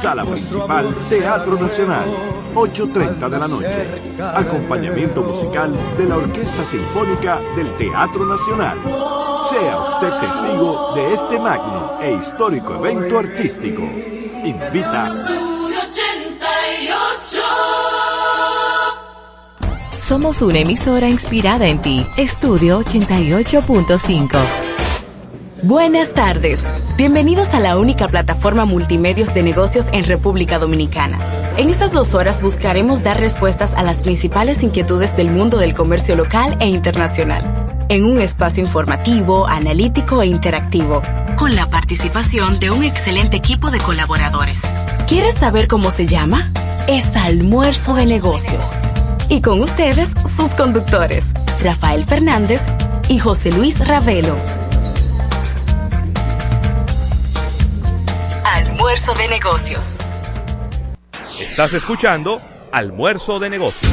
Sala Principal, Teatro Nacional, 8.30 de la noche. Acompañamiento musical de la Orquesta Sinfónica del Teatro Nacional. Sea usted testigo de este magno e histórico evento artístico. Invita. Somos una emisora inspirada en ti. Estudio 88.5. Buenas tardes. Bienvenidos a la única plataforma multimedios de negocios en República Dominicana. En estas dos horas buscaremos dar respuestas a las principales inquietudes del mundo del comercio local e internacional. En un espacio informativo, analítico e interactivo, con la participación de un excelente equipo de colaboradores. ¿Quieres saber cómo se llama? Es Almuerzo de Negocios. Y con ustedes, sus conductores, Rafael Fernández y José Luis Ravelo. Almuerzo de negocios. Estás escuchando Almuerzo de negocios.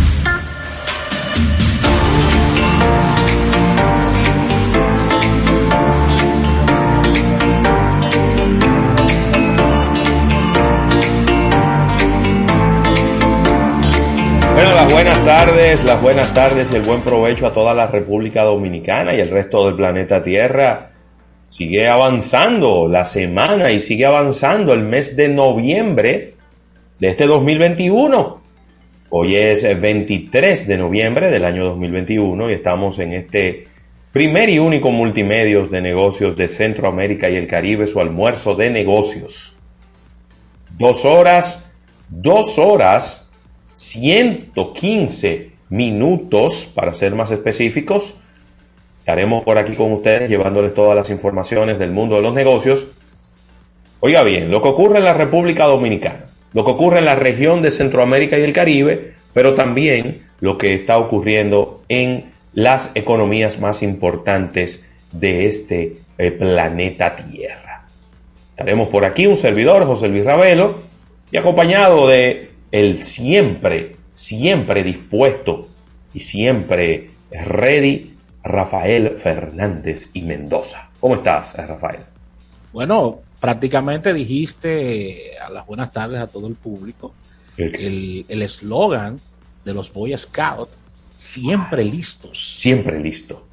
Bueno, las buenas tardes, las buenas tardes y el buen provecho a toda la República Dominicana y el resto del planeta Tierra. Sigue avanzando la semana y sigue avanzando el mes de noviembre de este 2021. Hoy es 23 de noviembre del año 2021 y estamos en este primer y único multimedios de negocios de Centroamérica y el Caribe, su almuerzo de negocios. Dos horas, dos horas 115 minutos, para ser más específicos. Estaremos por aquí con ustedes llevándoles todas las informaciones del mundo de los negocios. Oiga bien, lo que ocurre en la República Dominicana, lo que ocurre en la región de Centroamérica y el Caribe, pero también lo que está ocurriendo en las economías más importantes de este eh, planeta Tierra. Estaremos por aquí un servidor, José Luis Ravelo, y acompañado de el siempre, siempre dispuesto y siempre ready Rafael Fernández y Mendoza. ¿Cómo estás, Rafael? Bueno, prácticamente dijiste a las buenas tardes a todo el público el eslogan de los Boy Scouts, siempre listos. Siempre listo.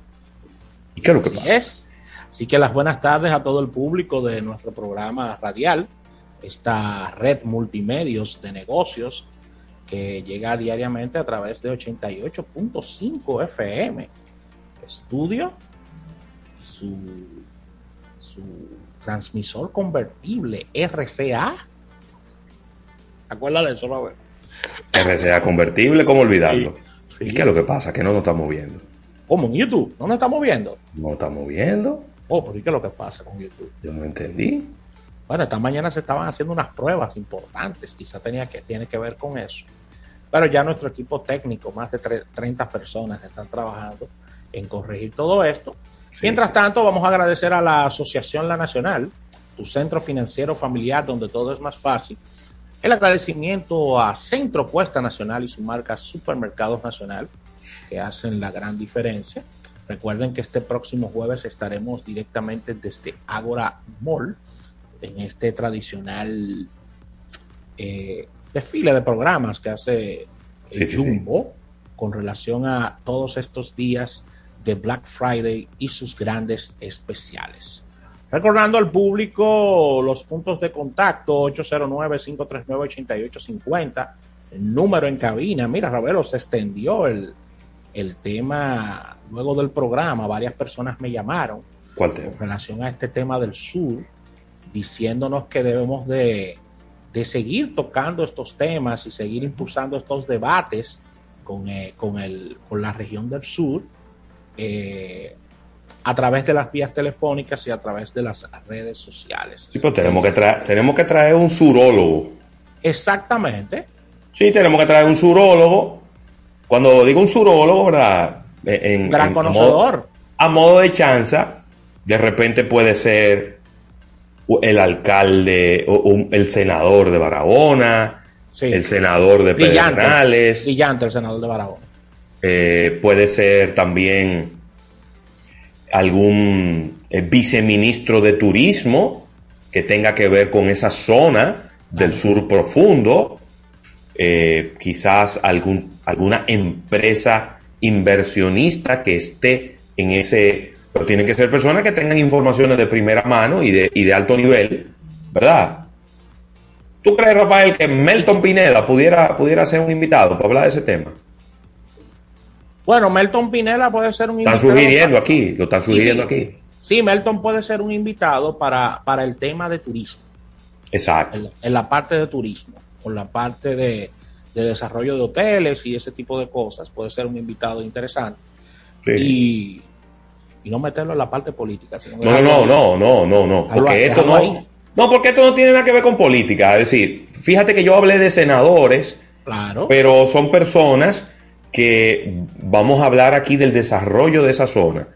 ¿Y qué es lo que Así pasa? es. Así que las buenas tardes a todo el público de nuestro programa radial, esta red multimedios de negocios que llega diariamente a través de 88.5 FM. Estudio su, su transmisor convertible RCA. ¿Te acuerdas de eso, Robert? RCA convertible, ¿cómo olvidarlo? Sí. ¿Y qué es lo que pasa? Que no nos estamos viendo. ¿Cómo? ¿En YouTube? ¿No nos estamos viendo? ¿No estamos viendo? Oh, pero ¿y qué es lo que pasa con YouTube? Yo no entendí. Bueno, esta mañana se estaban haciendo unas pruebas importantes, quizá tenía que, tiene que ver con eso. Pero ya nuestro equipo técnico, más de tre- 30 personas, están trabajando en corregir todo esto. Mientras tanto, vamos a agradecer a la Asociación La Nacional, tu centro financiero familiar donde todo es más fácil. El agradecimiento a Centro Cuesta Nacional y su marca Supermercados Nacional, que hacen la gran diferencia. Recuerden que este próximo jueves estaremos directamente desde Agora Mall en este tradicional eh, desfile de programas que hace el Sí, sí, sí. Jumbo con relación a todos estos días de Black Friday y sus grandes especiales. Recordando al público los puntos de contacto 809-539-8850, el número en cabina. Mira, Ravelo, se extendió el, el tema luego del programa. Varias personas me llamaron ¿Cuál tema? con relación a este tema del sur, diciéndonos que debemos de, de seguir tocando estos temas y seguir impulsando estos debates con, eh, con, el, con la región del sur eh, a través de las vías telefónicas y a través de las redes sociales. Sí, pero tenemos que, traer, tenemos que traer un surólogo. Exactamente. Sí, tenemos que traer un surólogo. Cuando digo un surólogo, ¿verdad? En, Gran en- conocedor. A modo de chanza, de repente puede ser el alcalde o el senador de Barahona, Sí. el senador de. Pedernales, Brillante el senador de Barahona. Eh, puede ser también algún eh, viceministro de turismo que tenga que ver con esa zona del sur profundo, eh, quizás algún, alguna empresa inversionista que esté en ese, pero tienen que ser personas que tengan informaciones de primera mano y de, y de alto nivel, ¿verdad? ¿Tú crees, Rafael, que Melton Pineda pudiera, pudiera ser un invitado para hablar de ese tema? Bueno, Melton Pineda puede ser un invitado. Están sugiriendo aquí, lo están sugiriendo aquí. Sí, Melton puede ser un invitado para, para el tema de turismo. Exacto. En, la parte de turismo, con la parte de, desarrollo de hoteles y ese tipo de cosas, puede ser un invitado interesante. Y, no meterlo en la parte política. no, no, no, no, no, no, porque esto no, no, porque esto no tiene nada que ver con política. Es decir, fíjate que yo hablé de senadores, claro. pero son personas que vamos a hablar aquí del desarrollo de esa zona.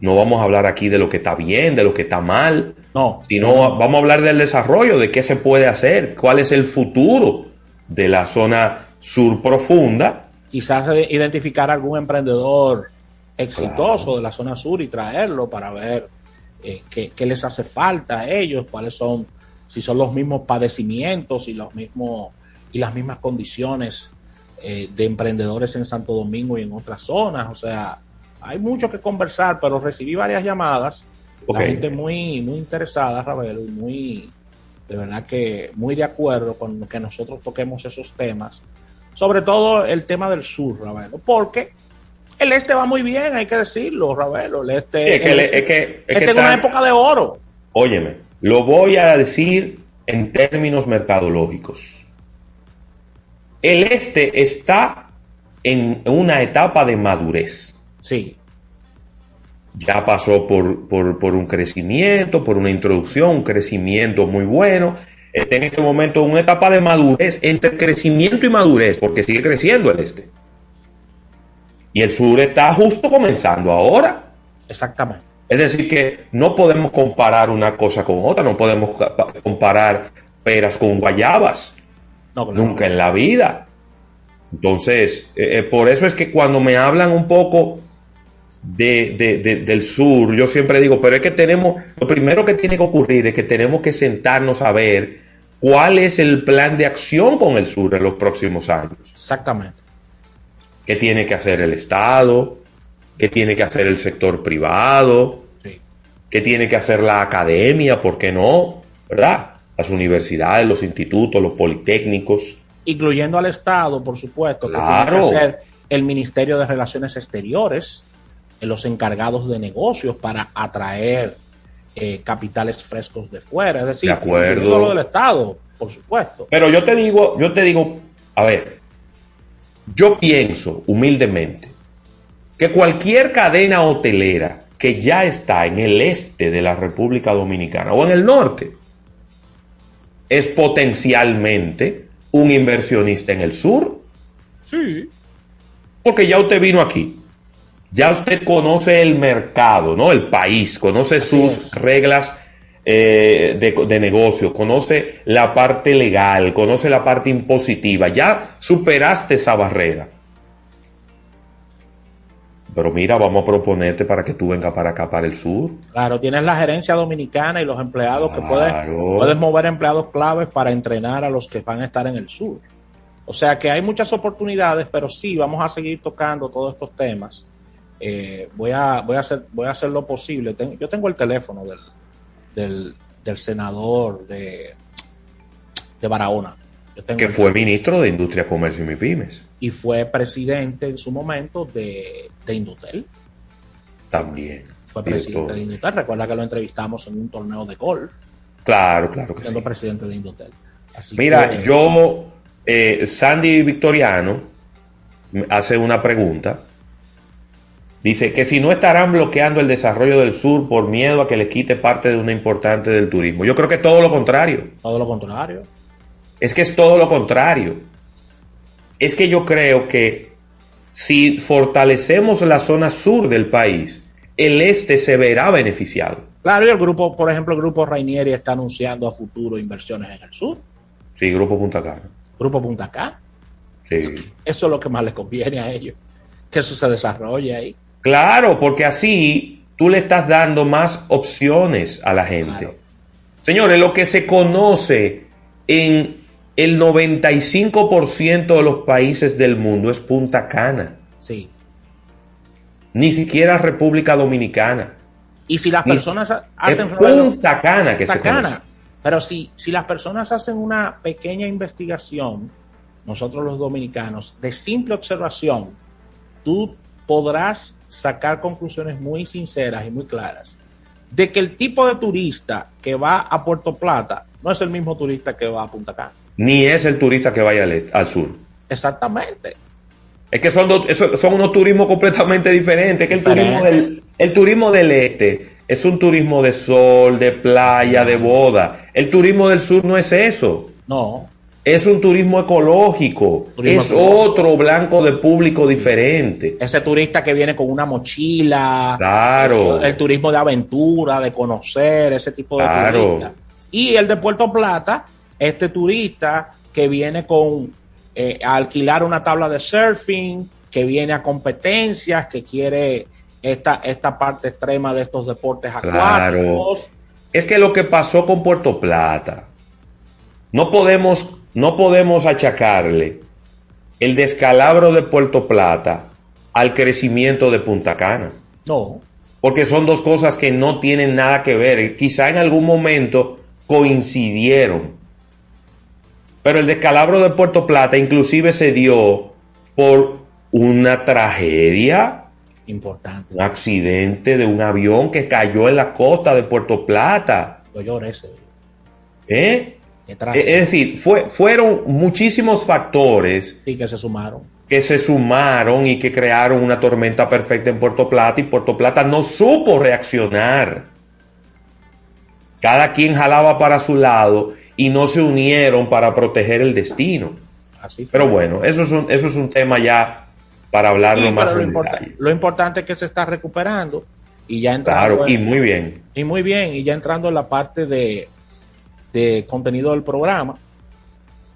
No vamos a hablar aquí de lo que está bien, de lo que está mal. No. Sino vamos a hablar del desarrollo, de qué se puede hacer, cuál es el futuro de la zona sur profunda. Quizás identificar algún emprendedor exitoso de la zona sur y traerlo para ver eh, qué, les hace falta a ellos, cuáles son, si son los mismos padecimientos y los mismos y las mismas condiciones eh, de emprendedores en Santo Domingo y en otras zonas. O sea, hay mucho que conversar, pero recibí varias llamadas, la gente muy, muy interesada, Ravel, muy, de verdad que muy de acuerdo con que nosotros toquemos esos temas, sobre todo el tema del sur, Ravelo, porque el este va muy bien, hay que decirlo, Ravelo. El este, es que, es este una época de oro. Óyeme, lo voy a decir en términos mercadológicos. El este está en una etapa de madurez. Sí. Ya pasó por, por, un crecimiento, por una introducción, un crecimiento muy bueno. Está en este momento en una etapa de madurez, entre crecimiento y madurez, porque sigue creciendo el este. Y el sur está justo comenzando ahora. Exactamente. Es decir, que no podemos comparar una cosa con otra, no podemos comparar peras con guayabas. Nunca en la vida. Entonces, eh, eh, por eso es que cuando me hablan un poco de, del sur, yo siempre digo, pero es que tenemos, lo primero que tiene que ocurrir es que tenemos que sentarnos a ver cuál es el plan de acción con el sur en los próximos años. Exactamente qué tiene que hacer el Estado, qué tiene que hacer el sector privado, qué tiene que hacer la academia, ¿por qué no? ¿Verdad? Las universidades, los institutos, los politécnicos. Incluyendo al Estado, por supuesto, claro. que tiene que hacer el Ministerio de Relaciones Exteriores, los encargados de negocios para atraer eh, capitales frescos de fuera, es decir, de acuerdo. lo del Estado, por supuesto. Pero yo te digo, yo te digo, a ver, yo pienso humildemente que cualquier cadena hotelera que ya está en el este de la República Dominicana o en el norte es potencialmente un inversionista en el sur. Sí. Porque ya usted vino aquí. Ya usted conoce el mercado, ¿no? El país, conoce sus reglas eh, de, negocio, conoce la parte legal, conoce la parte impositiva, ya superaste esa barrera. Pero mira, vamos a proponerte para que tú vengas para acá, para el sur. Claro, tienes la gerencia dominicana y los empleados que puedes, puedes mover empleados claves para entrenar a los que van a estar en el sur. O sea que hay muchas oportunidades, pero sí, vamos a seguir tocando todos estos temas. Eh, voy, a, voy, a hacer, voy a hacer lo posible. yo tengo el teléfono del, del, senador de, de Barahona. Que fue ministro de Industria, Comercio y MIPIMES. Y fue presidente en su momento de, de Indutel. También. Fue presidente de Indutel. Recuerda que lo entrevistamos en un torneo de golf. Claro, claro que siendo presidente de Indutel. Mira, yo, eh, Sandy Victoriano hace una pregunta Dice que si no estarán bloqueando el desarrollo del sur por miedo a que le quite parte de una importante del turismo. Yo creo que es todo lo contrario. Todo lo contrario. Es que es todo lo contrario. Es que yo creo que si fortalecemos la zona sur del país, el este se verá beneficiado. Claro, y el grupo, por ejemplo, el grupo Rainieri está anunciando a futuro inversiones en el sur. Sí, Grupo Punta Cana. Grupo Punta Cana. Sí. Eso es lo que más les conviene a ellos, que eso se desarrolle ahí. Claro, porque así tú le estás dando más opciones a la gente. Señores, lo que se conoce en el 95% de los países del mundo es Punta Cana. Sí. Ni siquiera República Dominicana. Y si las personas ha- hacen es Punta Cana que Punta se Cana. conoce. Pero si, si las personas hacen una pequeña investigación, nosotros los dominicanos, de simple observación, tú podrás sacar conclusiones muy sinceras y muy claras de que el tipo de turista que va a Puerto Plata no es el mismo turista que va a Punta Cana. Ni es el turista que vaya al, al sur. Exactamente. Es que son, dos- son unos turismos completamente diferentes. Que el turismo, del, el turismo del este es un turismo de sol, de playa, de boda. El turismo del sur no es eso. No, Es un turismo ecológico. Turismo es ecológico. otro blanco de público diferente. ese turista que viene con una mochila, Claro. el turismo de aventura, de conocer, ese tipo de Claro. turista. Y el de Puerto Plata, este turista que viene con eh, a alquilar una tabla de surfing, que viene a competencias, que quiere esta, esta parte extrema de estos deportes Claro. acuáticos. Es que lo que pasó con Puerto Plata, no podemos, no podemos achacarle el descalabro de Puerto Plata al crecimiento de Punta Cana. No, Porque son dos cosas que no tienen nada que ver. Quizá en algún momento coincidieron. Pero el descalabro de Puerto Plata inclusive se dio por una tragedia, importante. un accidente de un avión que cayó en la costa de Puerto Plata. Yo lloré ese. ¿Eh? Es decir, fue, fueron muchísimos factores Sí, que se sumaron. que se sumaron y que crearon una tormenta perfecta en Puerto Plata y Puerto Plata no supo reaccionar. Cada quien jalaba para su lado y no se unieron para proteger el destino. Así fue. Pero bueno, eso es un, eso es un tema ya para hablarlo Sí, más lo, en importa- detalle. lo importante es que se está recuperando y ya entrando Claro, en- y muy bien. Y muy bien, y ya entrando en la parte de, de contenido del programa,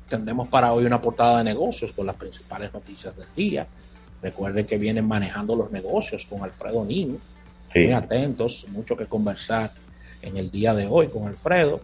tendremos para hoy una portada de negocios con las principales noticias del día. Recuerden que vienen manejando los negocios con Alfredo Nin. Sí. Muy atentos, mucho que conversar en el día de hoy con Alfredo.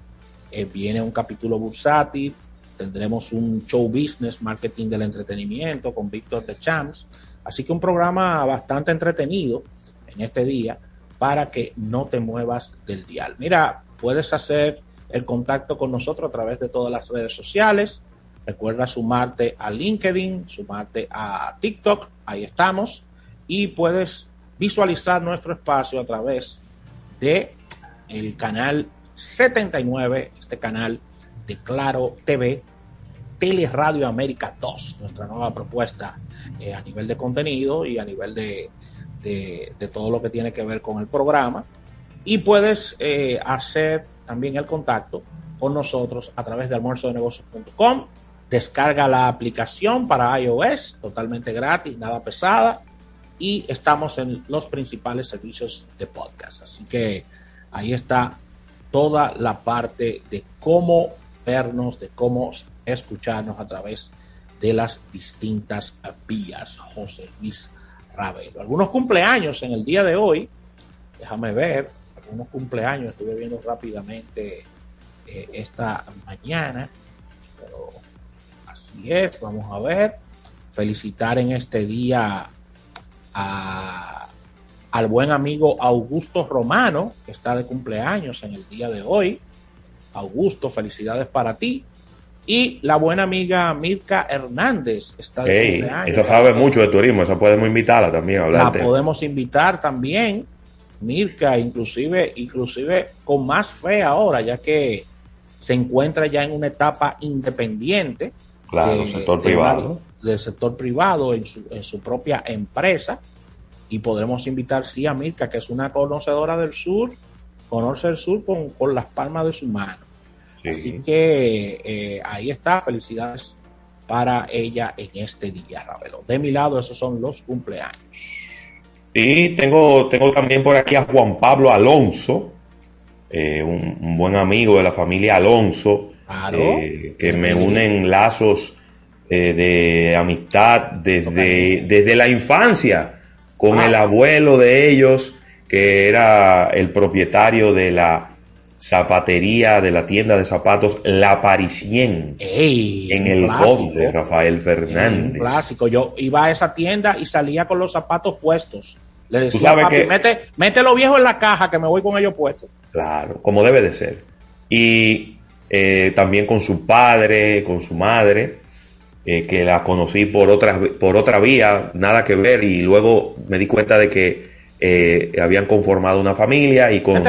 Eh, viene un capítulo bursátil, tendremos un show business, marketing del entretenimiento con Víctor de Champs. Así que un programa bastante entretenido en este día para que no te muevas del dial. Mira, puedes hacer el contacto con nosotros a través de todas las redes sociales. Recuerda sumarte a LinkedIn, sumarte a TikTok, ahí estamos. Y puedes visualizar nuestro espacio a través de el canal 79, este canal de Claro TV, Teleradio América 2, nuestra nueva propuesta eh, a nivel de contenido y a nivel de, de, de todo lo que tiene que ver con el programa. Y puedes eh, hacer también el contacto con nosotros a través de almuerzodenegocios.com. Descarga la aplicación para iOS, totalmente gratis, nada pesada. Y estamos en los principales servicios de podcast. Así que ahí está toda la parte de cómo vernos, de cómo escucharnos a través de las distintas vías. José Luis Ravelo. Algunos cumpleaños en el día de hoy. Déjame ver. Algunos cumpleaños. Estuve viendo rápidamente eh, esta mañana. Pero así es. Vamos a ver. Felicitar en este día a, al buen amigo Augusto Romano, que está de cumpleaños en el día de hoy. Augusto, felicidades para ti. Y la buena amiga Mirka Hernández está de Ey, cumpleaños. esa sabe mucho de turismo, esa podemos invitarla también a hablar. La podemos invitar también, Mirka, inclusive, inclusive con más fe ahora, ya que se encuentra ya en una etapa independiente Claro, de- sector de privado. una- del sector privado en su, en su propia empresa y podremos invitar sí a Mirka que es una conocedora del sur conoce el sur con, con las palmas de su mano. Sí. así que eh, ahí está. Felicidades para ella en este día Ravelo. De mi lado esos son los cumpleaños. Y tengo, tengo también por aquí a Juan Pablo Alonso, eh, un, un buen amigo de la familia Alonso, Claro. eh, que me unen lazos de amistad desde, desde la infancia con Ah. el abuelo de ellos, que era el propietario de la zapatería de la tienda de zapatos La Parisien en el Conde, Rafael Fernández. Un clásico. Yo iba a esa tienda y salía con los zapatos puestos. Le decía, papi, que, mete, mete los viejos en la caja que me voy con ellos puestos. Claro, como debe de ser. Y eh, también con su padre, con su madre, eh, que la conocí por otra, por otra vía, nada que ver, y luego me di cuenta de que eh, habían conformado una familia y con,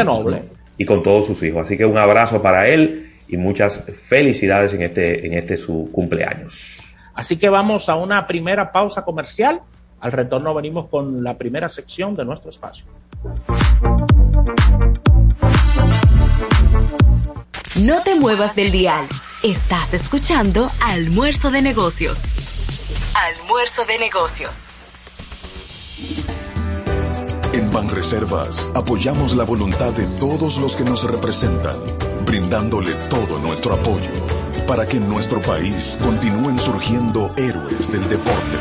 y con todos sus hijos. Así que un abrazo para él y muchas felicidades en este, en este su cumpleaños. Así que vamos a una primera pausa comercial. Al retorno venimos con la primera sección de nuestro espacio. No te muevas del dial. Estás escuchando Almuerzo de Negocios. Almuerzo de Negocios. En Banreservas apoyamos la voluntad de todos los que nos representan, brindándole todo nuestro apoyo para que en nuestro país continúen surgiendo héroes del deporte.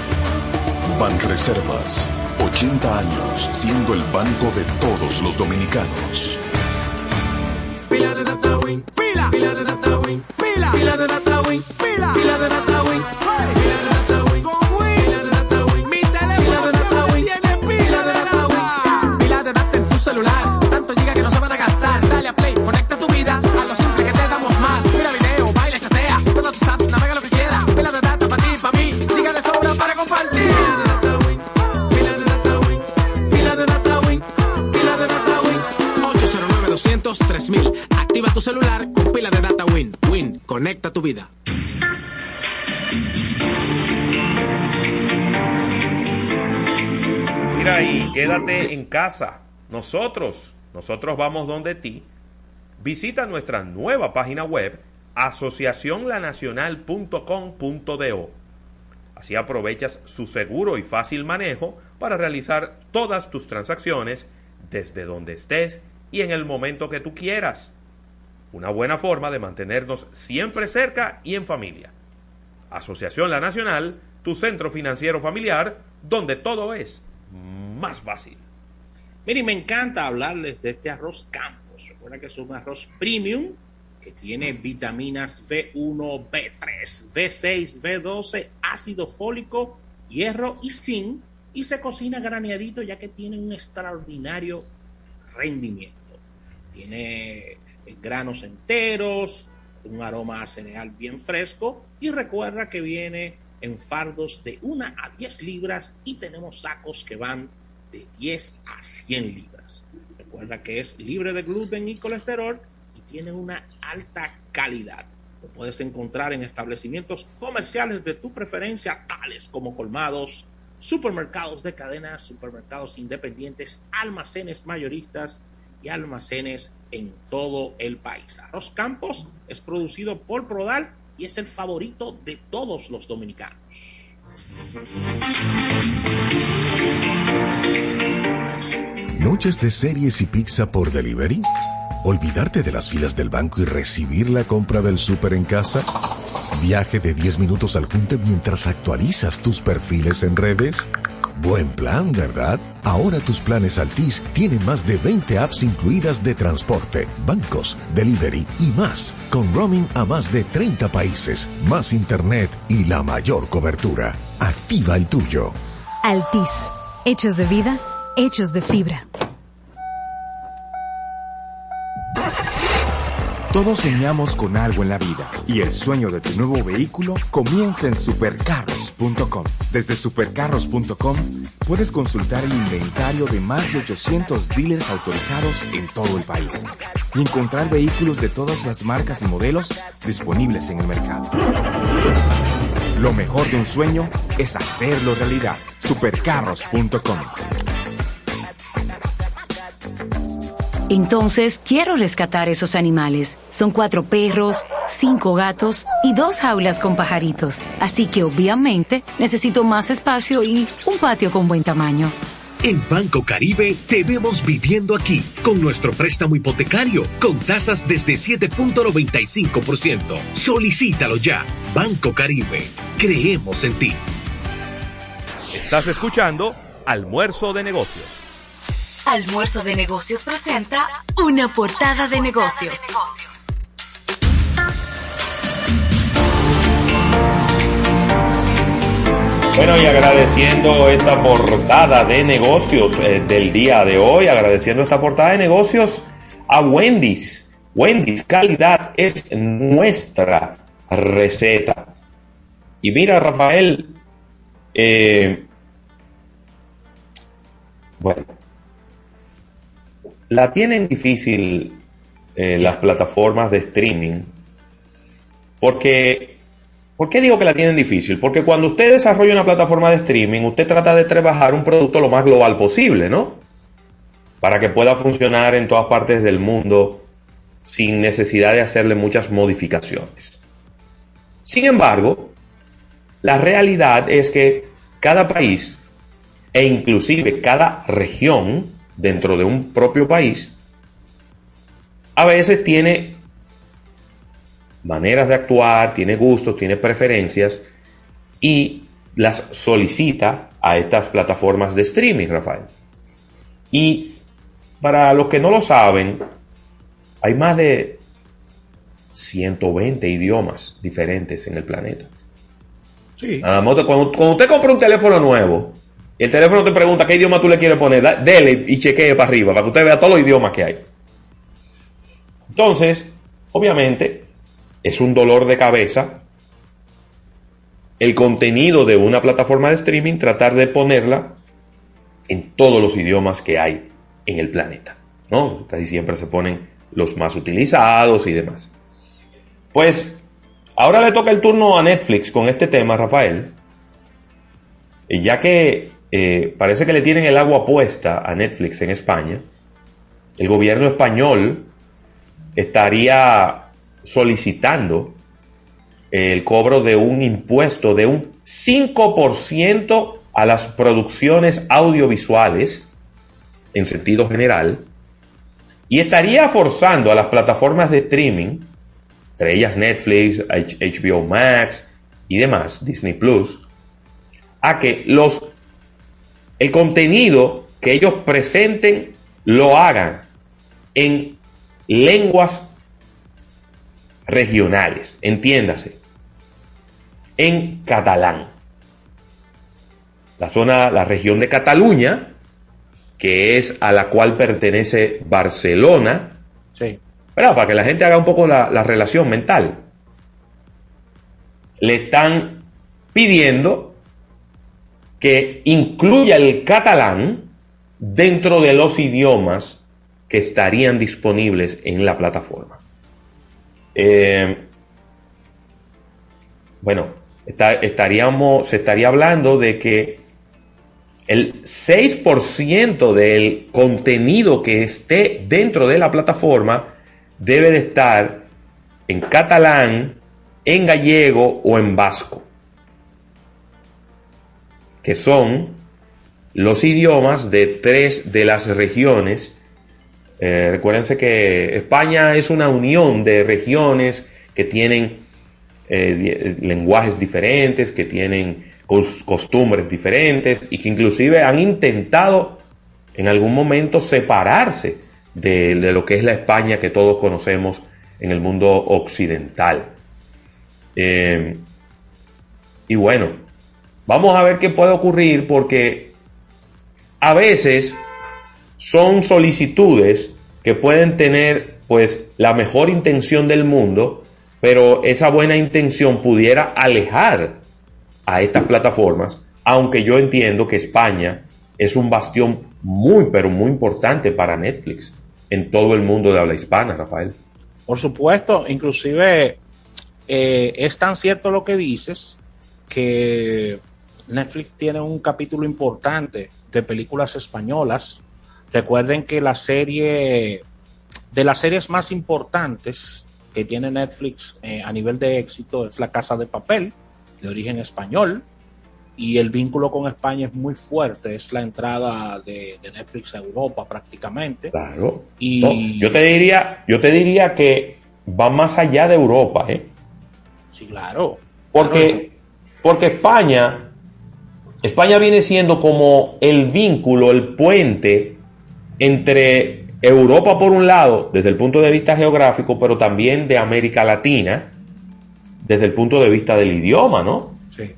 Banreservas, 80 años siendo el banco de todos los dominicanos. Conecta tu vida. Mira ahí, quédate en casa. Nosotros, nosotros vamos donde ti. Visita nuestra nueva página web asociacionlanacional.com.do. Así aprovechas su seguro y fácil manejo para realizar todas tus transacciones desde donde estés y en el momento que tú quieras. Una buena forma de mantenernos siempre cerca y en familia. Asociación La Nacional, tu centro financiero familiar, donde todo es más fácil. Miren, me encanta hablarles de este arroz Campos. Recuerda que es un arroz premium que tiene vitaminas B1, B3, B6, B12, ácido fólico, hierro y zinc y se cocina graneadito ya que tiene un extraordinario rendimiento. Tiene granos enteros, un aroma a cereal bien fresco y recuerda que viene en fardos de 1 a 10 libras y tenemos sacos que van de 10 a 100 libras. Recuerda que es libre de gluten y colesterol y tiene una alta calidad. Lo puedes encontrar en establecimientos comerciales de tu preferencia, tales como colmados, supermercados de cadenas, supermercados independientes, almacenes mayoristas y almacenes en todo el país. Arroz Campos es producido por Prodal y es el favorito de todos los dominicanos. Noches de series y pizza por delivery. Olvidarte de las filas del banco y recibir la compra del súper en casa. Viaje de 10 minutos al junte mientras actualizas tus perfiles en redes. Buen plan, ¿verdad? Ahora tus planes Altis tienen más de 20 apps incluidas de transporte, bancos, delivery y más, con roaming a más de 30 países, más internet y la mayor cobertura. Activa el tuyo. Altis, hechos de vida, hechos de fibra. Todos soñamos con algo en la vida y el sueño de tu nuevo vehículo comienza en supercarros.com. Desde supercarros.com puedes consultar el inventario de más de 800 dealers autorizados en todo el país y encontrar vehículos de todas las marcas y modelos disponibles en el mercado. Lo mejor de un sueño es hacerlo realidad. supercarros.com. Entonces, quiero rescatar esos animales. Son cuatro perros, cinco gatos y dos jaulas con pajaritos. Así que obviamente necesito más espacio y un patio con buen tamaño. En Banco Caribe te vemos viviendo aquí con nuestro préstamo hipotecario con tasas desde 7.95%. Solicítalo ya. Banco Caribe. Creemos en ti. Estás escuchando Almuerzo de Negocios. Almuerzo de Negocios presenta una portada de negocios. Bueno, y agradeciendo esta portada de negocios eh, del día de hoy, agradeciendo esta portada de negocios a Wendy's. Wendy's, calidad es nuestra receta. Y mira, Rafael, eh, bueno, la tienen difícil eh, las plataformas de streaming porque ¿Por qué digo que la tienen difícil? Porque cuando usted desarrolla una plataforma de streaming, usted trata de trabajar un producto lo más global posible, ¿no? Para que pueda funcionar en todas partes del mundo sin necesidad de hacerle muchas modificaciones. Sin embargo, la realidad es que cada país e inclusive cada región dentro de un propio país a veces tiene maneras de actuar, tiene gustos, tiene preferencias y las solicita a estas plataformas de streaming, Rafael. Y para los que no lo saben, hay más de 120 idiomas diferentes en el planeta. Sí. Cuando, usted compra un teléfono nuevo y el teléfono te pregunta qué idioma tú le quieres poner, dele y chequee para arriba para que usted vea todos los idiomas que hay. Entonces, obviamente, es un dolor de cabeza el contenido de una plataforma de streaming, tratar de ponerla en todos los idiomas que hay en el planeta. ¿no? Casi siempre se ponen los más utilizados y demás. Pues ahora le toca el turno a Netflix con este tema, Rafael. Ya que eh, parece que le tienen el agua puesta a Netflix en España, el gobierno español estaría solicitando el cobro de un impuesto de un 5% a las producciones audiovisuales en sentido general y estaría forzando a las plataformas de streaming, entre ellas Netflix, HBO Max y demás, Disney Plus, a que los el contenido que ellos presenten lo hagan en lenguas regionales, entiéndase, en catalán. La zona, la región de Cataluña, que es a la cual pertenece Barcelona. Sí. Para que la gente haga un poco la, la relación mental. Le están pidiendo que incluya el catalán dentro de los idiomas que estarían disponibles en la plataforma. Eh, bueno, estaríamos, se estaría hablando de que el 6% del contenido que esté dentro de la plataforma debe de estar en catalán, en gallego o en vasco, que son los idiomas de tres de las regiones eh, recuérdense que España es una unión de regiones que tienen eh, lenguajes diferentes, que tienen costumbres diferentes y que inclusive han intentado en algún momento separarse de, lo que es la España que todos conocemos en el mundo occidental. Eh, y bueno, vamos a ver qué puede ocurrir porque a veces son solicitudes que pueden tener pues la mejor intención del mundo, pero esa buena intención pudiera alejar a estas plataformas, aunque yo entiendo que España es un bastión muy, pero muy importante para Netflix en todo el mundo de habla hispana, Rafael. Por supuesto, inclusive eh, es tan cierto lo que dices que Netflix tiene un capítulo importante de películas españolas Recuerden que la serie, de las series más importantes que tiene Netflix eh, a nivel de éxito es La Casa de Papel, de origen español, y el vínculo con España es muy fuerte, es la entrada de, Netflix a Europa prácticamente. Claro. Y yo te diría, yo te diría que va más allá de Europa, ¿eh? Sí, claro. Porque, porque España, España viene siendo como el vínculo, el puente entre Europa por un lado, desde el punto de vista geográfico, pero también de América Latina, desde el punto de vista del idioma, ¿no? Sí.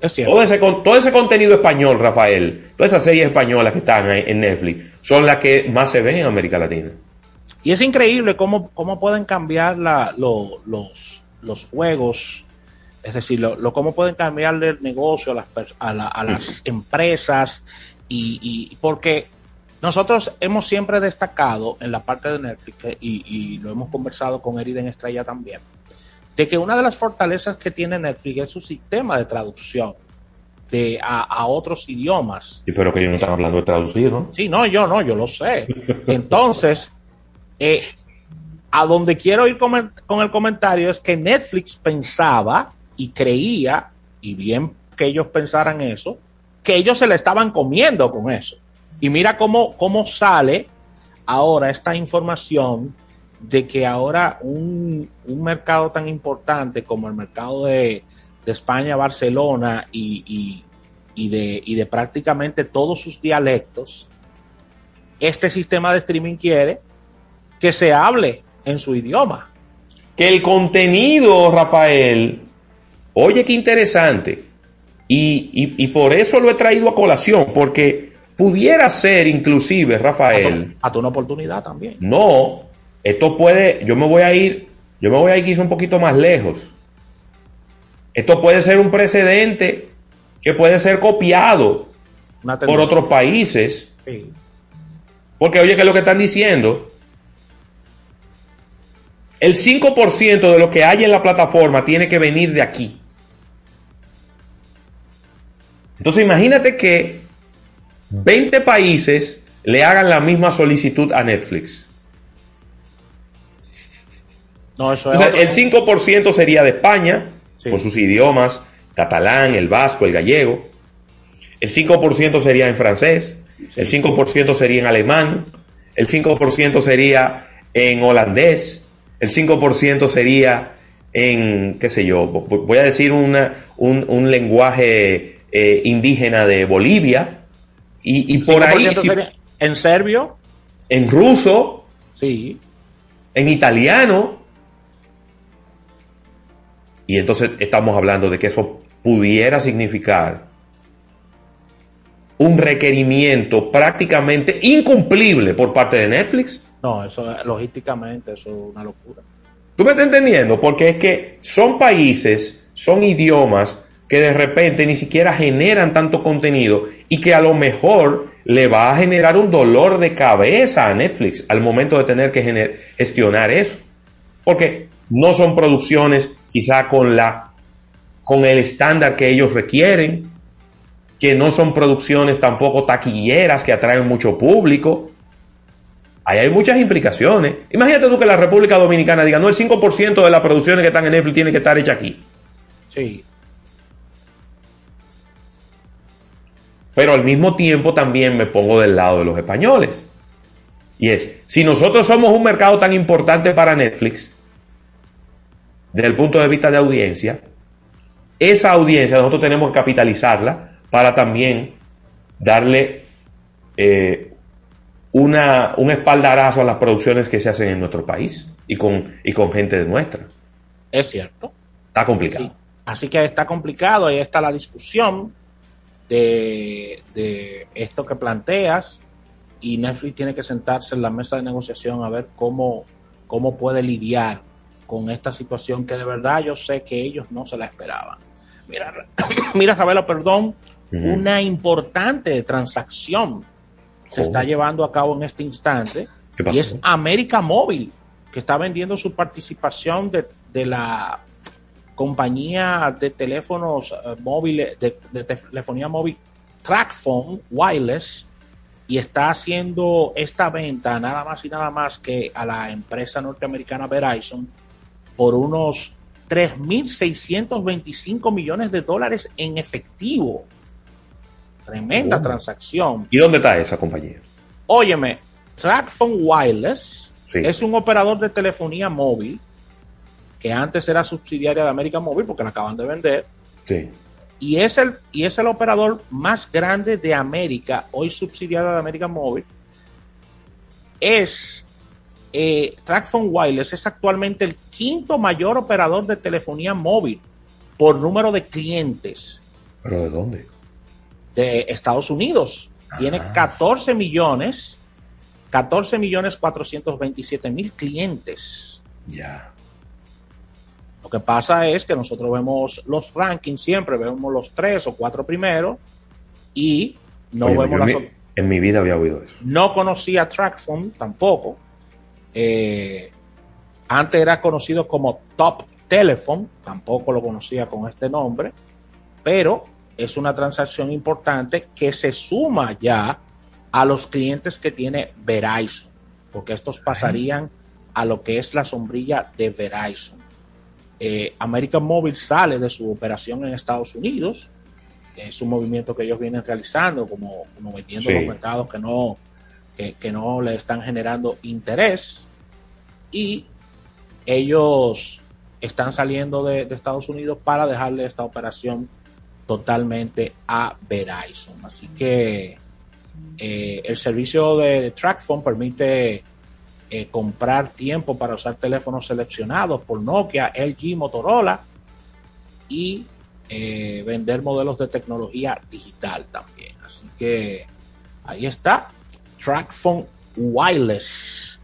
Es cierto. Todo ese, con- todo ese contenido español, Rafael, todas esas series españolas que están ahí en Netflix, son las que más se ven en América Latina. Y es increíble cómo, cómo pueden cambiar la- lo- los, los juegos, es decir, lo, lo- cómo pueden cambiarle el negocio a las, a la- a las empresas, y, y- porque nosotros hemos siempre destacado en la parte de Netflix, y, y lo hemos conversado con Eriden Estrella también, de que una de las fortalezas que tiene Netflix es su sistema de traducción de, a, a otros idiomas. Y pero que ellos no están hablando de traducir, ¿no? Sí, no, yo no, yo lo sé. Entonces, eh, a donde quiero ir con el comentario es que Netflix pensaba y creía, y bien que ellos pensaran eso, que ellos se le estaban comiendo con eso. Y mira cómo, cómo sale ahora esta información de que ahora un, un mercado tan importante como el mercado de, de España, Barcelona y, y- de, y de prácticamente todos sus dialectos, este sistema de streaming quiere que se hable en su idioma. Que el contenido, Rafael, oye qué interesante. Y, y- y por eso lo he traído a colación, porque pudiera ser inclusive, Rafael, A tu una oportunidad también. no, esto puede, yo me voy a ir, yo me voy a ir quizá un poquito más lejos. Esto puede ser un precedente que puede ser copiado por otros países, Sí. porque oye, ¿qué es lo que están diciendo? El 5% de lo que hay en la plataforma tiene que venir de aquí. Entonces imagínate que 20 países le hagan la misma solicitud a Netflix. No, eso es Entonces, el otro- 5% sería de España, Sí. por sus idiomas, catalán, el vasco, el gallego. El 5% sería en francés, el 5% sería en alemán, el 5% sería en holandés, el 5% sería en, qué sé yo, vo- voy a decir una- un, un lenguaje eh, indígena de Bolivia, y, y por ahí, 5% si- sería- en serbio, en ruso, sí. en italiano. Y entonces estamos hablando de que eso pudiera significar un requerimiento prácticamente incumplible por parte de Netflix. No, eso es- logísticamente, eso es una locura. ¿Tú me estás entendiendo? Porque es que son países, son idiomas que de repente ni siquiera generan tanto contenido y que a lo mejor le va a generar un dolor de cabeza a Netflix al momento de tener que gestionar eso. Porque no son producciones quizá con la con el estándar que ellos requieren, que no son producciones tampoco taquilleras que atraen mucho público. Ahí hay muchas implicaciones. Imagínate tú que la República Dominicana diga, no, el 5% de las producciones que están en Netflix tiene que estar hecha aquí. Sí. Pero al mismo tiempo también me pongo del lado de los españoles. Y es, si nosotros somos un mercado tan importante para Netflix, desde el punto de vista de audiencia, esa audiencia nosotros tenemos que capitalizarla para también darle eh, una, un espaldarazo a las producciones que se hacen en nuestro país y con, y con gente de nuestra. Es cierto. Está complicado. Sí. Así que está complicado, ahí está la discusión de, de esto que planteas y Netflix tiene que sentarse en la mesa de negociación a ver cómo, cómo puede lidiar con esta situación que de verdad yo sé que ellos no se la esperaban. Mira, mira Ravelo, perdón, una importante transacción se Oh. está llevando a cabo en este instante y es América Móvil, que está vendiendo su participación de, de la compañía de teléfonos eh, móviles, de, de telefonía móvil TrackPhone Wireless, y está haciendo esta venta nada más y nada más que a la empresa norteamericana Verizon por unos 3.625 millones de dólares en efectivo. Tremenda Oh. transacción. ¿Y dónde está esa compañía? Óyeme, TrackPhone Wireless Sí. es un operador de telefonía móvil que antes era subsidiaria de América Móvil porque la acaban de vender. Sí. y es el, y es el operador más grande de América, hoy subsidiada de América Móvil. Es eh, TrackPhone Wireless es actualmente el quinto mayor operador de telefonía móvil por número de clientes. ¿Pero de dónde? De Estados Unidos. Tiene 14 millones, 14 millones 427 mil clientes. Ya. Lo que pasa es que nosotros vemos los rankings siempre, vemos los tres o cuatro primeros y no Oye, vemos las en, mi, en mi vida había oído eso. No conocía TrackPhone tampoco. Eh, antes era conocido como Top Telephone, tampoco lo conocía con este nombre, pero es una transacción importante que se suma ya a los clientes que tiene Verizon, porque estos pasarían a lo que es la sombrilla de Verizon. Eh, American Mobile sale de su operación en Estados Unidos, es un movimiento que ellos vienen realizando, como, como vendiendo Sí. los mercados que no, que, que no le están generando interés y ellos están saliendo de, de Estados Unidos para dejarle esta operación totalmente a Verizon. Así que eh, el servicio de TrackPhone permite eh, comprar tiempo para usar teléfonos seleccionados por Nokia, LG, Motorola y eh, vender modelos de tecnología digital también. Así que ahí está, TrackPhone Wireless.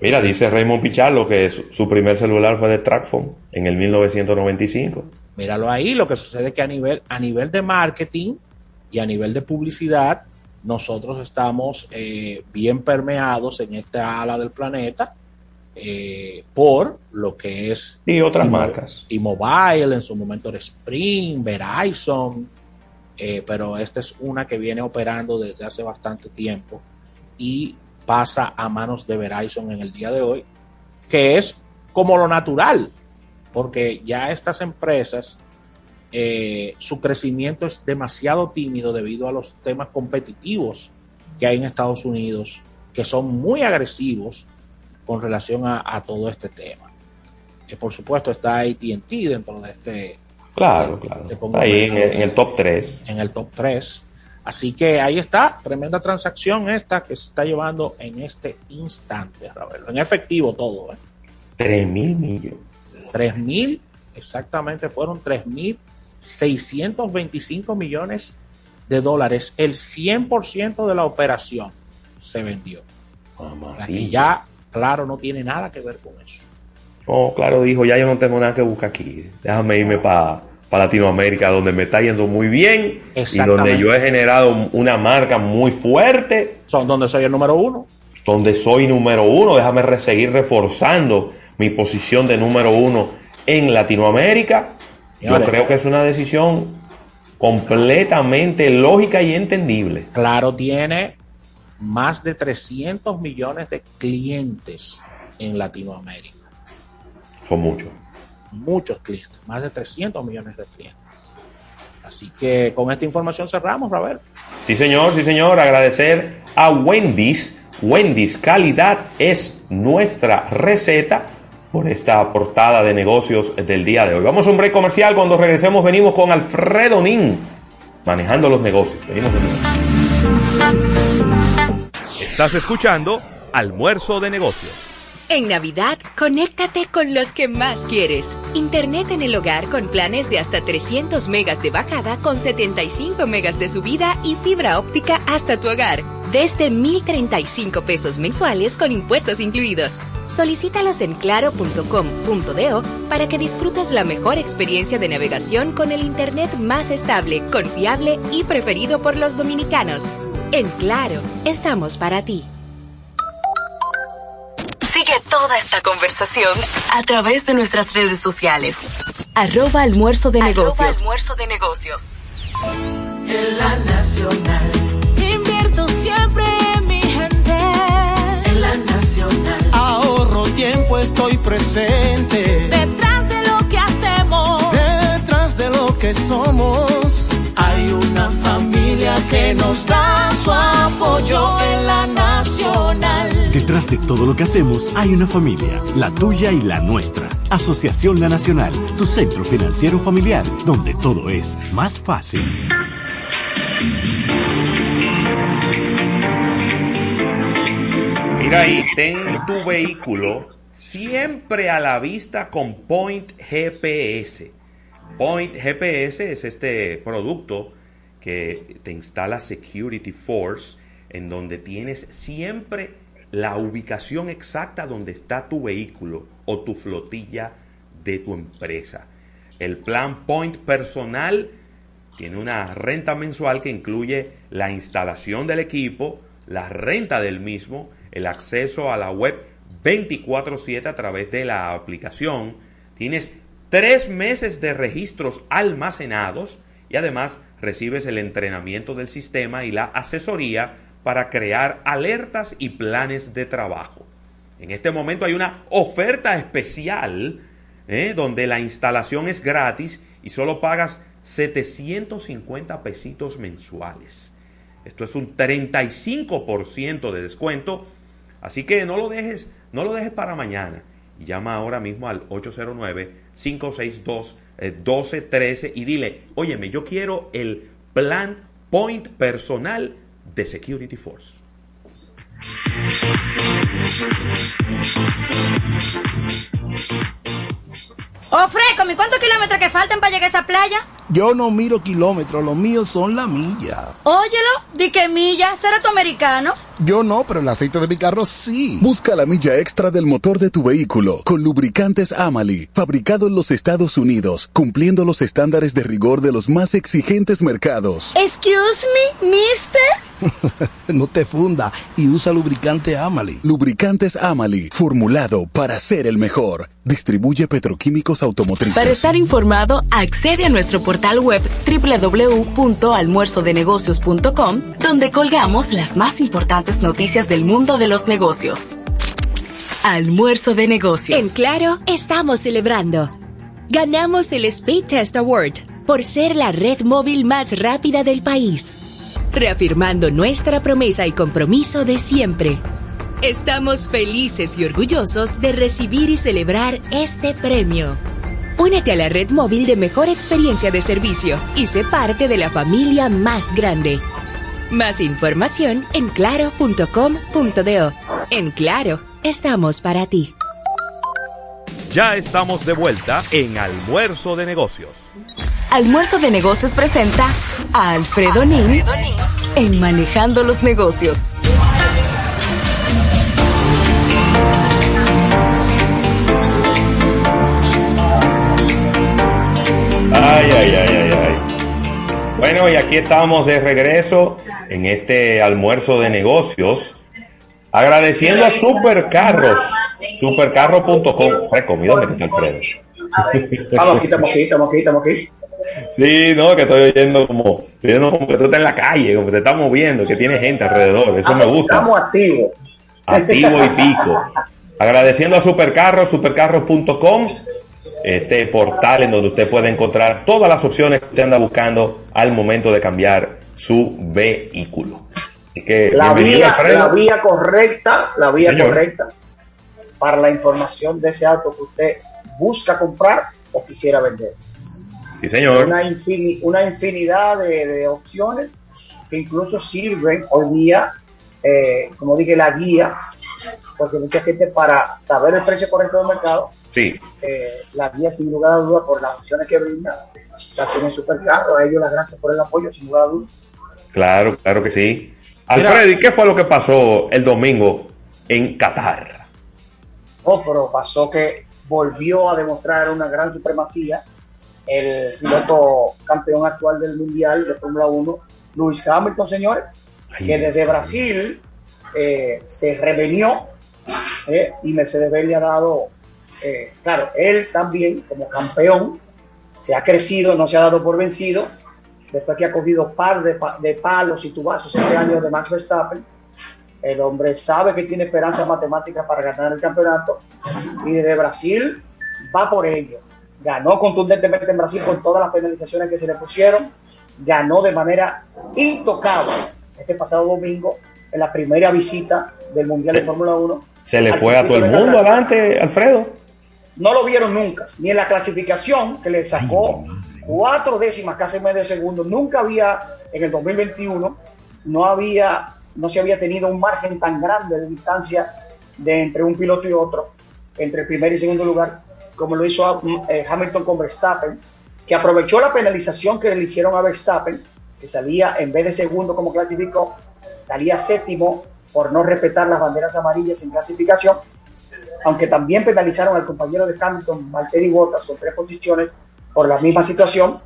Mira, dice Raymond Pichardo que su, su primer celular fue de TrackPhone en el 1995. Míralo ahí, lo que sucede es que a nivel, a nivel de marketing y a nivel de publicidad, nosotros estamos eh, bien permeados en esta ala del planeta eh, por lo que es Y otras marcas. T-Mobile, en su momento era Spring, Verizon, eh, pero esta es una que viene operando desde hace bastante tiempo y pasa a manos de Verizon en el día de hoy, que es como lo natural, porque ya estas empresas, eh, su crecimiento es demasiado tímido debido a los temas competitivos que hay en Estados Unidos, que son muy agresivos con relación a, a todo este tema. Eh, por supuesto está ATT dentro de este, Claro, claro. te pongo Ahí en- en, el- en el top 3. en el top 3. Así que ahí está, tremenda transacción esta que se está llevando en este instante, Ravelo. En efectivo todo, ¿eh? 3 mil millones. 3 mil, exactamente fueron 3 mil 625 millones de dólares. El 100% de la operación se vendió. Y ya, claro, no tiene nada que ver con eso. Oh, claro, dijo, ya yo no tengo nada que buscar aquí. Déjame irme para Latinoamérica, donde me está yendo muy bien y donde yo he generado una marca muy fuerte, Son donde soy el número uno. donde soy número uno. Déjame re- seguir reforzando mi posición de número uno en Latinoamérica. Yo creo que es una decisión completamente lógica y entendible. Claro, tiene más de 300 millones de clientes en Latinoamérica. Son muchos. Muchos clientes, más de 300 millones de clientes. Así que con esta información cerramos, Ravel. Sí, señor, sí, señor. Agradecer a Wendy's. Wendy's Calidad es nuestra receta por esta portada de negocios del día de hoy. Vamos a un break comercial. Cuando regresemos, venimos con Alfredo Nin manejando los negocios. Venimos. Estás escuchando Almuerzo de Negocios. En Navidad, conéctate con los que más quieres. Internet en el hogar con planes de hasta 300 megas de bajada con 75 megas de subida y fibra óptica hasta tu hogar. Desde 1,035 pesos mensuales con impuestos incluidos. Solicítalos en claro.com.do para que disfrutes la mejor experiencia de navegación con el Internet más estable, confiable y preferido por los dominicanos. En Claro, estamos para ti. Sigue toda esta conversación a través de nuestras redes sociales. Arroba almuerzo de negocios. almuerzo de negocios. En la nacional, Invierto siempre en mi gente. en la nacional. Ahorro tiempo, estoy presente. Detrás de lo que hacemos. Detrás de lo que somos. Hay una familia que nos dan su apoyo en la nacional. Detrás de todo lo que hacemos hay una familia, la tuya y la nuestra. Asociación La Nacional, tu centro financiero familiar, donde todo es más fácil. Mira ahí, ten tu vehículo siempre a la vista con Point GPS. Point GPS es este producto que te instala Security Force, en donde tienes siempre la ubicación exacta donde está tu vehículo o tu flotilla de tu empresa. El plan Point personal tiene una renta mensual que incluye la instalación del equipo, la renta del mismo, el acceso a la web 24/7 a través de la aplicación. Tienes tres meses de registros almacenados y además recibes el entrenamiento del sistema y la asesoría para crear alertas y planes de trabajo. En este momento hay una oferta especial ¿eh? donde la instalación es gratis y solo pagas 750 pesitos mensuales. Esto es un 35% de descuento, así que no lo dejes, no lo dejes para mañana. Llama ahora mismo al 809-562-1213 y dile, óyeme, yo quiero el plan Point personal de Security Force. Oh, Freco, ¿cuántos kilómetros que faltan para llegar a esa playa? Yo no miro kilómetros, los míos son la milla. Óyelo, di que milla, será tu americano. Yo no, pero el aceite de mi carro sí. Busca la milla extra del motor de tu vehículo con lubricantes Amali, fabricado en los Estados Unidos, cumpliendo los estándares de rigor de los más exigentes mercados. Excuse me, mister. no te funda y usa lubricante Amali. Lubricantes Amali, formulado para ser el mejor. Distribuye petroquímicos automotrices. Para estar informado, accede a nuestro portal web www.almuerzodenegocios.com, donde colgamos las más importantes noticias del mundo de los negocios. Almuerzo de negocios. En Claro, estamos celebrando. Ganamos el Speed Test Award por ser la red móvil más rápida del país, reafirmando nuestra promesa y compromiso de siempre. Estamos felices y orgullosos de recibir y celebrar este premio. Únete a la red móvil de mejor experiencia de servicio y sé parte de la familia más grande. Más información en claro.com.do. En Claro, estamos para ti. Ya estamos de vuelta en Almuerzo de Negocios. Almuerzo de Negocios presenta a Alfredo Nin en Manejando los Negocios. Ay, ay, ay, ay. Bueno, y aquí estamos de regreso en este almuerzo de negocios. Agradeciendo a Supercarros, supercarro.com. Dónde está Alfredo. Sí, no, que estoy oyendo como, oyendo como que tú estás en la calle, como que te estás moviendo, que tiene gente alrededor. Eso me gusta. Estamos activos. Activo y pico. Agradeciendo a Supercarros, supercarros.com, este portal en donde usted puede encontrar todas las opciones que usted anda buscando al momento de cambiar su vehículo. Así que, La vía, la vía correcta, la vía Señor. correcta para la información de ese auto que usted busca comprar o quisiera vender. Sí, señor. Una, infini- una infinidad de, de opciones que incluso sirven hoy día, eh, como dije, la guía, porque mucha gente para saber el precio correcto del mercado, Sí, eh, la guía sin lugar a dudas por las opciones que brinda, la tiene Supercarro, a ellos las gracias por el apoyo sin lugar a dudas. claro, claro que sí. Alfredo, ¿y qué fue lo que pasó el domingo en Qatar? Oh, pero pasó que volvió a demostrar una gran supremacía. El piloto campeón actual del Mundial de Fórmula 1, Lewis Hamilton, señores, que desde Brasil eh, se revenió eh, y Mercedes-Benz le ha dado, eh, claro, él también como campeón se ha crecido, no se ha dado por vencido, después que ha cogido par de, pa- de palos y tubazos este año de Max Verstappen, el hombre sabe que tiene esperanzas matemáticas para ganar el campeonato y desde Brasil va por ello. Ganó contundentemente en Brasil con todas las penalizaciones que se le pusieron. ganó de manera intocable este pasado domingo en la primera visita del Mundial de Fórmula 1. Se le fue a todo el mundo adelante, Alfredo. No lo vieron nunca, ni en la clasificación que le sacó cuatro décimas, casi medio segundo. Nunca había, en el 2021, no había, no se había tenido un margen tan grande de distancia entre un piloto y otro, entre primer y segundo lugar, como lo hizo eh, Hamilton con Verstappen, que aprovechó la penalización que le hicieron a Verstappen, que salía en vez de segundo como clasificó, salía séptimo por no respetar las banderas amarillas en clasificación, aunque también penalizaron al compañero de Hamilton, Valtteri Bottas, con tres posiciones por la misma situación.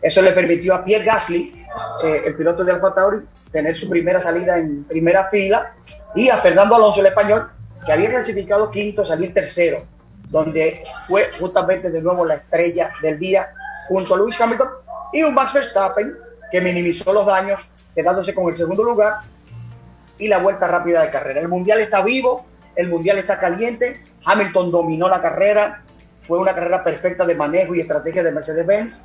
Eso le permitió a Pierre Gasly, eh, el piloto de Alfa Tauri, tener su primera salida en primera fila y a Fernando Alonso, el español, que había clasificado quinto, salir tercero, donde fue justamente de nuevo la estrella del día junto a Lewis Hamilton y un Max Verstappen que minimizó los daños, quedándose con el segundo lugar y la vuelta rápida de carrera. El mundial está vivo, el mundial está caliente, Hamilton dominó la carrera, fue una carrera perfecta de manejo y estrategia de Mercedes-Benz.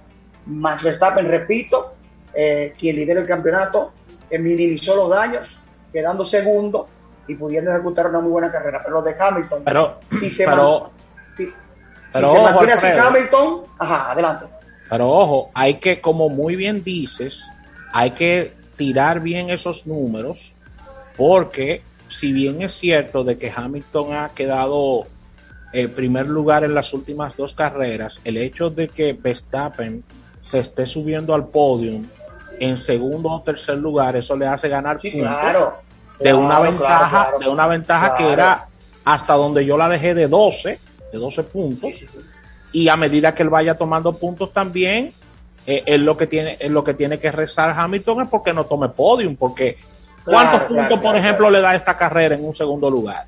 Max Verstappen, repito, eh, quien lidera el campeonato, minimizó los daños, quedando segundo y pudiendo ejecutar una muy buena carrera. Pero lo de Hamilton, Pero, si se, pero, si- pero si se ojo, Alfredo. Hamilton, ajá, adelante. Pero ojo, hay que, como muy bien dices, hay que tirar bien esos números, porque si bien es cierto de que Hamilton ha quedado en primer lugar en las últimas dos carreras, el hecho de que Verstappen se esté subiendo al podio en segundo o tercer lugar, eso le hace ganar puntos claro. de una ventaja, claro, de una ventaja que era hasta donde yo la dejé de 12, de 12 puntos. Y a medida que él vaya tomando puntos también, eh, él lo que tiene, él lo que tiene que rezar Hamilton es porque no tome podium, porque ¿cuántos puntos, por ejemplo, le da esta carrera en un segundo lugar?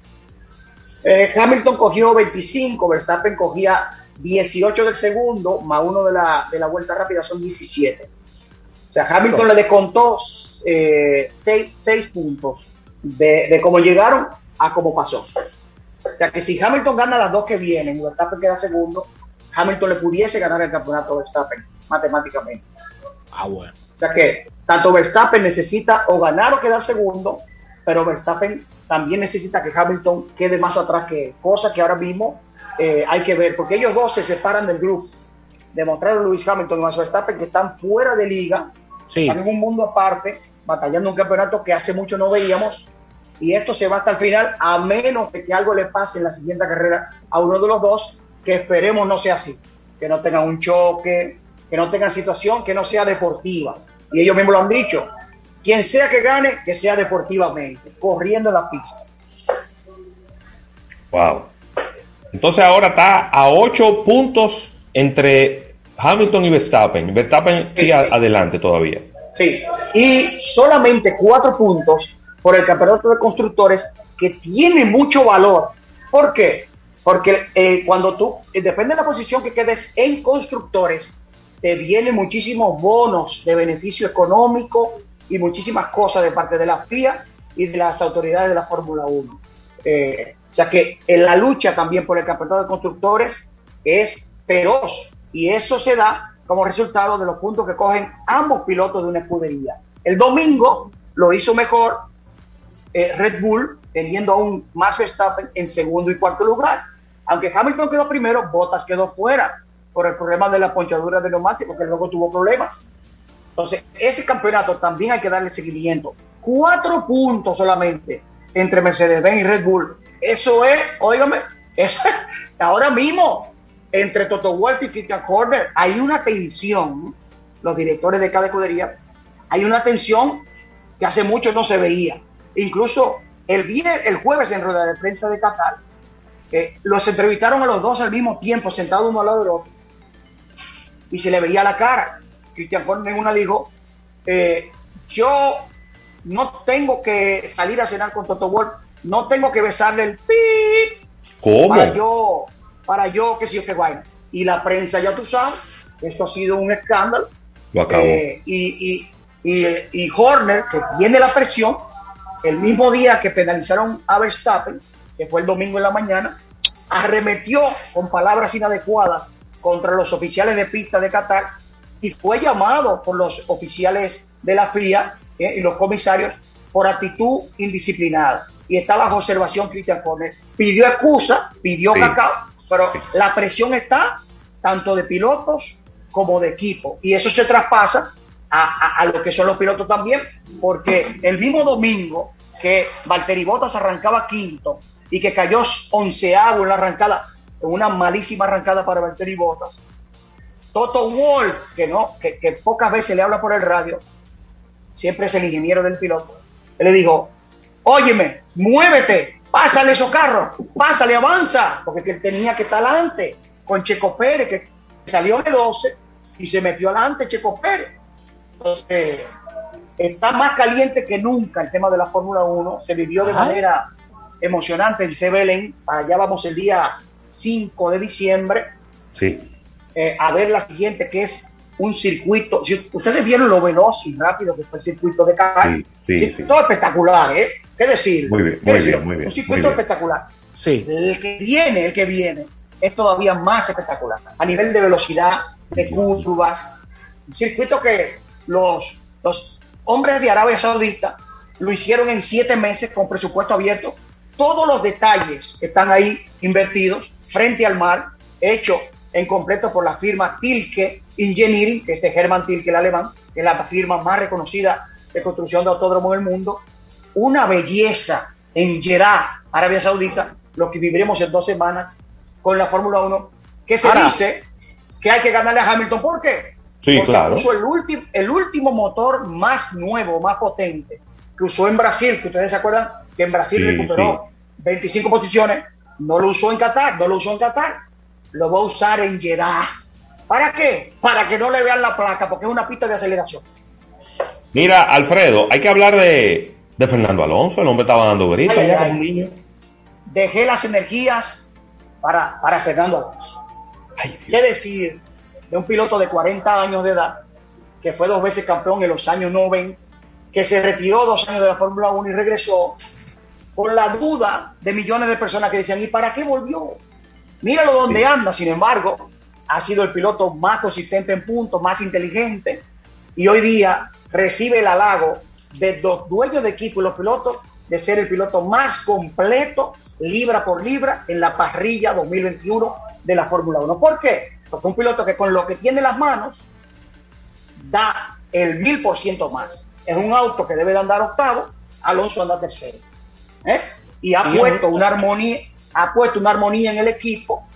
Eh, Hamilton cogió 25, Verstappen cogía 18 del segundo, más uno de la, de la vuelta rápida son 17. O sea, Hamilton le descontó 6 puntos de, de cómo llegaron a cómo pasó. O sea, que si Hamilton gana las dos que vienen y Verstappen queda segundo, Hamilton le pudiese ganar el campeonato a Verstappen matemáticamente. Ah, bueno. O sea que tanto Verstappen necesita o ganar o quedar segundo, pero Verstappen también necesita que Hamilton quede más atrás que él, cosa que ahora mismo eh, hay que ver, porque ellos dos se separan del grupo. Demostraron Luis Hamilton y Max Verstappen que están fuera de liga, Sí. están en un mundo aparte, batallando un campeonato que hace mucho no veíamos, y esto se va hasta el final, a menos de que algo le pase en la siguiente carrera a uno de los dos, que esperemos no sea así, que no tengan un choque, que no tengan situación que no sea deportiva. Y ellos mismos lo han dicho, quien sea que gane, que sea deportivamente, corriendo en la pista. Wow. Entonces ahora está a 8 puntos entre Hamilton y Verstappen. Verstappen sigue a- adelante todavía. Sí, y solamente cuatro puntos por el campeonato de constructores que tiene mucho valor. ¿Por qué? Porque eh, cuando tú, eh, depende de la posición que quedes en constructores, te vienen muchísimos bonos de beneficio económico y muchísimas cosas de parte de la FIA y de las autoridades de la Fórmula 1. Eh, o sea que en la lucha también por el campeonato de constructores es feroz y eso se da como resultado de los puntos que cogen ambos pilotos de una escudería. El domingo lo hizo mejor eh, Red Bull, teniendo aún más Verstappen en segundo y cuarto lugar. Aunque Hamilton quedó primero, Bottas quedó fuera por el problema de la ponchadura de neumáticos, que luego tuvo problemas. Entonces, ese campeonato también hay que darle seguimiento. Cuatro puntos solamente entre Mercedes-Benz y Red Bull. Eso es, óigame, es, ahora mismo, entre Toto Wolff y Christian Horner, hay una tensión, los directores de cada escudería, hay una tensión que hace mucho no se veía. Incluso el, vier- el jueves en rueda de prensa de Qatar, eh, los entrevistaron a los dos al mismo tiempo, sentados uno al lado del otro, y se le veía la cara. Christian Horner en una dijo, eh, yo no tengo que salir a cenar con Toto Wolff, no tengo que besarle el pi ¿Cómo? para yo, para yo, que sé yo qué vaina. Y la prensa, ya tú sabes, eso ha sido un escándalo. Lo acabó. Eh, y, y, y, y Horner, que tiene la presión, el mismo día que penalizaron a Verstappen, que fue el domingo en la mañana, arremetió con palabras inadecuadas contra los oficiales de pista de Qatar y fue llamado por los oficiales de la FIA eh, y los comisarios por actitud indisciplinada. Y está bajo observación Cristian Horner. Pidió excusa, pidió cacao, pero la presión está tanto de pilotos como de equipo. Y eso se traspasa a, a, lo que son los pilotos también, porque el mismo domingo que Valtteri Bottas arrancaba quinto y que cayó onceavo en la arrancada, en una malísima arrancada para Valtteri Bottas, Toto Wolf, que no, que, que, pocas veces le habla por el radio, siempre es el ingeniero del piloto, él le dijo, óyeme, muévete, pásale esos carros, pásale, avanza, porque él tenía que estar adelante con Checo Pérez, que salió de 12 y se metió adelante Checo Pérez. Entonces, está más caliente que nunca el tema de la Fórmula 1, se vivió de manera emocionante en Sebelen, allá vamos el día 5 de diciembre. Sí. Eh, a ver la siguiente, que es un circuito. Si ustedes vieron lo veloz y rápido que fue el circuito de Cali, sí, sí, todo espectacular, ¿eh? ¿Qué decir? Muy bien, muy bien, muy bien. Un circuito espectacular. Sí. El que viene, el que viene, es todavía más espectacular. A nivel de velocidad, de curvas, un circuito que los, los hombres de Arabia Saudita lo hicieron en siete meses con presupuesto abierto. Todos los detalles están ahí invertidos frente al mar, hecho en completo por la firma Tilke Engineering, que es de Hermann Tilke, el alemán, que es la firma más reconocida de construcción de autódromo del mundo. Una belleza en Jeddah, Arabia Saudita, lo que viviremos en dos semanas con la Fórmula 1, que se Ahora- dice que hay que ganarle a Hamilton. ¿Por qué? Sí, Porque claro. puso el, último el último motor más nuevo, más potente, que usó en Brasil, que ustedes se acuerdan que en Brasil Sí, recuperó 25 posiciones, no lo usó en Qatar, no lo usó en Qatar, lo va a usar en Jeddah. ¿Para qué? Para que no le vean la placa, porque es una pista de aceleración. Mira, Alfredo, hay que hablar de, de Fernando Alonso. El hombre estaba dando gritos Ay, ay, como un niño. Dejé las energías para, para Fernando Alonso. ¿Qué decir de un piloto de 40 años de edad, que fue dos veces campeón en los años 90, que se retiró dos años de la Fórmula 1 y regresó con la duda de millones de personas que decían, ¿y para qué volvió? Míralo donde anda, sin embargo, ha sido el piloto más consistente en puntos, más inteligente, y hoy día recibe el halago de los dueños de equipo y los pilotos de ser el piloto más completo, libra por libra, en la parrilla 2021 de la Fórmula 1. ¿Por qué? Porque un piloto que con lo que tiene en las manos da el mil por ciento más. Es un auto que debe de andar octavo, Alonso anda tercero. ¿eh? Y ha puesto una armonía, ha puesto una armonía en el equipo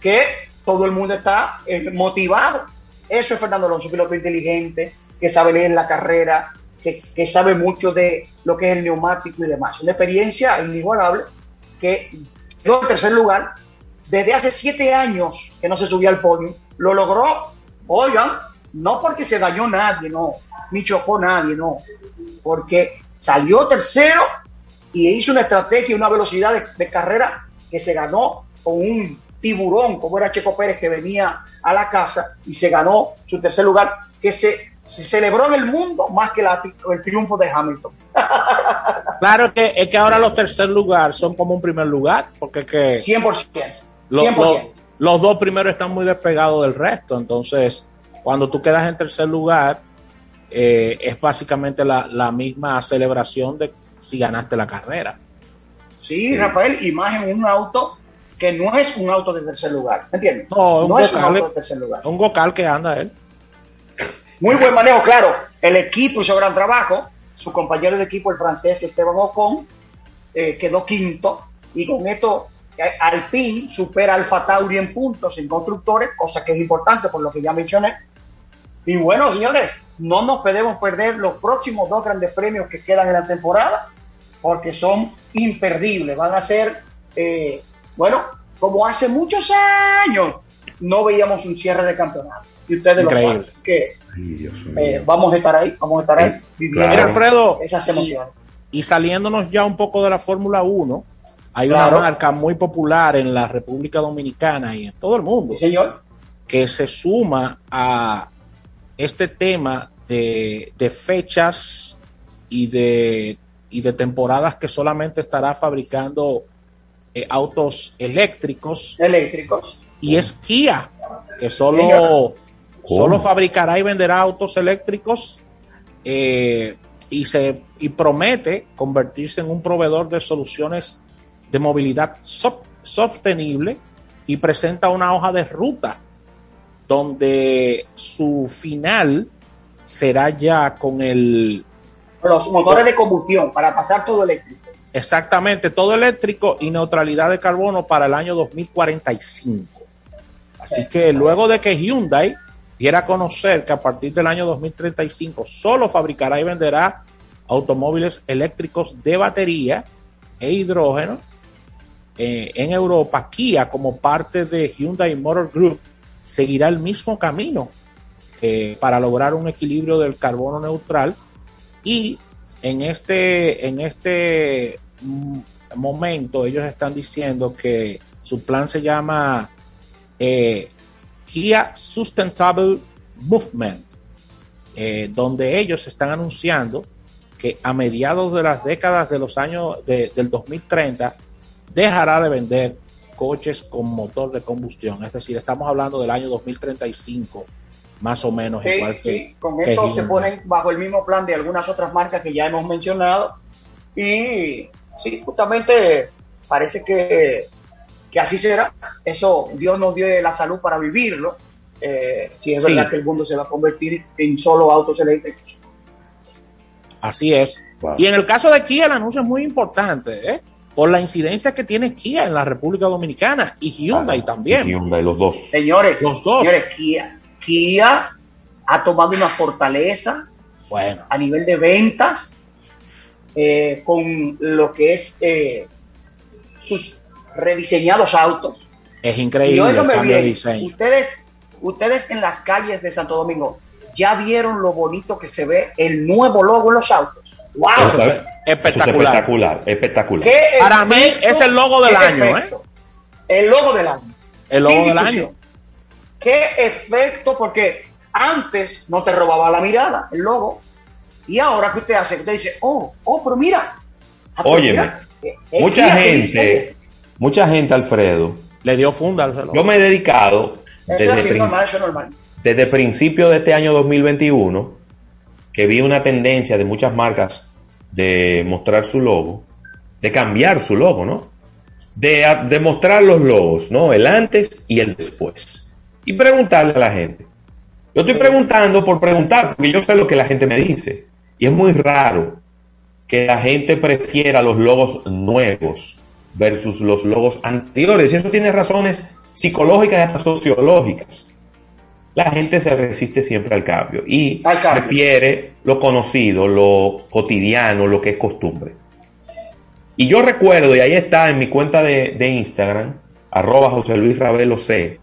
que todo el mundo está eh, motivado. Eso es Fernando Alonso, piloto inteligente, que sabe leer la carrera, que, que sabe mucho de lo que es el neumático y demás. Una experiencia inigualable que quedó en tercer lugar desde hace siete años que no se subía al podio. Lo logró, oigan, no porque se dañó nadie, no, ni chocó nadie, no, porque salió tercero y hizo una estrategia y una velocidad de carrera que se ganó con un tiburón, como era Checo Pérez, que venía a la casa y se ganó su tercer lugar, que se, se celebró en el mundo más que la- el triunfo de Hamilton. Claro que es que ahora los tercer lugar son como un primer lugar, porque que 100%. lo- 100%. lo- los dos primeros están muy despegados del resto. Entonces, cuando tú quedas en tercer lugar, eh, es básicamente la, la misma celebración de si ganaste la carrera. Sí, Rafael, imagen un auto que no es un auto de tercer lugar, ¿me entiendes? No, un es un auto de tercer lugar. un vocal que anda él. Muy buen manejo, claro. El equipo hizo gran trabajo. Su compañero de equipo, el francés Esteban Ocon, eh, quedó quinto. Y con esto, eh, Alpine supera al Tauri en puntos en constructores, cosa que es importante por lo que ya mencioné. Y bueno, señores, no nos podemos perder los próximos dos grandes premios que quedan en la temporada, porque son imperdibles. Van a ser, eh, bueno, como hace muchos años no veíamos un cierre de campeonato. Y ustedes Increíble. lo saben. Que Ay, Dios mío. eh, vamos a estar ahí, vamos a estar ahí viviendo Alfredo, esas emociones. y saliéndonos ya un poco de la Fórmula 1, hay Claro. una marca muy popular en la República Dominicana y en todo el mundo Sí, señor. que se suma a este tema de, de fechas y de, y de temporadas que solamente estará fabricando eh, autos eléctricos Eléctricos. y es Kia, que solo. Solo fabricará y venderá autos eléctricos eh, y, se, y promete convertirse en un proveedor de soluciones de movilidad sostenible y presenta una hoja de ruta donde su final será ya con el Los motores de combustión para pasar todo eléctrico. exactamente todo eléctrico y neutralidad de carbono para el año 2045. Así que luego de que Hyundai diera a conocer que a partir del año 2035 solo fabricará y venderá automóviles eléctricos de batería e hidrógeno eh, en Europa, Kia como parte de Hyundai Motor Group seguirá el mismo camino eh, para lograr un equilibrio del carbono neutral y en este en este mm, momento ellos están diciendo que su plan se llama eh, Kia Sustainable Movement, eh, donde ellos están anunciando que a mediados de las décadas de los años de- del 2030 dejará de vender coches con motor de combustión. Es decir, estamos hablando del año 2035, más o menos, Sí, igual que, sí, con que esto se ponen bajo el mismo plan de algunas otras marcas que ya hemos mencionado. Y sí, justamente parece que, que así será. Eso Dios nos dio la salud para vivirlo. Eh, si es Sí. verdad que el mundo se va a convertir en solo autos eléctricos. Así es. Y en el caso de Kia, el anuncio es muy importante, ¿eh? por la incidencia que tiene Kia en la República Dominicana y Hyundai también. Hyundai, los dos. Señores, Los dos. señores, Kia, Kia ha tomado una fortaleza Bueno, a nivel de ventas eh, con lo que es eh, sus rediseñados autos. es increíble el bien, diseño. ustedes, ustedes en las calles de Santo Domingo ya vieron lo bonito que se ve el nuevo logo en los autos. ¡Wow! Eso está- Eso es espectacular. espectacular, espectacular. ¿Qué Para mí es el logo del año, ¿eh? El logo del año. El logo Sin del discusión. año. ¿Qué efecto? Porque antes no te robaba la mirada, el logo. Y ahora que usted hace, que usted dice, oh, oh, pero mira. Ah, mira, eh, eh, mucha gente, dice, mucha gente, Alfredo, Le dio funda al reloj. yo me he dedicado Eso desde, es prin- normal, eso es normal. desde principio de este año 2021, que vi una tendencia de muchas marcas de mostrar su logo, de cambiar su logo, ¿no? De, de mostrar los logos, ¿no? El antes y el después. Y preguntarle a la gente. Yo estoy preguntando por preguntar, porque yo sé lo que la gente me dice. Y es muy raro que la gente prefiera los logos nuevos versus los logos anteriores. Y eso tiene razones psicológicas y hasta sociológicas. La gente se resiste siempre al cambio y Al cambio. prefiere lo conocido, lo cotidiano, lo que es costumbre. Y yo recuerdo, y ahí está en mi cuenta de, de Instagram, arroba José Luis Ravelo C,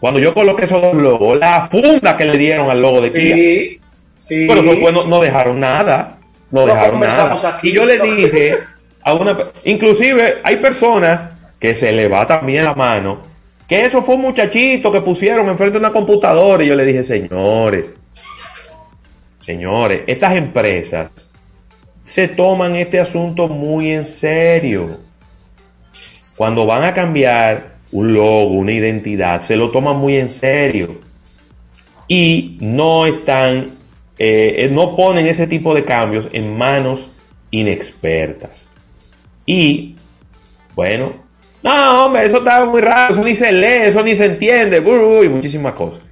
cuando yo coloqué esos dos logos, la funda que le dieron al logo de Kia. Sí, sí. Pero eso fue, no, no dejaron nada. No dejaron nada. aquí, y yo le dije a una. Inclusive hay personas que se le va también la mano. Que eso fue un muchachito que pusieron enfrente de una computadora. Y yo le dije, señores, señores, estas empresas se toman este asunto muy en serio. Cuando van a cambiar un logo, una identidad, se lo toman muy en serio y no están, eh, eh, no ponen ese tipo de cambios en manos inexpertas. Y, bueno, no, hombre, eso está muy raro, eso ni se lee, eso ni se entiende, y muchísimas cosas.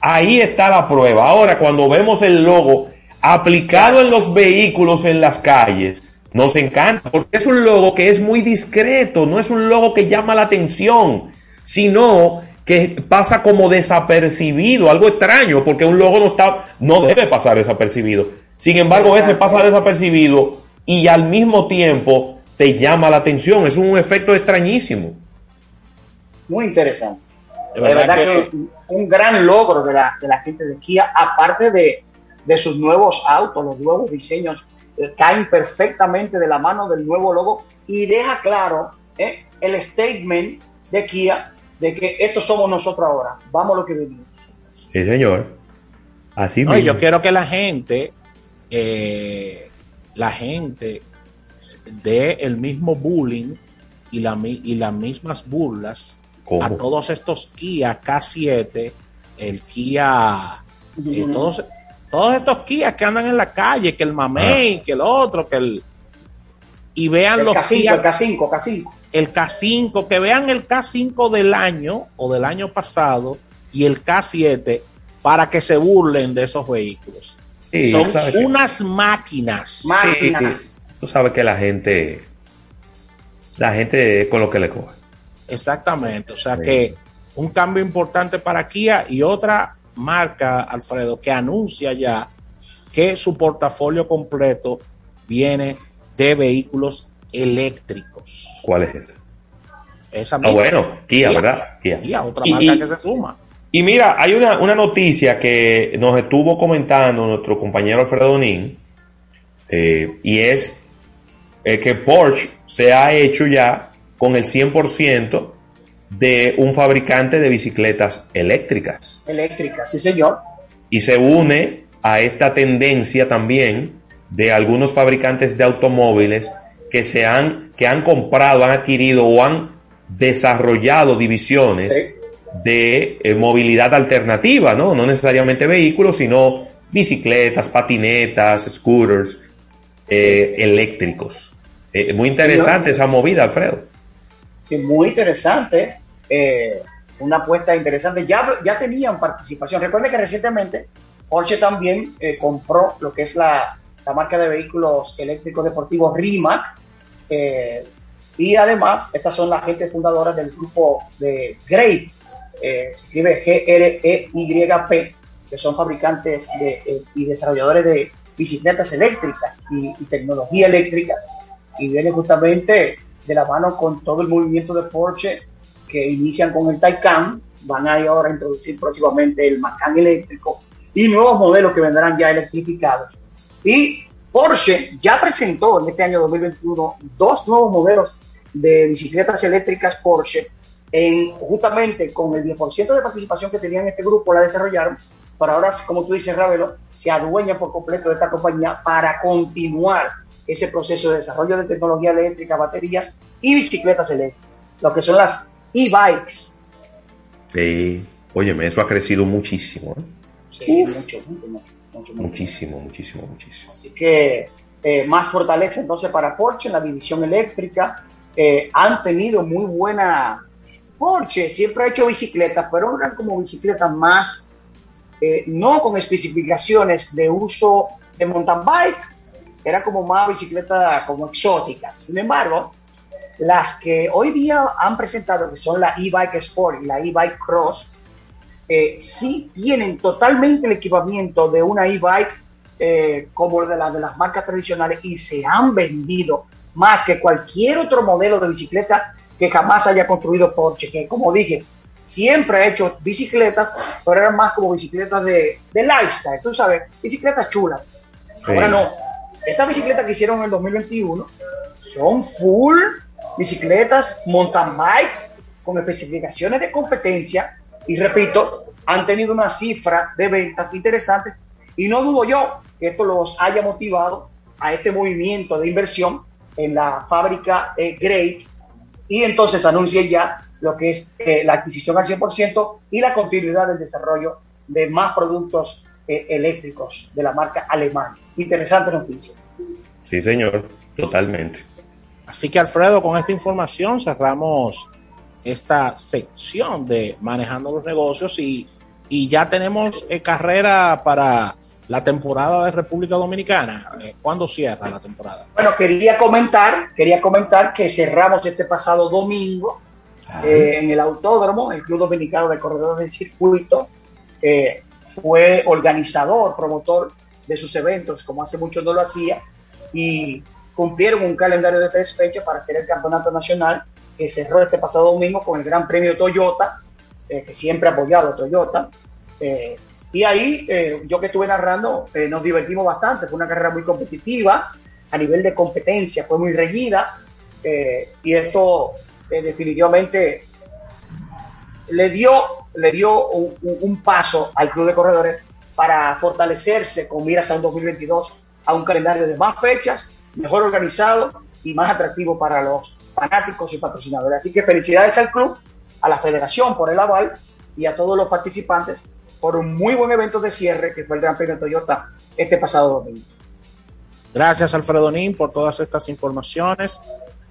Ahí está la prueba. Ahora, cuando vemos el logo aplicado en los vehículos en las calles, nos encanta, porque es un logo que es muy discreto, no es un logo que llama la atención, sino que pasa como desapercibido, algo extraño, porque un logo no está, no debe pasar desapercibido. Sin embargo, ese pasa desapercibido y al mismo tiempo te llama la atención. Es un efecto extrañísimo. Muy interesante. De De verdad que- que, un gran logro de la, de la gente de Kia, aparte de, de sus nuevos autos, los nuevos diseños, caen perfectamente de la mano del nuevo logo y deja claro eh, el statement de Kia de que estos somos nosotros ahora, vamos a lo que venimos. Sí, señor. Así No, mismo. yo quiero que la gente, eh, la gente dé el mismo bullying y, la, mi- y las mismas burlas ¿Cómo? a todos estos Kia K7 el Kia, eh, todos, todos estos Kia que andan en la calle, que el Mamey, Ah. que el otro, que el... Y vean El los K5, Kia, el K5, K5. el K5, que vean el K5 del año o del año pasado y el K7 para que se burlen de esos vehículos. Sí, Son unas máquinas. Sí, tú sabes que la gente, la gente es con lo que le coge. Exactamente. O sea Sí. que un cambio importante para Kia y otra marca, Alfredo, que anuncia ya que su portafolio completo viene de vehículos eléctricos. ¿Cuál es ese? Esa Ah, misma. bueno, Kia, ¿verdad? Kia. Kia, otra Y- marca y- que se suma. Y mira, hay una, una noticia que nos estuvo comentando nuestro compañero Alfredo Nin, eh, y es eh, que Porsche se ha hecho ya con el 100% de un fabricante de bicicletas eléctricas. Eléctrica, sí señor. Y se une a esta tendencia también de algunos fabricantes de automóviles que se han, que han comprado, han adquirido o han desarrollado divisiones de eh, movilidad alternativa, ¿no? No necesariamente vehículos, sino bicicletas, patinetas, scooters eh, eléctricos. Eh, muy interesante esa movida, Alfredo. Sí, muy interesante. Eh, una apuesta interesante. Ya, ya tenían participación. Recuerden que recientemente Porsche también eh, compró lo que es la, la marca de vehículos eléctricos deportivos Rimac. eh, y además, estas son las gentes fundadoras del grupo de Grape. eh, se escribe G-R-E-Y-P, que son fabricantes de, eh, y desarrolladores de bicicletas eléctricas y, y tecnología eléctrica. Y viene justamente de la mano con todo el movimiento de Porsche que inician con el Taycan, van a ir ahora a introducir próximamente el Macan eléctrico y nuevos modelos que vendrán ya electrificados. Y Porsche ya presentó en este año 2021 dos nuevos modelos de bicicletas eléctricas Porsche, en, justamente con el 10% de participación que tenían este grupo, la desarrollaron, pero ahora, como tú dices, Ravelo, se adueña por completo de esta compañía para continuar ese proceso de desarrollo de tecnología eléctrica, baterías y bicicletas eléctricas, lo que son las e-bikes. Sí. Óyeme, eso ha crecido muchísimo. ¿eh? Sí, mucho, mucho, mucho, mucho. Muchísimo, muchísimo, muchísimo. Así que eh, más fortaleza entonces para Porsche en la división eléctrica. Eh, han tenido muy buena. Porsche siempre ha hecho bicicletas, pero eran como bicicletas más, eh, no con especificaciones de uso de mountain bike, era como más bicicletas como exóticas. Sin embargo, las que hoy día han presentado, que son la e-bike Sport y la e-bike Cross, eh, sí tienen totalmente el equipamiento de una e-bike eh, como de, la, de las marcas tradicionales y se han vendido más que cualquier otro modelo de bicicleta que jamás haya construido Porsche, que como dije, siempre ha hecho bicicletas, pero eran más como bicicletas de, de lifestyle, tú sabes, bicicletas chulas. Ahora no, estas bicicletas que hicieron en el 2021 son full bicicletas mountain bike con especificaciones de competencia y repito, han tenido una cifra de ventas interesantes y no dudo yo que esto los haya motivado a este movimiento de inversión en la fábrica eh, Great y entonces anuncien ya lo que es eh, la adquisición al 100% y la continuidad del desarrollo de más productos eh, eléctricos de la marca alemana. Interesantes noticias. Sí, señor, totalmente. Así que Alfredo, con esta información cerramos esta sección de manejando los negocios y, y ya tenemos eh, carrera para la temporada de República Dominicana. Eh, ¿Cuándo cierra la temporada? Bueno, quería comentar, quería comentar que cerramos este pasado domingo eh, en el autódromo, el Club Dominicano de Corredores del Circuito eh, fue organizador, promotor de sus eventos, como hace mucho no lo hacía, y cumplieron un calendario de tres fechas para hacer el campeonato nacional que cerró este pasado domingo con el Gran Premio Toyota, eh, que siempre ha apoyado Toyota. Eh, y ahí, eh, yo que estuve narrando, nos divertimos bastante. Fue una carrera muy competitiva, a nivel de competencia, fue muy reñida. y esto definitivamente le dio, le dio un, un- un paso al Club de Corredores para fortalecerse con miras a un 2022, a un calendario de más fechas, mejor organizado y más atractivo para los fanáticos y patrocinadores. Así que felicidades al club, a la federación por el aval y a todos los participantes por un muy buen evento de cierre que fue el Gran Premio Toyota este pasado domingo. Gracias Alfredo Nin por todas estas informaciones.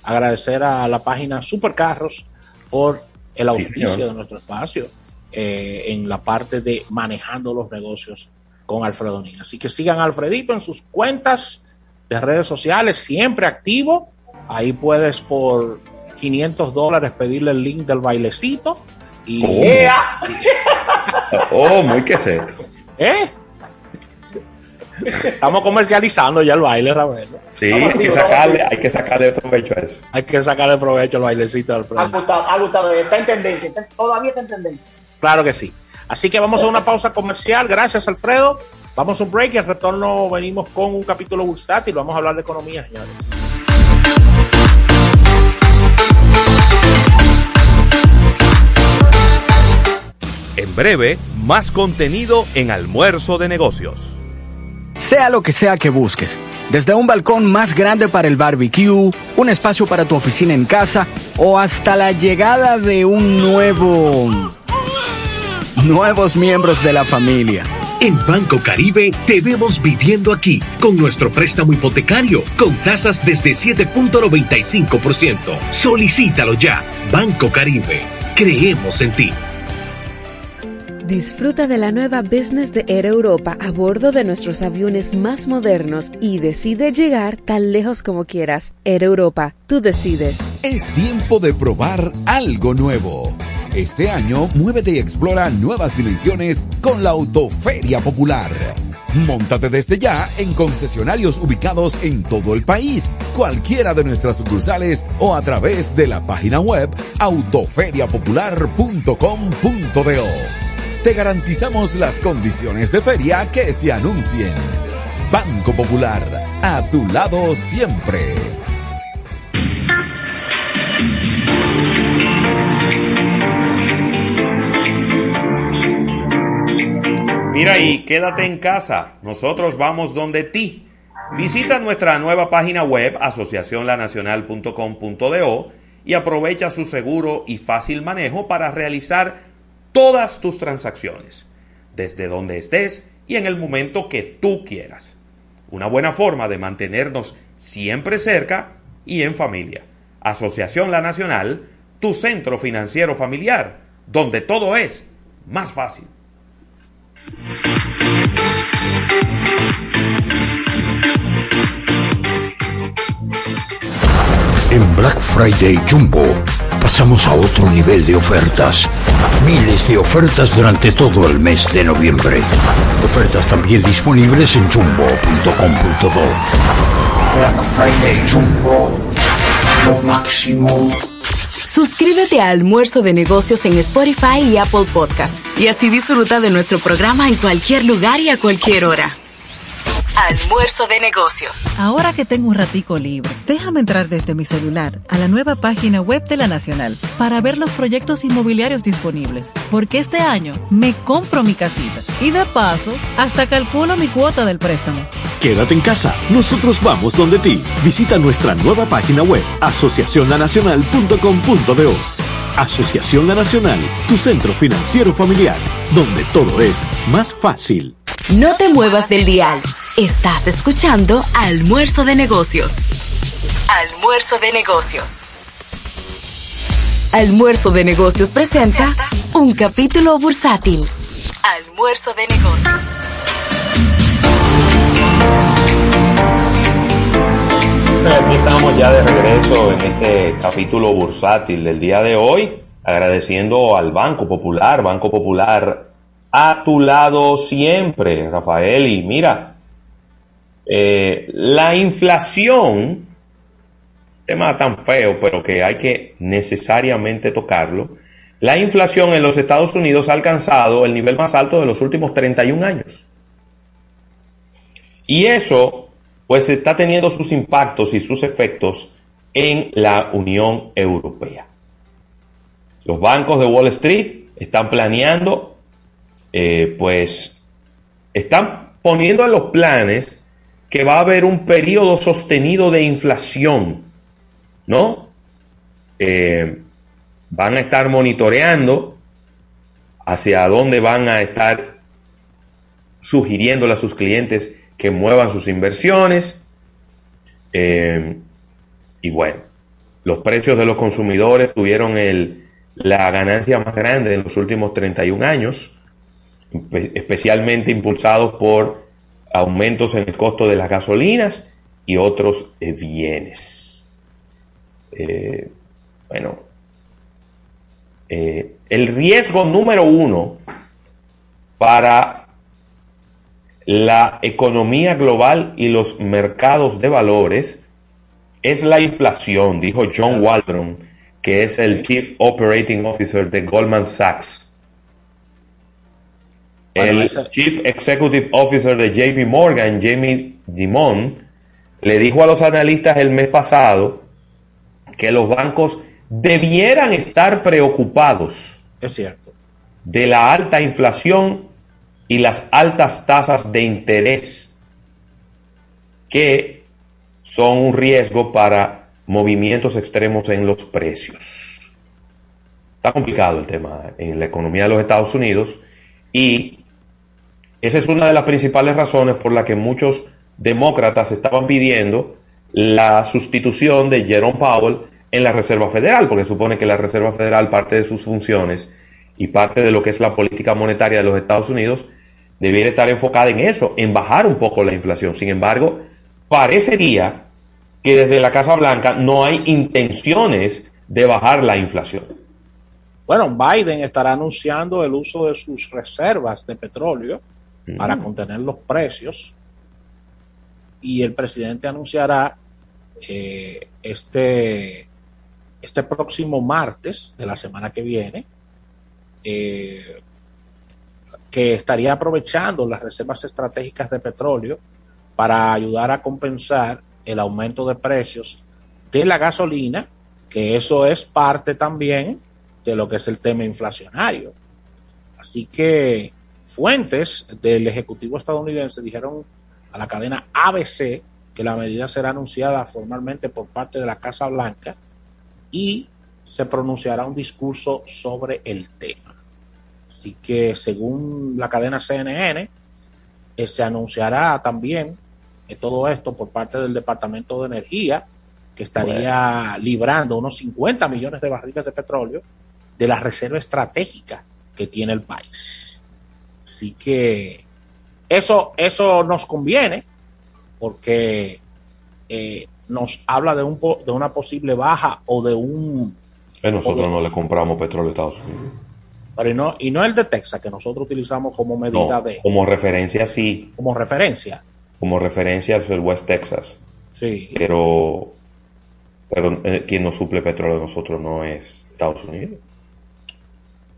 Agradecer a la página Supercarros por el auspicio de nuestro espacio eh, en la parte de manejando los negocios con Alfredo Nin. Así que sigan a Alfredito en sus cuentas de redes sociales, siempre activo. Ahí puedes por 500 dólares pedirle el link del bailecito. Y... Oh, oh muy que sé. ¿Eh? Estamos comercializando ya el baile, Ravelo. Sí, hay que, sacarle, hay que sacarle provecho a eso. Hay que sacarle provecho al bailecito del Ha gustado, ha gustado, está en tendencia, todavía está en tendencia. Claro que sí. Así que vamos a una pausa comercial. Gracias, Alfredo. Vamos a un break y al retorno venimos con un capítulo bursátil. Vamos a hablar de economía, señores. En breve, más contenido en Almuerzo de Negocios. Sea lo que sea que busques, desde un balcón más grande para el barbecue, un espacio para tu oficina en casa o hasta la llegada de un nuevo... nuevos miembros de la familia. En Banco Caribe te vemos viviendo aquí con nuestro préstamo hipotecario con tasas desde 7.95%. Solicítalo ya. Banco Caribe. Creemos en ti. Disfruta de la nueva business de Air Europa a bordo de nuestros aviones más modernos y decide llegar tan lejos como quieras. Air Europa, tú decides. Es tiempo de probar algo nuevo. Este año, muévete y explora nuevas dimensiones con la Autoferia Popular. Móntate desde ya en concesionarios ubicados en todo el país, cualquiera de nuestras sucursales o a través de la página web autoferiapopular.com.do te garantizamos las condiciones de feria que se anuncien. Banco Popular, a tu lado siempre. Mira y quédate en casa, nosotros vamos donde ti. Visita nuestra nueva página web asociacionlanacional.com.do y aprovecha su seguro y fácil manejo para realizar todas tus transacciones, desde donde estés y en el momento que tú quieras. Una buena forma de mantenernos siempre cerca y en familia. Asociación La Nacional, tu centro financiero familiar, donde todo es más fácil. En Black Friday Jumbo pasamos a otro nivel de ofertas. Miles de ofertas durante todo el mes de noviembre. Ofertas también disponibles en jumbo.com.do. Black Friday Jumbo. Lo máximo. Suscríbete a Almuerzo de Negocios en Spotify y Apple Podcast y así disfruta de nuestro programa en cualquier lugar y a cualquier hora. Almuerzo de negocios. Ahora que tengo un ratico libre, déjame entrar desde mi celular a la nueva página web de la Nacional para ver los proyectos inmobiliarios disponibles. Porque este año me compro mi casita y de paso hasta calculo mi cuota del préstamo. Quédate en casa, nosotros vamos donde ti. Visita nuestra nueva página web asociacionlanacional.com.do. Asociación La Nacional, tu centro financiero familiar, donde todo es más fácil. No te muevas del dial. Estás escuchando Almuerzo de Negocios. Almuerzo de Negocios. Almuerzo de Negocios presenta un capítulo bursátil. Almuerzo de Negocios. Aquí estamos ya de regreso en este capítulo bursátil del día de hoy, agradeciendo al Banco Popular, Banco Popular a tu lado siempre, Rafael. Y mira, eh, la inflación, tema tan feo, pero que hay que necesariamente tocarlo. La inflación en los Estados Unidos ha alcanzado el nivel más alto de los últimos 31 años. Y eso, pues, está teniendo sus impactos y sus efectos en la Unión Europea. Los bancos de Wall Street están planeando, eh, pues, están poniendo en los planes que va a haber un periodo sostenido de inflación, ¿no? Eh, van a estar monitoreando hacia dónde van a estar sugiriéndole a sus clientes que muevan sus inversiones. Eh, y bueno, los precios de los consumidores tuvieron el, la ganancia más grande en los últimos 31 años, especialmente impulsados por aumentos en el costo de las gasolinas y otros eh, bienes. Eh, bueno, el riesgo número uno para la economía global y los mercados de valores es la inflación, dijo John Waldron, que es el Chief Operating Officer de Goldman Sachs. El Chief Executive Officer de JP Morgan, Jamie Dimon, le dijo a los analistas el mes pasado que los bancos debieran estar preocupados. Es cierto. De la alta inflación y las altas tasas de interés que son un riesgo para movimientos extremos en los precios. Está complicado el tema en la economía de los Estados Unidos y esa es una de las principales razones por la que muchos demócratas estaban pidiendo la sustitución de Jerome Powell en la Reserva Federal, porque supone que la Reserva Federal, parte de sus funciones y parte de lo que es la política monetaria de los Estados Unidos, debiera estar enfocada en eso, en bajar un poco la inflación. Sin embargo, parecería que desde la Casa Blanca no hay intenciones de bajar la inflación. Bueno, Biden estará anunciando el uso de sus reservas de petróleo para contener los precios y el presidente anunciará eh, este, este próximo martes de la semana que viene eh, que estaría aprovechando las reservas estratégicas de petróleo para ayudar a compensar el aumento de precios de la gasolina, que eso es parte también de lo que es el tema inflacionario. Así que fuentes del Ejecutivo estadounidense dijeron a la cadena ABC que la medida será anunciada formalmente por parte de la Casa Blanca y se pronunciará un discurso sobre el tema. Así que según la cadena CNN, eh, se anunciará también eh, todo esto por parte del Departamento de Energía, que estaría librando unos 50 millones de barriles de petróleo de la reserva estratégica que tiene el país. Así que eso, eso nos conviene porque eh, nos habla de, un, de una posible baja o de un... nosotros no le compramos petróleo a Estados Unidos. Pero y no, y no el de Texas, que nosotros utilizamos como medida de... Como referencia, sí. Como referencia. Como referencia es el West Texas. Sí. Pero, pero eh, quien nos suple petróleo a nosotros no es Estados Unidos.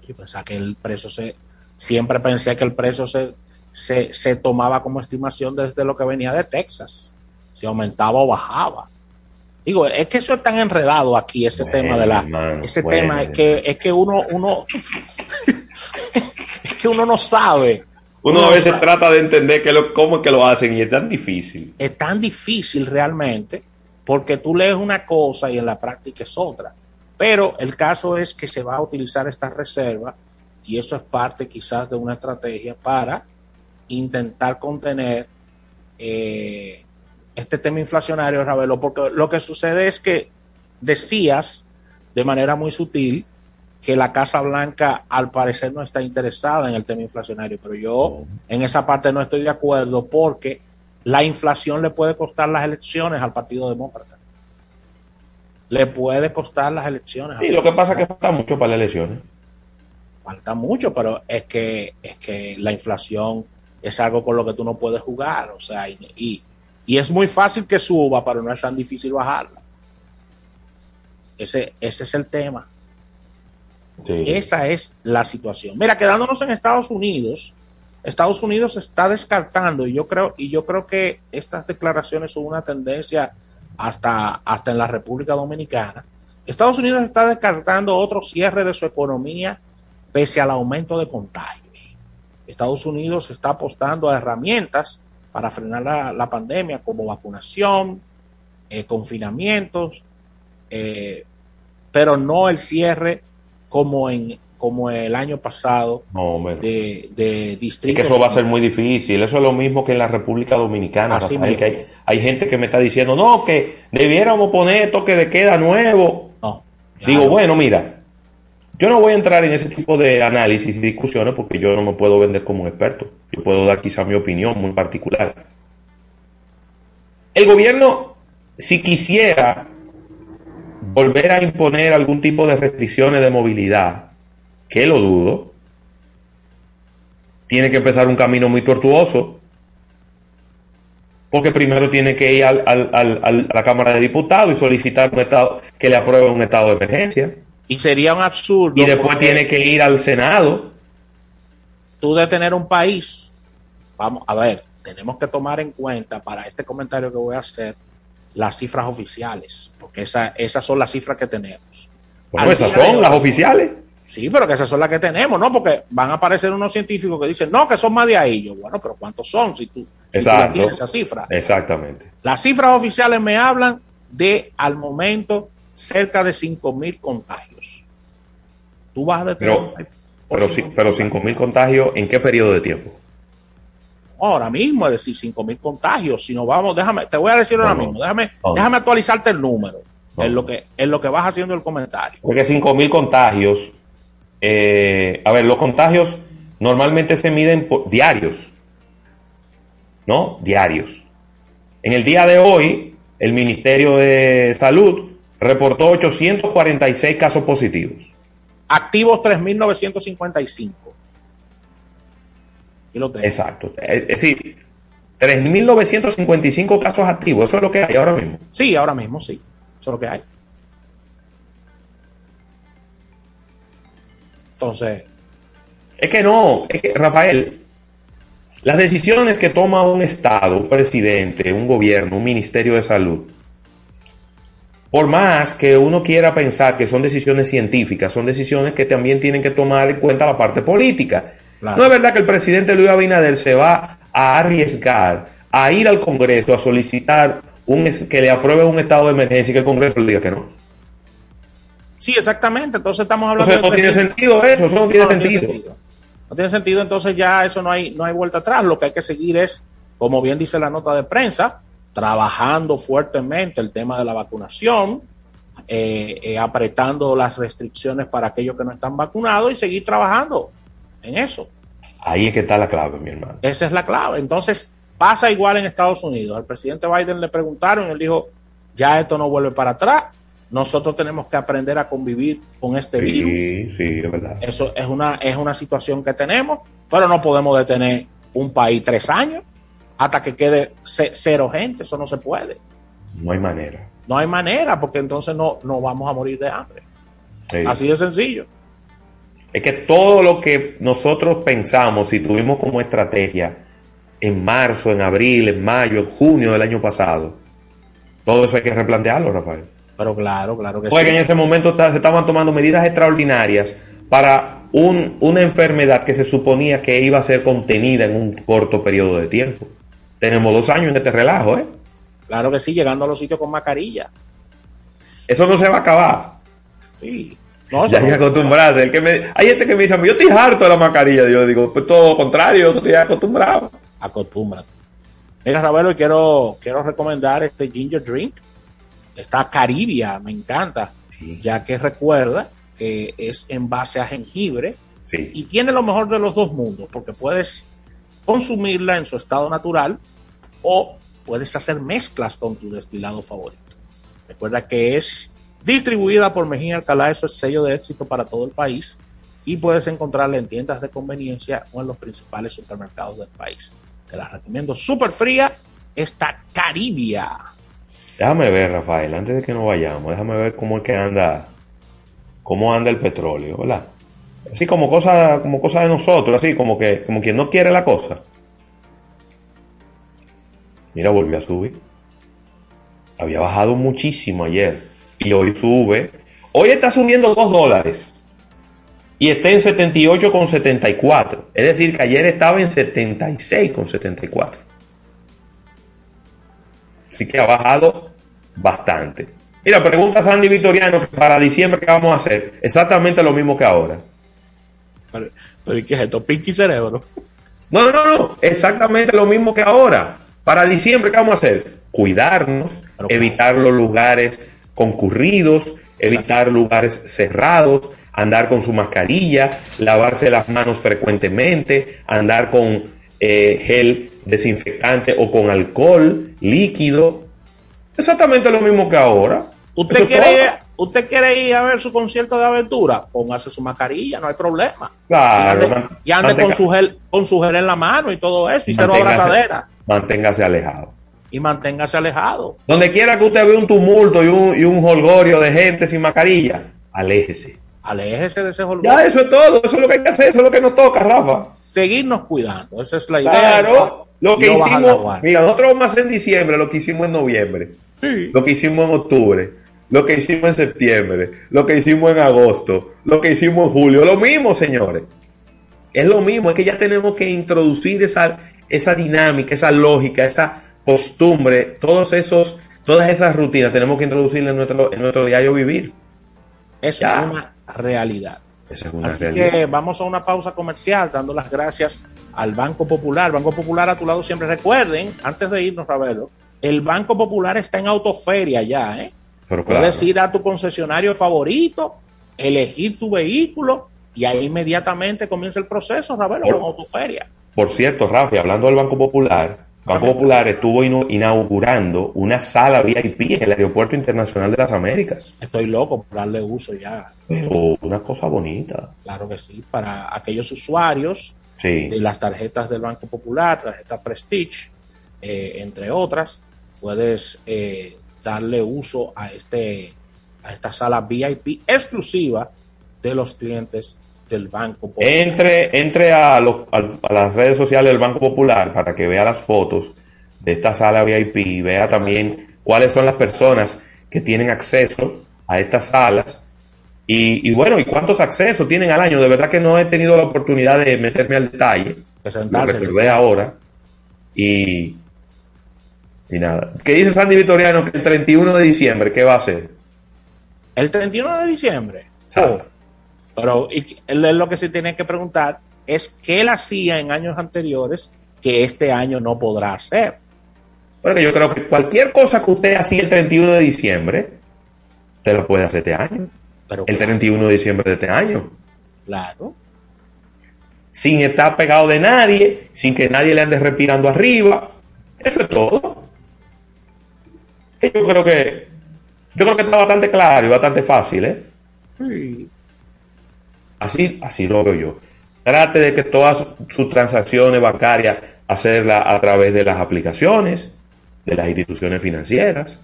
Y pensaba que el precio se... Siempre pensé que el precio se, se, se tomaba como estimación desde lo que venía de Texas. Si aumentaba o bajaba. Digo, es que eso es tan enredado aquí, ese tema de la. ese tema es que, es que uno, uno. es que uno no sabe. Uno, a veces trata de entender que lo, cómo es que lo hacen y es tan difícil. Es tan difícil realmente, porque tú lees una cosa y en la práctica es otra. Pero el caso es que se va a utilizar esta reserva y eso es parte quizás de una estrategia para intentar contener eh, este tema inflacionario, Ravelo, porque lo que sucede es que decías de manera muy sutil que la Casa Blanca al parecer no está interesada en el tema inflacionario, pero yo en esa parte no estoy de acuerdo porque la inflación le puede costar las elecciones al Partido Demócrata. Le puede costar las elecciones. Y lo que pasa es que falta mucho para las elecciones. Falta mucho, pero es que, es que la inflación es algo con lo que tú no puedes jugar, o sea, y, y, es muy fácil que suba, pero no es tan difícil bajarla. Ese, ese es el tema. Esa es la situación. Mira, quedándonos en Estados Unidos, Estados Unidos está descartando, y yo creo, y yo creo que estas declaraciones son una tendencia hasta, hasta en la República Dominicana. Estados Unidos está descartando otro cierre de su economía pese al aumento de contagios. Estados Unidos está apostando a herramientas para frenar la, pandemia como vacunación, eh, confinamientos, eh, pero no el cierre como en, como el año pasado No, de, de Es distritos. que eso va a ser muy difícil. Eso es lo mismo que en la República Dominicana. Rafael, que hay, hay gente que me está diciendo, no, que debiéramos poner toque de queda nuevo. No. Digo, bueno, mira, yo no voy a entrar en ese tipo de análisis y discusiones porque yo no me puedo vender como un experto. Yo puedo dar quizá mi opinión muy particular. El gobierno, si quisiera volver a imponer algún tipo de restricciones de movilidad, que lo dudo, tiene que empezar un camino muy tortuoso. Porque primero tiene que ir al- al- al- al- a la Cámara de Diputados y solicitar un estado, que le apruebe un estado de emergencia. Y sería un absurdo. Y después porque tiene que ir al Senado. Tú de tener un país, vamos a ver, tenemos que tomar en cuenta para este comentario que voy a hacer las cifras oficiales, porque esa- esas son las cifras que tenemos. Bueno, Al esas son hoy- las oficiales. Sí, pero que esas son las que tenemos, ¿no? Porque van a aparecer unos científicos que dicen, no, que son más de ahí. Yo, bueno, pero ¿cuántos son si tú, si Exacto. tienes esa cifra? Exactamente. Las cifras oficiales me hablan de, al momento, cerca de 5.000 contagios. Tú vas a detener Pero, pero, sí, pero 5.000 contagios, ¿en qué periodo de tiempo? ahora mismo, es decir, 5.000 contagios. Si nos vamos, déjame, te voy a decir ahora No, mismo, déjame, No. déjame actualizarte el número No. en, lo que, en lo que vas haciendo el comentario. Porque 5.000 contagios, eh, a ver, los contagios normalmente se miden por diarios, ¿no? Diarios. En el día de hoy, el Ministerio de Salud reportó 846 casos positivos. Activos 3.955. Y lo tengo. Exacto. Es decir, 3.955 casos activos, eso es lo que hay ahora mismo. Sí, ahora mismo sí. Eso es lo que hay. Entonces, Es que no, es que, Rafael, las decisiones que toma un Estado, un presidente, un gobierno, un ministerio de salud, por más que uno quiera pensar que son decisiones científicas, son decisiones que también tienen que tomar en cuenta la parte política. Claro. No es verdad que el presidente Luis Abinader se va a arriesgar a ir al Congreso a solicitar un, que le apruebe un estado de emergencia y que el Congreso le diga que no. sí, exactamente. Entonces estamos hablando Entonces no tiene 3.000. sentido eso, eso no tiene No, no tiene sentido. sentido. No tiene sentido, entonces ya eso no hay, no hay vuelta atrás. Lo que hay que seguir es, como bien dice la nota de prensa, trabajando fuertemente el tema de la vacunación, eh, eh, apretando las restricciones para aquellos que no están vacunados y seguir trabajando en eso. Ahí es que está la clave, mi hermano. Esa es la clave. Entonces, pasa igual en Estados Unidos. Al presidente Biden le preguntaron y él dijo, ya esto no vuelve para atrás. Nosotros tenemos que aprender a convivir con este virus. Sí, sí, es verdad. Eso es una, es una situación que tenemos, pero no podemos detener un país tres años hasta que quede ce- cero gente. Eso no se puede. No hay manera. No hay manera, porque entonces no, no vamos a morir de hambre. Sí. Así de sencillo. Es que todo lo que nosotros pensamos y tuvimos como estrategia en marzo, en abril, en mayo, en junio del año pasado, todo eso hay que replantearlo, Rafael. Pero claro, claro que Porque sí. en ese momento se estaban tomando medidas extraordinarias para un- una enfermedad que se suponía que iba a ser contenida en un corto periodo de tiempo. Tenemos dos años en este relajo, ¿eh? Claro que sí, llegando a los sitios con mascarilla. Eso no se va a acabar. Sí. No, ya hay que acostumbrarse. El que me, hay gente que me dice, yo estoy harto de la mascarilla. Yo digo, pues todo lo contrario, yo estoy acostumbrado. Acostúmbrate. Mira, Ravelo, y quiero, quiero recomendar este ginger drink. Esta Caribia, me encanta. Ya que recuerda que es en base a jengibre Sí. y tiene lo mejor de los dos mundos, porque puedes consumirla en su estado natural o puedes hacer mezclas con tu destilado favorito. Recuerda que es distribuida por Mejía Alcalá, eso es sello de éxito para todo el país y puedes encontrarla en tiendas de conveniencia o en los principales supermercados del país. Te la recomiendo súper fría, esta Caribia. Déjame ver, Rafael, antes de que nos vayamos, déjame ver cómo es que anda, cómo anda el petróleo, ¿verdad? Así como cosa, como cosa de nosotros, así como que, como quien no quiere la cosa. Mira, volvió a subir. Había bajado muchísimo ayer. Y hoy sube. Hoy está subiendo 2 dólares. Y está en 78,74. Es decir, que ayer estaba en 76,74. Así que ha bajado bastante. Mira, pregunta Sandy Victoriano que para diciembre qué vamos a hacer. Exactamente lo mismo que ahora. Pero, pero ¿y qué es esto? Pinky cerebro. No, no, no, exactamente lo mismo que ahora. Para diciembre, ¿qué vamos a hacer? Cuidarnos, evitar los lugares concurridos, evitar lugares cerrados, andar con su mascarilla, lavarse las manos frecuentemente, andar con eh, gel desinfectante o con alcohol líquido. Exactamente lo mismo que ahora. ¿Usted Eso quiere, todo. ir, ¿Usted quiere ir a ver su concierto de aventura? Póngase su mascarilla, no hay problema. Claro, y ande, man- y ande con, su gel, con su gel en la mano y todo eso, y cero abrazadera. Manténgase alejado. Y manténgase alejado. Donde quiera que usted vea un tumulto y un, y un holgorio de gente sin mascarilla, aléjese. Aléjese de ese holgorio. Ya, eso es todo. Eso es lo que hay que hacer. Eso es lo que nos toca, Rafa. Seguirnos cuidando. Esa es la idea. Claro. Lo que No hicimos, mira, nosotros vamos a hacer en diciembre lo que hicimos en noviembre, lo que hicimos en octubre, lo que hicimos en septiembre, lo que hicimos en agosto, lo que hicimos en julio. Lo mismo, señores. Es lo mismo. Es que ya tenemos que introducir esa, esa dinámica, esa lógica, esa costumbre, todos esos, todas esas rutinas tenemos que introducirlas en nuestro, en nuestro diario vivir. Eso Ya. es una realidad. Esa es una Así realidad. que vamos a una pausa comercial dando las gracias al Banco Popular. Banco Popular a tu lado siempre. Recuerden, antes de irnos, Ravelo, el Banco Popular está en autoferia ya, ¿eh? Pero claro. Puedes ir a tu concesionario favorito, elegir tu vehículo y ahí inmediatamente comienza el proceso, Ravelo, con autoferia. Por cierto, Rafi, hablando del Banco Popular, Banco Popular estuvo inaugurando una sala VIP en el Aeropuerto Internacional de las Américas. Estoy loco por darle uso ya. Pero una cosa bonita. Claro que sí, para aquellos usuarios Sí. de las tarjetas del Banco Popular, tarjeta Prestige, eh, entre otras, puedes eh, darle uso a este a esta sala VIP exclusiva de los clientes del Banco Popular. Entre, entre a, las redes sociales del Banco Popular para que vea las fotos de esta sala VIP y vea también cuáles son las personas que tienen acceso a estas salas. Y, y bueno, ¿y cuántos accesos tienen al año? De verdad que no he tenido la oportunidad de meterme al detalle. Lo recordé ahora. Y, y nada. ¿Qué dice Sandy Vitoriano que el 31 de diciembre, qué va a hacer? El 31 de diciembre. Oh, pero y él- lo que se tiene que preguntar es qué él hacía en años anteriores que este año no podrá hacer. Bueno, yo creo que cualquier cosa que usted hacía el 31 de diciembre, usted lo puede hacer este año. Pero el 31 de diciembre de este año. Claro. Sin estar pegado de nadie, sin que nadie le ande respirando arriba. Eso es todo. Yo creo que yo creo que está bastante claro y bastante fácil, ¿eh? Sí. Así, así lo veo yo. Trate de que todas sus- transacciones bancarias hacerlas a través de las aplicaciones, de las instituciones financieras,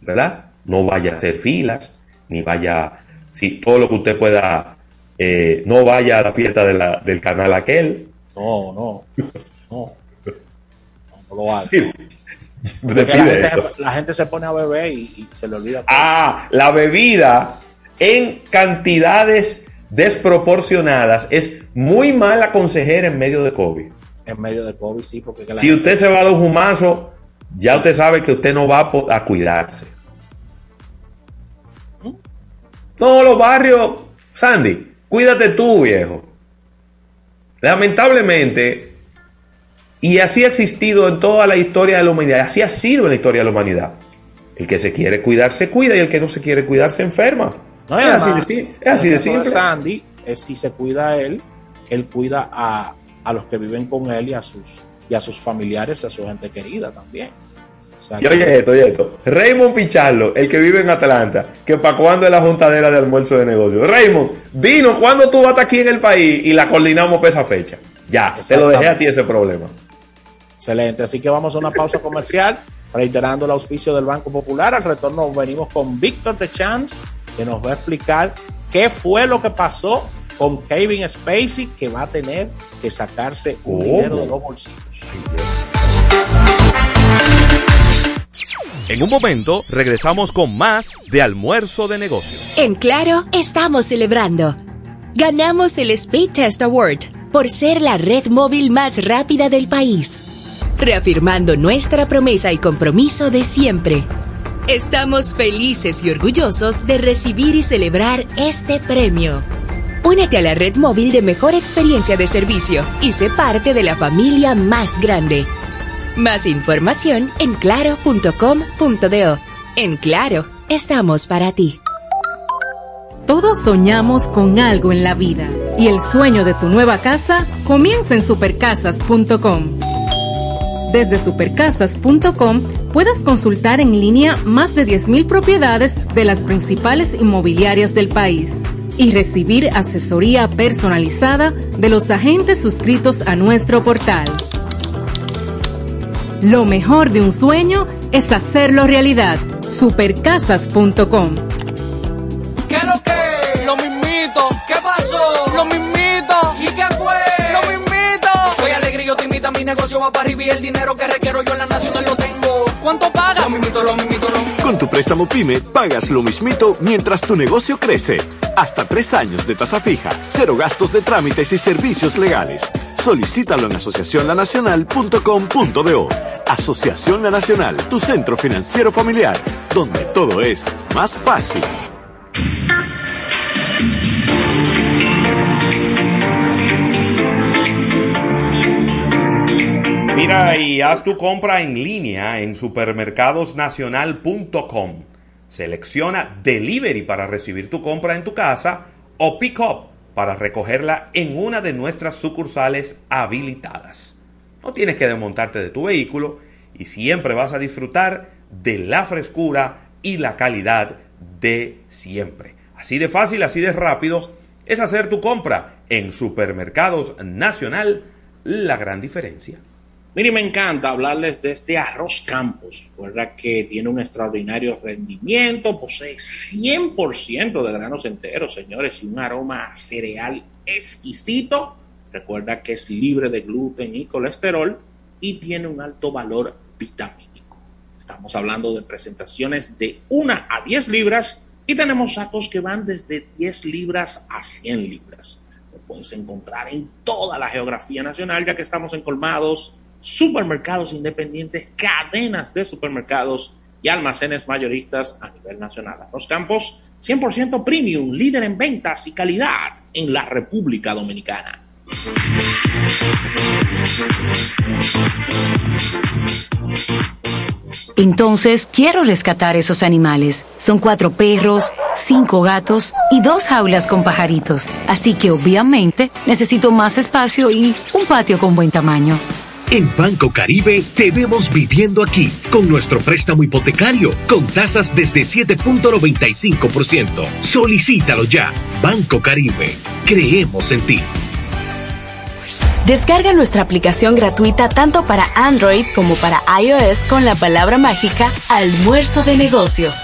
¿verdad? No vaya a hacer filas, ni vaya, si todo lo que usted pueda, eh, no vaya a la fiesta de la- del canal aquel. No, no. No. No, no lo haga. Pide la, gente, la gente se pone a beber y, y se le olvida. todo. Ah, la bebida en cantidades desproporcionadas es muy mala consejera en medio de COVID. En medio de COVID, sí, porque que la Si gente- usted se va a dar un humazo, ya usted sabe que usted no va a, cuidarse. No, los barrios, Sandy, cuídate tú, viejo. Lamentablemente, y así ha existido en toda la historia de la humanidad, así ha sido en la historia de la humanidad. El que se quiere cuidar se cuida y el que no se quiere cuidar se enferma. No, es, así de, es así de simple. Sandy, es si se cuida él, él cuida a, a los que viven con él y a sus y a sus familiares, a su gente querida también. O sea, Y oye esto, oye esto. Raymond Pichardo, el que vive en Atlanta, que para cuándo es la juntadera de almuerzo de negocio. Raymond, dinos cuándo tú vas a estar aquí en el país y la coordinamos para esa fecha. Ya, te lo dejé a ti ese problema. Excelente, así que vamos a una pausa comercial, reiterando el auspicio del Banco Popular. Al retorno venimos con Víctor de Chance, que nos va a explicar qué fue lo que pasó con Kevin Spacey, que va a tener que sacarse un dinero de los bolsillos. En un momento regresamos con más de almuerzo de negocios. En Claro, estamos celebrando. Ganamos el Speed Test Award por ser la red móvil más rápida del país, reafirmando nuestra promesa y compromiso de siempre. Estamos felices y orgullosos de recibir y celebrar este premio. Únete a la red móvil de mejor experiencia de servicio y sé parte de la familia más grande. Más información en claro.com.do. En Claro, estamos para ti. Todos soñamos con algo en la vida y el sueño de tu nueva casa comienza en supercasas.com. Desde supercasas.com puedes consultar en línea más de 10.000 propiedades de las principales inmobiliarias del país y recibir asesoría personalizada de los agentes suscritos a nuestro portal. Lo mejor de un sueño es hacerlo realidad. Supercasas.com negocio va para arriba y el dinero que requiero yo en la nacional lo tengo. ¿Cuánto pagas? Lo mismito, lo mismito, lo mismito. Con tu préstamo PYME pagas lo mismito mientras tu negocio crece. Hasta tres años de tasa fija, cero gastos de trámites y servicios legales. Solicítalo en asociacionlanacional.com.do. Asociación La Nacional, tu centro financiero familiar, donde todo es más fácil. Mira y haz tu compra en línea en supermercadosnacional.com. Selecciona Delivery para recibir tu compra en tu casa o Pick Up para recogerla en una de nuestras sucursales habilitadas. No tienes que desmontarte de tu vehículo y siempre vas a disfrutar de la frescura y la calidad de siempre. Así de fácil, así de rápido es hacer tu compra en Supermercados Nacional, la gran diferencia. Mire, me encanta hablarles de este arroz Campos, ¿verdad? Que tiene un extraordinario rendimiento, posee 100% de granos enteros, señores, y un aroma cereal exquisito. Recuerda que es libre de gluten y colesterol y tiene un alto valor vitamínico. Estamos hablando de presentaciones de 1 a 10 libras y tenemos sacos que van desde 10 libras a 100 libras. Lo puedes encontrar en toda la geografía nacional, ya que estamos en colmados supermercados independientes, cadenas de supermercados y almacenes mayoristas a nivel nacional. Los campos 100% premium, líder en ventas y calidad en la República Dominicana. Entonces, quiero rescatar esos animales. Son cuatro perros, cinco gatos y dos jaulas con pajaritos. Así que obviamente necesito más espacio y un patio con buen tamaño. En Banco Caribe te vemos viviendo aquí con nuestro préstamo hipotecario con tasas desde 7.95%. Solicítalo ya. Banco Caribe. Creemos en ti. Descarga nuestra aplicación gratuita tanto para Android como para iOS con la palabra mágica Almuerzo de Negocios.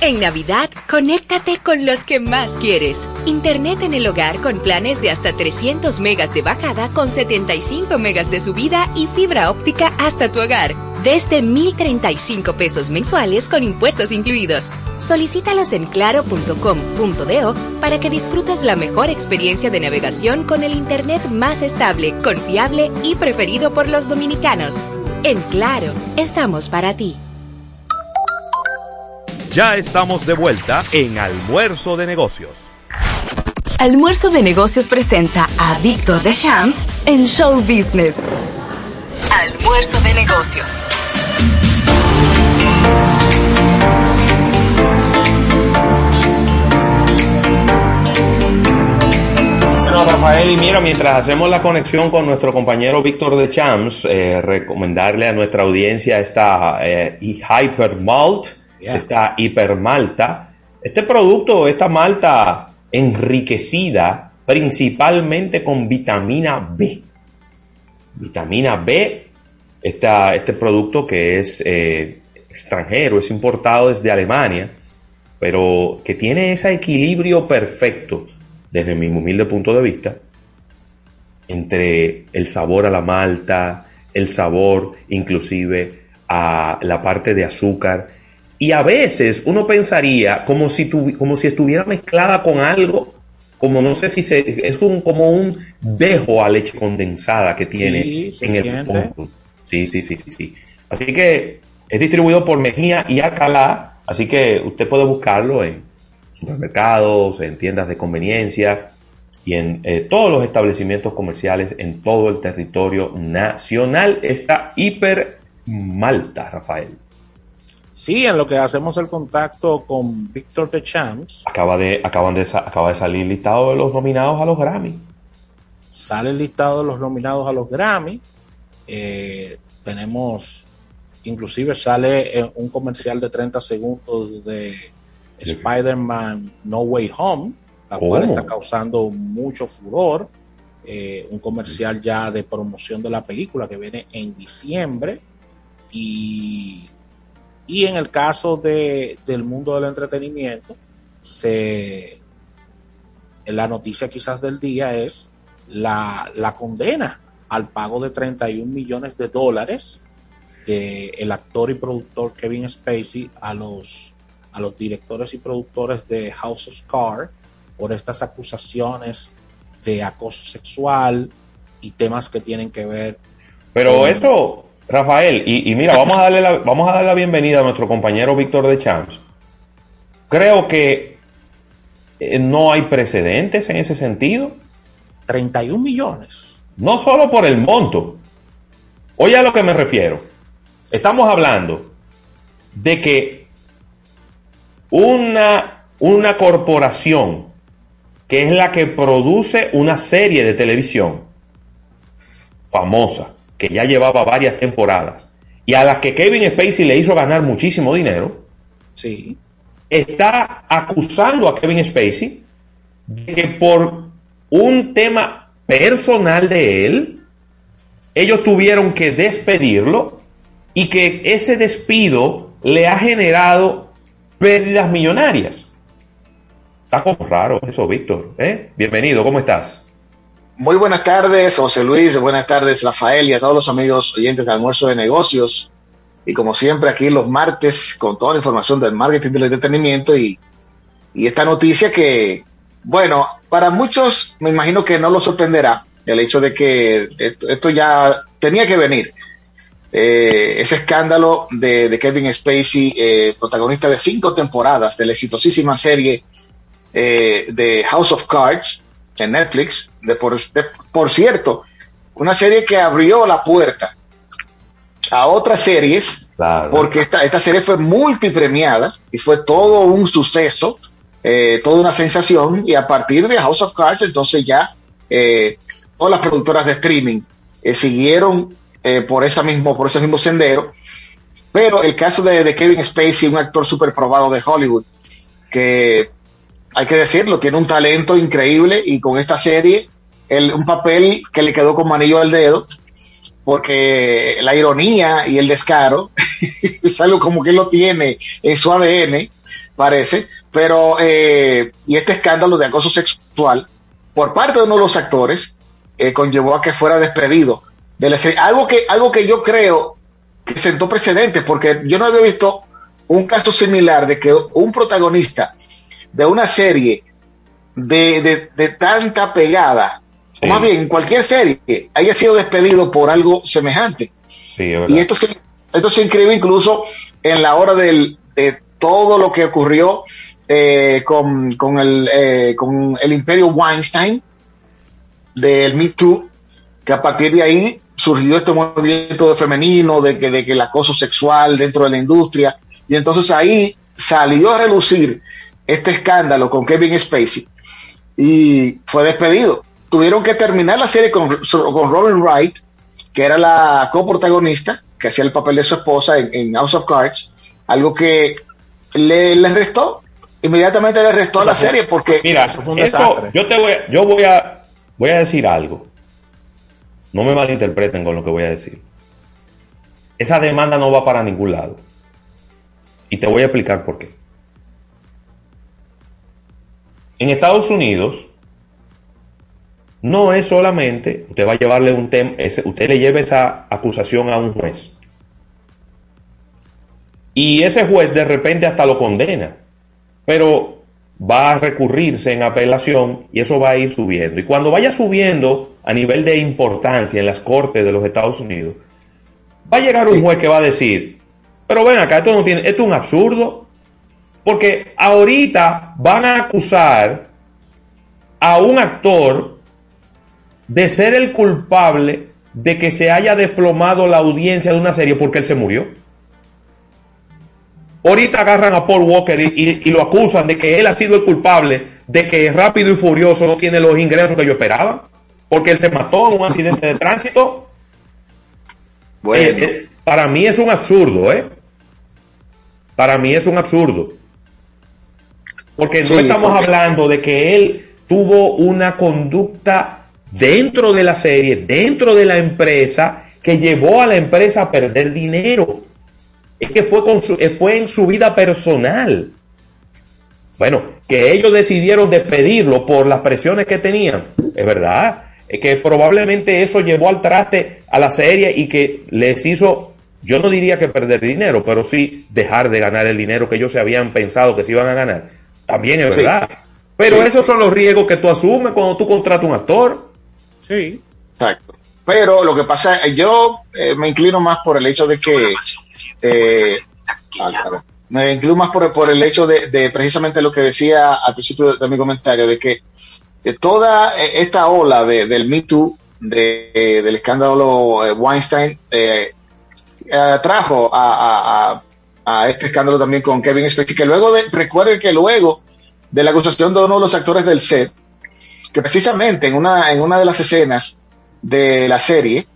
En Navidad, conéctate con los que más quieres. Internet en el hogar con planes de hasta 300 megas de bajada con 75 megas de subida y fibra óptica hasta tu hogar. Desde 1,035 pesos mensuales con impuestos incluidos. Solicítalos en claro.com.do para que disfrutes la mejor experiencia de navegación con el Internet más estable, confiable y preferido por los dominicanos. En Claro, estamos para ti. Ya estamos de vuelta en Almuerzo de Negocios. Almuerzo de Negocios presenta a Víctor Deschamps en Show Business. Almuerzo de Negocios. Bueno, Rafael, y mira, mientras hacemos la conexión con nuestro compañero Víctor de Champs, eh, recomendarle a nuestra audiencia esta eh, Hyper Malt, esta hipermalta. Este producto, esta malta enriquecida principalmente con vitamina B. Vitamina B, este producto que es eh, extranjero, es importado desde Alemania, pero que tiene ese equilibrio perfecto desde mi humilde punto de vista, entre el sabor a la malta, el sabor inclusive a la parte de azúcar, y a veces uno pensaría como si, como si estuviera mezclada con algo, como no sé si se, es un, como un dejo a leche condensada que tiene Sí, en el fondo. Sí, sí, sí, sí, sí. Así que es distribuido por Mejía y Alcalá, así que usted puede buscarlo en supermercados, en tiendas de conveniencia y en eh, todos los establecimientos comerciales en todo el territorio nacional. Está hiper malta, Rafael. Sí, en lo que hacemos el contacto con Víctor de Champs. Acaba de, acaban de, acaba de salir listado de los nominados a los Grammy. Sale el listado de los nominados a los Grammy. Eh, tenemos, inclusive sale un comercial de 30 segundos de Spider-Man No Way Home, la cual está causando mucho furor. Eh, un comercial ya de promoción de la película que viene en diciembre. Y, y en el caso de, del mundo del entretenimiento, se, la noticia quizás del día es la, la condena al pago de 31 millones de dólares de el actor y productor Kevin Spacey a los a los directores y productores de House of Cards por estas acusaciones de acoso sexual y temas que tienen que ver. Pero eso, Rafael, y, mira, vamos a, darle la, vamos a darle la bienvenida a nuestro compañero Víctor de Champs. Creo que eh, no hay precedentes en ese sentido. 31 millones. No solo por el monto. Oye a lo que me refiero. Estamos hablando de que una, una corporación que es la que produce una serie de televisión famosa, que ya llevaba varias temporadas, y a la que Kevin Spacey le hizo ganar muchísimo dinero, sí. está acusando a Kevin Spacey de que por un tema personal de él, ellos tuvieron que despedirlo y que ese despido le ha generado pérdidas millonarias. Está como raro eso, Víctor. ¿eh? Bienvenido, ¿cómo estás? Muy buenas tardes, José Luis, buenas tardes, Rafael y a todos los amigos oyentes de Almuerzo de Negocios. Y como siempre, aquí los martes con toda la información del marketing del entretenimiento y, y esta noticia que, bueno, para muchos me imagino que no lo sorprenderá el hecho de que esto, ya tenía que venir. Eh, ese escándalo de, Kevin Spacey, eh, protagonista de cinco temporadas de la exitosísima serie eh, de House of Cards en Netflix, de por, cierto, una serie que abrió la puerta a otras series, porque esta, esta serie fue multipremiada y fue todo un suceso, toda una sensación, y a partir de House of Cards, entonces ya todas las productoras de streaming siguieron eh, por, esa mismo, por ese mismo sendero. Pero el caso de, Kevin Spacey, un actor súper probado de Hollywood, que hay que decirlo, tiene un talento increíble y con esta serie, el, un papel que le quedó como anillo al dedo, porque la ironía y el descaro es algo como que lo tiene en su ADN, parece, pero, eh, y este escándalo de acoso sexual por parte de uno de los actores eh, conllevó a que fuera despedido de la serie. Algo que, algo que yo creo que sentó precedentes, porque yo no había visto un caso similar de que un protagonista de una serie de, de, tanta pegada, o más bien cualquier serie, haya sido despedido por algo semejante. y esto se, esto se inscribe incluso en la hora del, de todo lo que ocurrió eh, con, con, el, eh, con el imperio Weinstein del Me Too, que a partir de ahí surgió este movimiento de femenino, de que, de que el acoso sexual dentro de la industria, y entonces ahí salió a relucir este escándalo con Kevin Spacey y fue despedido. Tuvieron que terminar la serie con, con Robin Wright, que era la coprotagonista, que hacía el papel de su esposa en, House of Cards, algo que le, le restó, inmediatamente le restó a la serie porque mira, yo te voy, yo voy a, voy a decir algo. No me malinterpreten con lo que voy a decir. Esa demanda no va para ningún lado. Y te voy a explicar por qué. En Estados Unidos, no es solamente, usted va a llevarle un tema, usted le lleva esa acusación a un juez. Y ese juez de repente hasta lo condena. Pero va a recurrirse en apelación y eso va a ir subiendo. Y cuando vaya subiendo a nivel de importancia en las cortes de los Estados Unidos, va a llegar un juez que va a decir, pero ven acá, esto no tiene, esto es un absurdo. Porque ahorita van a acusar a un actor de ser el culpable de que se haya desplomado la audiencia de una serie porque él se murió. Ahorita agarran a Paul Walker y, y- y lo acusan de que él ha sido el culpable de que Rápido y Furioso no tiene los ingresos que yo esperaba. Porque él se mató en un accidente de tránsito. Bueno. Eh, eh, para mí es un absurdo, ¿eh? Para mí es un absurdo. Porque no estamos porque- hablando de que él tuvo una conducta dentro de la serie, dentro de la empresa, que llevó a la empresa a perder dinero. Es que fue, con su- eh, fue en su vida personal. Bueno, que ellos decidieron despedirlo por las presiones que tenían, es verdad. Es que probablemente eso llevó al traste a la serie y que les hizo, yo no diría que perder dinero, pero sí dejar de ganar el dinero que ellos se habían pensado que se iban a ganar. También es Sí. verdad. Pero Sí. esos son los riesgos que tú asumes cuando tú contratas un actor. Sí. Exacto. Pero lo que pasa, eh, yo eh, me inclino más por el hecho de que eh, ah, claro. me inclino más por, por el hecho de, de precisamente lo que decía al principio de, de mi comentario, de que de toda eh, esta ola de- del Me Too, de, del escándalo Weinstein, eh, eh, trajo a, a- a- a este escándalo también con Kevin Spacey, que luego de, recuerden que luego de la acusación de uno de los actores del set, que precisamente en una, en una de las escenas de la serie,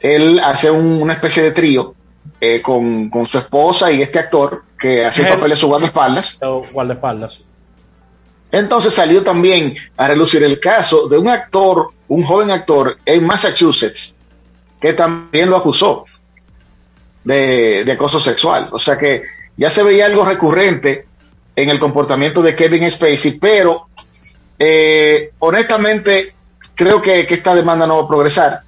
él hace un- una especie de trío eh, con, con su esposa y este actor que hace el papel de su guardaespaldas. Guardaespaldas. Entonces salió también a relucir el caso de un actor, un joven actor en Massachusetts, que también lo acusó de, de acoso sexual. O sea que ya se veía algo recurrente en el comportamiento de Kevin Spacey, pero eh, honestamente creo que, que esta demanda no va a progresar.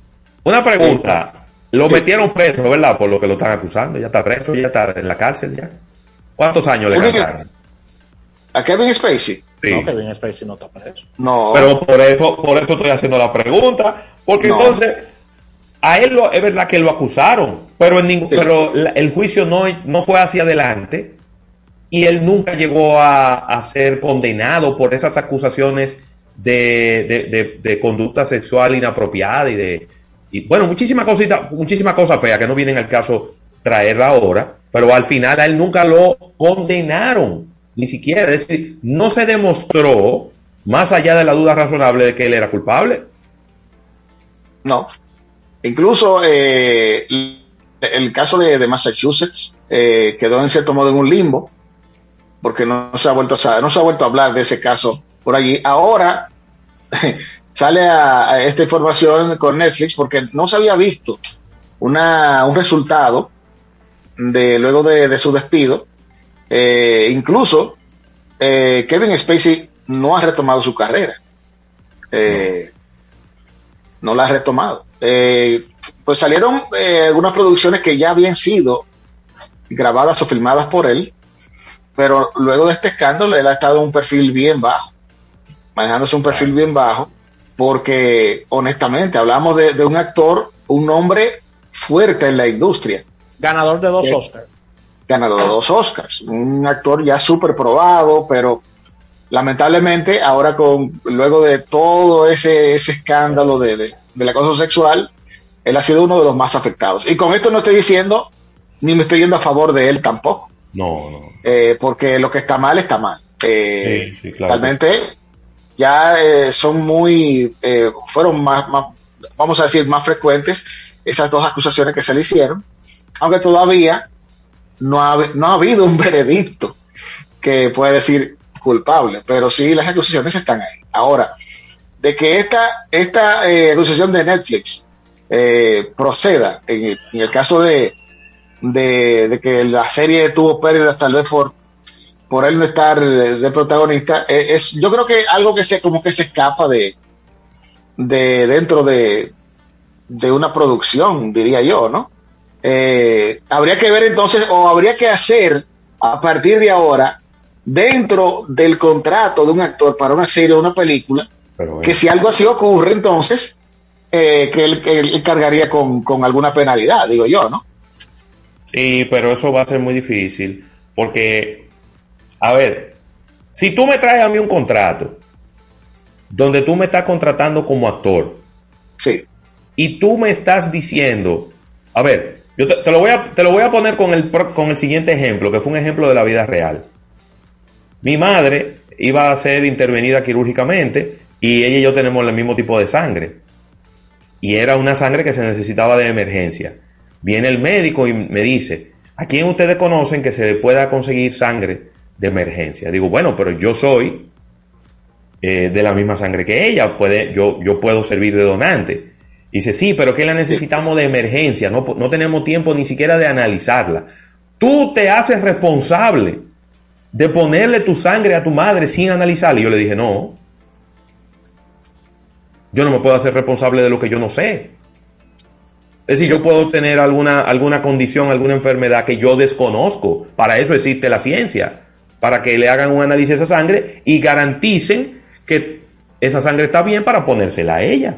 Una pregunta. Lo metieron preso, ¿verdad? Por lo que lo están acusando. Ya está preso, ya está en la cárcel ya. ¿Cuántos años le cantaron? ¿A Kevin Spacey? Sí. No, Kevin Spacey no está preso. No. Pero por eso, por eso estoy haciendo la pregunta, porque No. entonces a él lo, es verdad que lo acusaron, pero en ningún, Sí. pero el juicio no, no fue hacia adelante y él nunca llegó a, a ser condenado por esas acusaciones de, de- de- de conducta sexual inapropiada y de y, bueno muchísimas cositas, muchísimas cosas feas que no vienen al caso traerla ahora, pero al final a él nunca lo condenaron, ni siquiera, es decir, no se demostró más allá de la duda razonable de que él era culpable. No. Incluso eh, el caso de, Massachusetts eh, quedó en cierto modo en un limbo, porque no, se ha vuelto a, no se ha vuelto a hablar de ese caso por allí. Ahora sale a, esta información con Netflix porque no se había visto una, un resultado de luego de, de su despido. Eh, incluso eh, Kevin Spacey no ha retomado su carrera. Eh, no la ha retomado. Eh, pues salieron eh, algunas producciones que ya habían sido grabadas o filmadas por él, pero luego de este escándalo él ha estado en un perfil bien bajo, manejándose un perfil bien bajo, porque honestamente hablamos de, de un actor, un hombre fuerte en la industria, Ganador de dos Sí. Oscars. ganador de dos Oscars, un actor ya súper probado, pero lamentablemente ahora con luego de todo ese, ese escándalo de, de, del acoso sexual, él ha sido uno de los más afectados. Y con esto no estoy diciendo, ni me estoy yendo a favor de él tampoco, No, no. eh, porque lo que está mal está mal. Eh, Sí, sí, claro realmente ya eh, son muy, fueron más, más, vamos a decir, más frecuentes esas dos acusaciones que se le hicieron, aunque todavía no ha, no ha habido un veredicto que pueda decir culpable, pero sí las acusaciones están ahí. Ahora, de que esta, esta eh, acusación de Netflix eh, proceda, en el, caso de, de, que la serie tuvo pérdidas tal vez por, por él no estar de protagonista, eh, es, yo creo que algo que se, como que se escapa de, de dentro de, de una producción, diría yo, ¿no? Eh, habría que ver entonces, o habría que hacer a partir de ahora, dentro del contrato de un actor para una serie o una película, Pero, que si algo así ocurre, entonces, eh, que él, que él cargaría con, con alguna penalidad, digo yo, ¿no? Sí, pero eso va a ser muy difícil porque A ver, si tú me traes a mí un contrato donde tú me estás contratando como actor. Sí. Y tú me estás diciendo, a ver, yo te, te lo, voy a, te lo voy a poner con el, con el siguiente ejemplo, que fue un ejemplo de la vida real. Mi madre iba a ser intervenida quirúrgicamente y ella y yo tenemos el mismo tipo de sangre. Y era una sangre que se necesitaba de emergencia. Viene el médico y me dice, ¿a quién ustedes conocen que se pueda conseguir sangre de emergencia? Digo, bueno, pero yo soy eh, de la misma sangre que ella, puede, yo, yo puedo servir de donante. Dice, sí, pero que la necesitamos de emergencia, no, no tenemos tiempo ni siquiera de analizarla. Tú te haces responsable de ponerle tu sangre a tu madre sin analizarla. Yo le dije, no, yo no me puedo hacer responsable de lo que yo no sé. Es decir, yo puedo tener alguna, alguna condición, alguna enfermedad que yo desconozco. Para eso existe la ciencia. Para que le hagan un análisis a esa sangre y garanticen que esa sangre está bien para ponérsela a ella.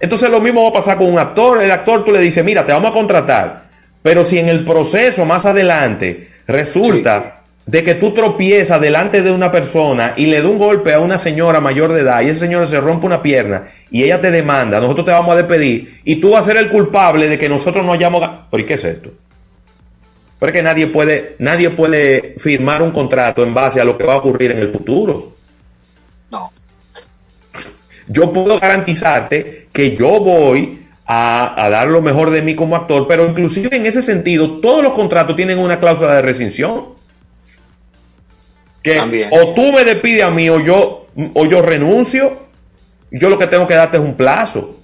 Entonces lo mismo va a pasar con un actor. El actor tú le dices, mira, te vamos a contratar. Pero si en el proceso más adelante resulta de que tú tropiezas delante de una persona y le da un golpe a una señora mayor de edad y esa señora se rompe una pierna y ella te demanda, nosotros te vamos a despedir y tú vas a ser el culpable de que nosotros no hayamos... ga- ¿Pero y qué es esto? Pero es que nadie puede, nadie puede firmar un contrato en base a lo que va a ocurrir en el futuro. No. Yo puedo garantizarte que yo voy a, a dar lo mejor de mí como actor, pero inclusive en ese sentido, todos los contratos tienen una cláusula de rescisión. Que o tú me despides a mí o yo, o yo renuncio, yo lo que tengo que darte es un plazo.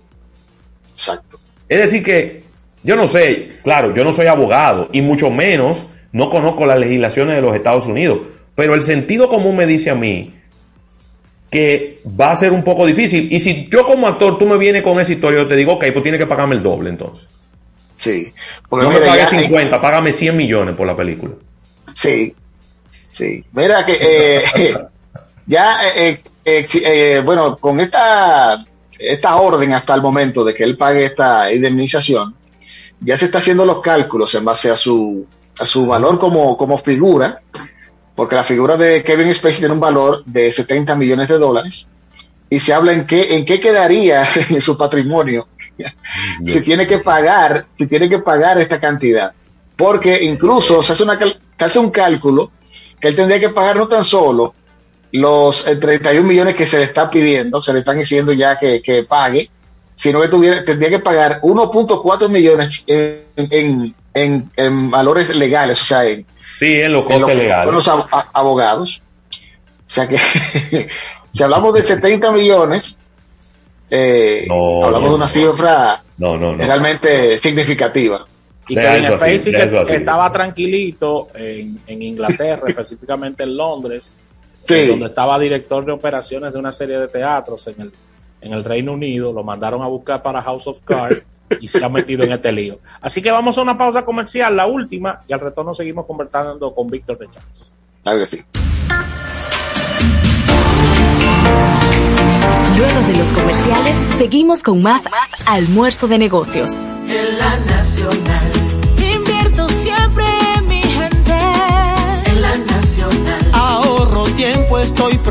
Exacto. Es decir que, yo no sé, claro, yo no soy abogado y mucho menos no conozco las legislaciones de los Estados Unidos, pero el sentido común me dice a mí que va a ser un poco difícil. Y si yo como actor tú me vienes con esa historia, yo te digo, ok, pues tienes que pagarme el doble entonces. Sí. no mira, me pagues ya- 50, págame 100 millones por la película. Sí, sí. Mira que eh, ya, eh, eh, si- eh, bueno, con esta, esta orden hasta el momento de que él pague esta indemnización, ya se está haciendo los cálculos en base a su, a su valor como, como figura, porque la figura de Kevin Spacey tiene un valor de 70 millones de dólares, y se habla en qué, en qué quedaría en su patrimonio si tiene que pagar, si tiene que pagar esta cantidad. Porque incluso se hace, una, se hace un cálculo él tendría que pagar no tan solo los eh, 31 millones que se le está pidiendo, se le están diciendo ya que, que pague, sino que tuviera, tendría que pagar 1.4 millones en, en, en- en valores legales, o sea, en, Sí, en los costes legales. los abogados. O sea que si hablamos de 70 millones, eh, No, hablamos no, de una cifra no. realmente significativa. Y Kevin eso Spacey, que, eso estaba tranquilito en, en Inglaterra, específicamente en Londres, Sí. donde estaba director de operaciones de una serie de teatros en el, en el Reino Unido, lo mandaron a buscar para House of Cards y se ha metido en este lío. Así que vamos a una pausa comercial, la última, y al retorno seguimos conversando con Víctor de Chávez. Claro que sí. Luego de los comerciales, seguimos con más almuerzo de negocios. En la nacional.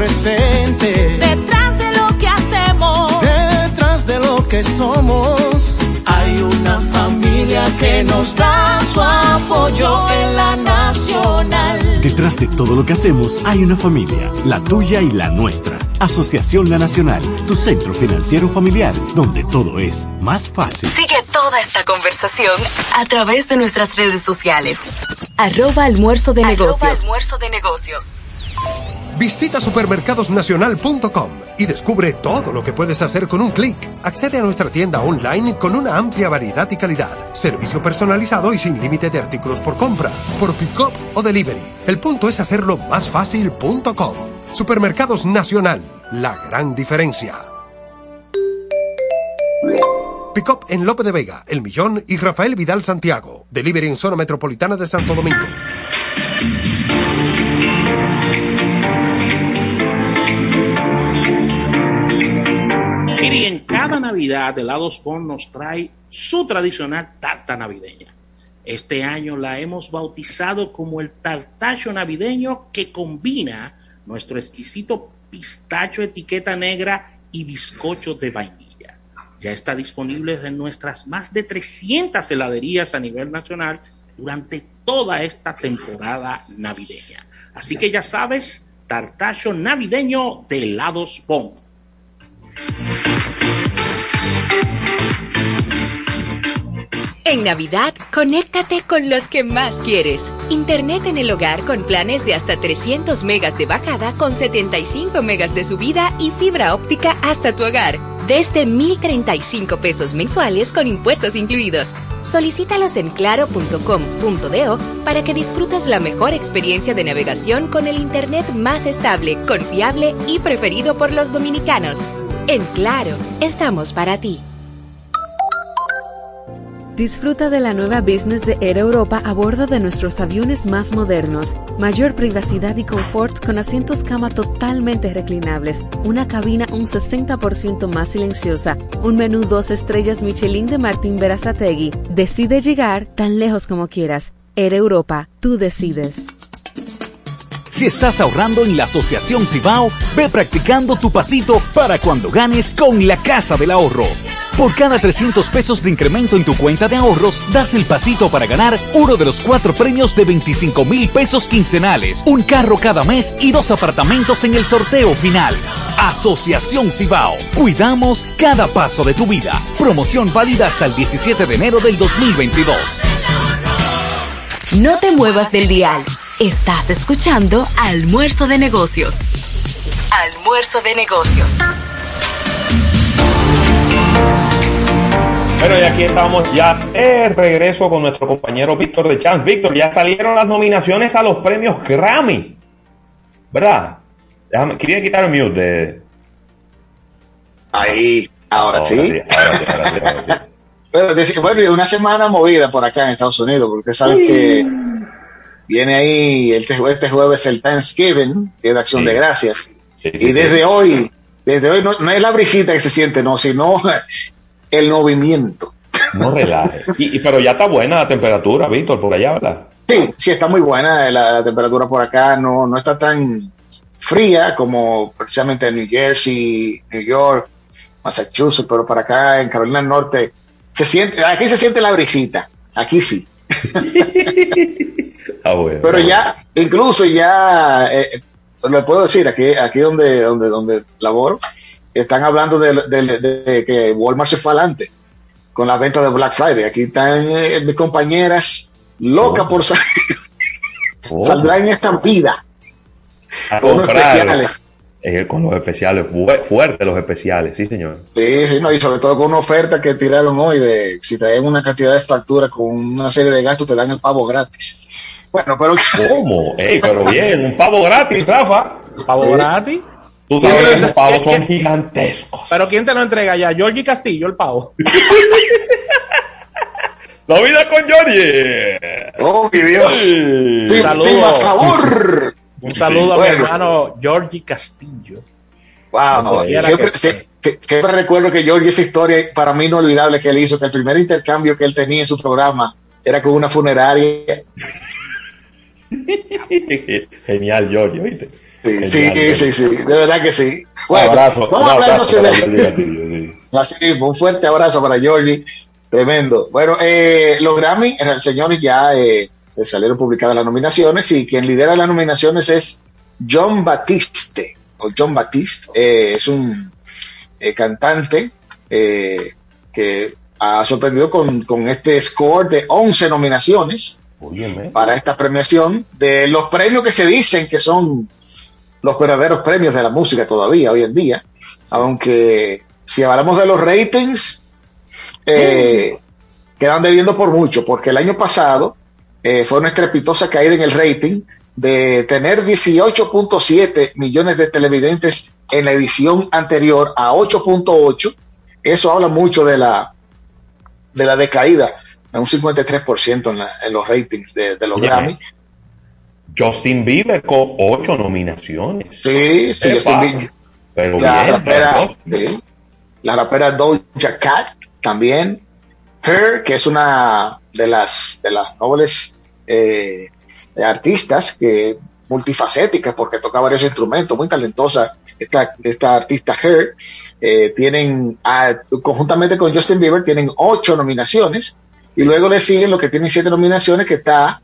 Presente. Detrás de lo que hacemos. Detrás de lo que somos, Hay una familia que nos da su apoyo en la nacional. Detrás de todo lo que hacemos hay una familia, la tuya y la nuestra. Asociación La Nacional, tu centro financiero familiar, donde todo es más fácil. Sigue toda esta conversación a través de nuestras redes sociales. Arroba almuerzo de negocios. almuerzo de negocios. Visita supermercadosnacional.com y descubre todo lo que puedes hacer con un clic. Accede a nuestra tienda online con una amplia variedad y calidad. Servicio personalizado y sin límite de artículos por compra, por pick-up o delivery. El punto es hacerlo más fácil.com. Supermercados Nacional, la gran diferencia. Pick-up en Lope de Vega, El Millón y Rafael Vidal Santiago. Delivery en zona metropolitana de Santo Domingo. Mire, y en cada Navidad, Helados Bon nos trae su tradicional tarta navideña. Este año la hemos bautizado como el tartacho navideño que combina nuestro exquisito pistacho etiqueta negra y bizcocho de vainilla. Ya está disponible en nuestras más de 300 heladerías a nivel nacional durante toda esta temporada navideña. Así que ya sabes, tartacho navideño de helados Bon. En Navidad, conéctate con los que más quieres. Internet en el hogar con planes de hasta 300 megas de bajada con 75 megas de subida y fibra óptica hasta tu hogar. Desde 1,035 pesos mensuales con impuestos incluidos. Solicítalos en claro.com.do para que disfrutes la mejor experiencia de navegación con el Internet más estable, confiable y preferido por los dominicanos. En Claro, estamos para ti. Disfruta de la nueva business de Air Europa a bordo de nuestros aviones más modernos. Mayor privacidad y confort con asientos cama totalmente reclinables, una cabina un 60% más silenciosa, un menú dos estrellas Michelin de Martín Berazategui. Decide llegar tan lejos como quieras. Air Europa, tú decides. Si estás ahorrando en la Asociación Cibao, ve practicando tu pasito para cuando ganes con la Casa del Ahorro. Por cada 300 pesos de incremento en tu cuenta de ahorros, das el pasito para ganar uno de los cuatro premios de 25 mil pesos quincenales, un carro cada mes y dos apartamentos en el sorteo final. Asociación Cibao. Cuidamos cada paso de tu vida. Promoción válida hasta el 17 de enero del 2022. No te muevas del dial. Estás escuchando Almuerzo de Negocios. Almuerzo de Negocios. Bueno, y aquí estamos ya de regreso con nuestro compañero Víctor de Chance. Víctor, ya salieron las nominaciones a los premios Grammy. ¿Verdad? Déjame, quería quitar el mute de. Ahí, ahora, sí. Pero, bueno, una semana movida por acá en Estados Unidos, porque sabes que viene ahí este, este jueves el Thanksgiving, que es de acción de gracias. y desde hoy, desde hoy no, no, es la brisita que se siente, no, sino el movimiento. No relaje. y, pero ya está buena la temperatura, Víctor, por allá, ¿verdad? Sí, sí, está muy buena la, la, temperatura por acá, no, no está tan fría como precisamente en New Jersey, New York, Massachusetts, pero para acá en Carolina del Norte se siente, aquí se siente la brisita, aquí sí. ah, bueno, pero ya, incluso ya, eh, lo puedo decir, aquí, aquí donde, donde, donde laboro, están hablando de, de, de, que Walmart se fue adelante con la venta de Black Friday. Aquí están eh, mis compañeras locas Oh. por salir. Saldrán en esta vida. A Con comprar. especiales. Eh, con los especiales, fu- fuertes los especiales, sí, señor. Sí, sí, no, y sobre todo con una oferta que tiraron hoy de si traen una cantidad de facturas con una serie de gastos te dan el pavo gratis. Bueno, pero ¿Cómo? Ey, pero bien, un pavo gratis, Rafa. ¿Pavo gratis? Tú sabes que ¿Quién- los pavos son gigantescos. ¿Pero quién te lo entrega ya? Georgie Castillo, el pavo. La vida con Georgie. ¡Oh, mi Dios! Sí, Saludo. favor. Un saludo a Bueno. mi hermano Georgie Castillo. Wow, siempre, que recuerdo que George esa historia para mí inolvidable que él hizo, que el primer intercambio que él tenía en su programa era con una funeraria. Genial, Georgie, ¿viste? Sí, sí, sí, sí, de verdad que sí. Bueno, abrazo, vamos un abrazo de- sí. Así un fuerte abrazo para Georgie, tremendo. Bueno, eh, los Grammy, señores, ya eh, se salieron publicadas las nominaciones y quien lidera las nominaciones es John Batiste, o John Batiste, eh, es un eh, cantante eh, que ha sorprendido con, con este score de 11 nominaciones para esta premiación de los premios que se dicen que son los verdaderos premios de la música todavía hoy en día, aunque si hablamos de los ratings, eh, quedan debiendo por mucho, porque el año pasado eh, fue una estrepitosa caída en el rating de tener 18.7 millones de televidentes en la edición anterior a 8.8. Eso habla mucho de la, de la decaída, de un 53% en, la- en los ratings de, de los. Grammy. Justin Bieber con ocho nominaciones. Sí, sí, Epa. Justin Bieber. Pero La bien, rapera, sí. la rapera Doja Cat también. Her, que es una de las, de las nobles eh, artistas que multifacéticas porque toca varios instrumentos, muy talentosa esta, esta artista Her. Eh, tienen, conjuntamente con Justin Bieber, tienen ocho nominaciones y luego le siguen lo que tienen siete nominaciones, que está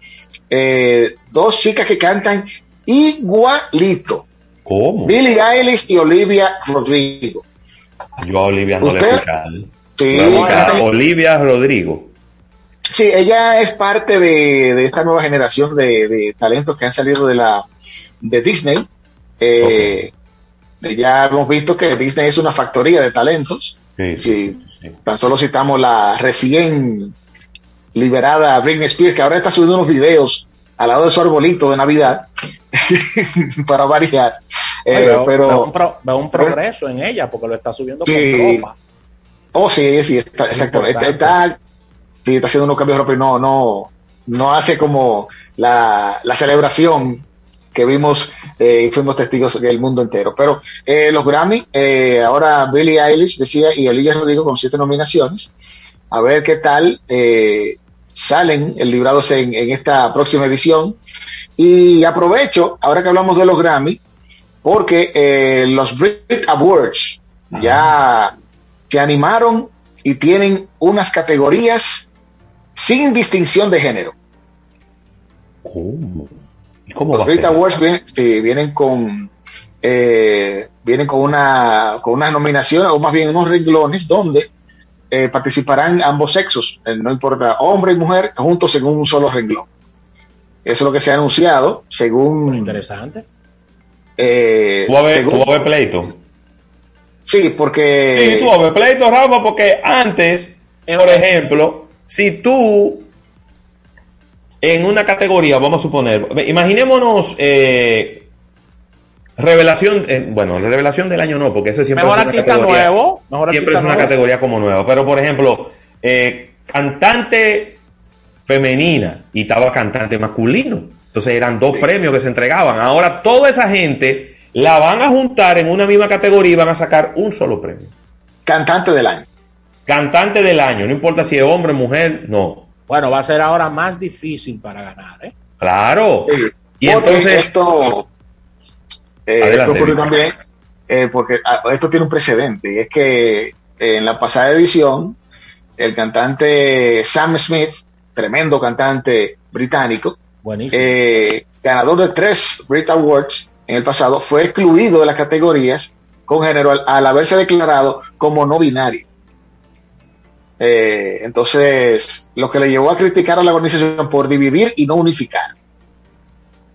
eh, dos chicas que cantan igualito. ¿Cómo? Billie Eilish y Olivia Rodrigo. Yo a Olivia no le he Sí, Olivia Rodrigo. Sí, ella es parte de, de esta nueva generación de, de, talentos que han salido de la de Disney. Eh, Ya hemos visto que Disney es una factoría de talentos. Sí, sí, Tan solo citamos la recién liberada Britney Spears, que ahora está subiendo unos videos al lado de su arbolito de Navidad para variar. Eh, veo, pero veo un, pro, veo un, progreso en ella porque lo está subiendo sí. con ropa. Oh, sí, sí, está, exacto. Está, está, sí, está haciendo unos cambios de ropa y no, no, no hace como la, la celebración que vimos eh, y fuimos testigos del mundo entero. Pero eh, los Grammy, eh, ahora Billie Eilish decía y Olivia Rodrigo con siete nominaciones. A ver qué tal eh, salen el librados en, en, esta próxima edición. Y aprovecho, ahora que hablamos de los Grammy, porque eh, los Brit Awards ya se animaron y tienen unas categorías sin distinción de género. ¿Cómo? ¿Y cómo los va Brit Awards vienen, sí, vienen con eh, vienen con una con unas nominaciones o más bien unos renglones donde eh, participarán ambos sexos, eh, no importa hombre y mujer, juntos en un solo renglón. Eso es lo que se ha anunciado, según. Muy interesante. Eh, ¿Tú ver, según, tú vas a ver pleito? Sí, porque. Sí, tú ver pleito, Rafa, porque antes, por ejemplo, si tú en una categoría, vamos a suponer, imaginémonos eh, revelación, eh, bueno, la revelación del año no, porque ese siempre mejor es una artista categoría, nuevo, mejor siempre artista es una nuevo. categoría como nueva, pero por ejemplo, eh, cantante femenina y estaba cantante masculino, entonces eran dos Sí. premios que se entregaban, ahora toda esa gente la van a juntar en una misma categoría y van a sacar un solo premio. Cantante del año. Cantante del año, no importa si es hombre, mujer, no. Bueno, va a ser ahora más difícil para ganar, ¿eh? Claro. Sí, Y porque entonces, esto, Adelante, esto ocurrió también, eh, porque ah, esto tiene un precedente, y es que eh, en la pasada edición, el cantante Sam Smith, tremendo cantante británico, eh, ganador de tres Brit Awards en el pasado, fue excluido de las categorías con género al, al haberse declarado como no binario. Eh, entonces, lo que le llevó a criticar a la organización por dividir y no unificar.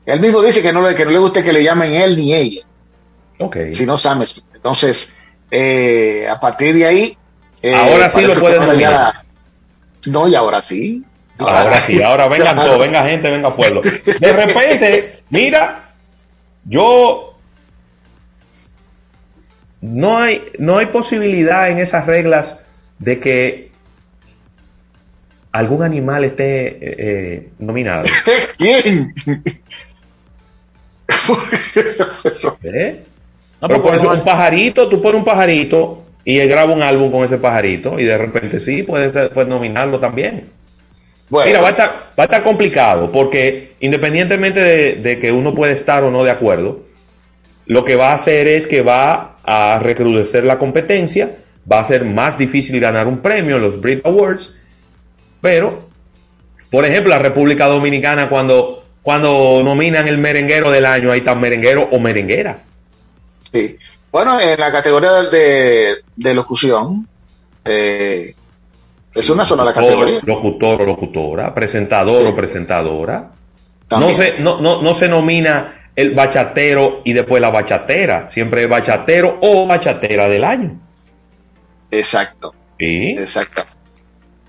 Él mismo dice que no le, que no le gusta que le llamen él ni ella, ok. sino Sam Smith. Entonces, eh, a partir de ahí. eh, Ahora sí lo pueden ya- No, y ahora sí. Ahora sí, ahora vengan Claro. todos, venga gente, venga pueblo. De repente, mira, yo no hay, no hay posibilidad en esas reglas de que algún animal esté eh, eh, nominado. ¿Quién? ¿Eh? No, Pero no- un pajarito, tú pones un pajarito y él graba un álbum con ese pajarito y de repente sí, puedes, puedes nominarlo también. Bueno, Mira, va a, estar, va a estar complicado porque independientemente de, de que uno puede estar o no de acuerdo, lo que va a hacer es que va a recrudecer la competencia, va a ser más difícil ganar un premio en los Brit Awards, pero, por ejemplo, la República Dominicana cuando, cuando nominan el merenguero del año, ahí está merenguero o merenguera. sí. Bueno, en la categoría de, de locución, eh, es una sola la categoría. Locutor o locutora, presentador o presentadora. No se, no, no, no se nomina el bachatero y después la bachatera. Siempre es bachatero o bachatera del año. Exacto, Sí. exacto.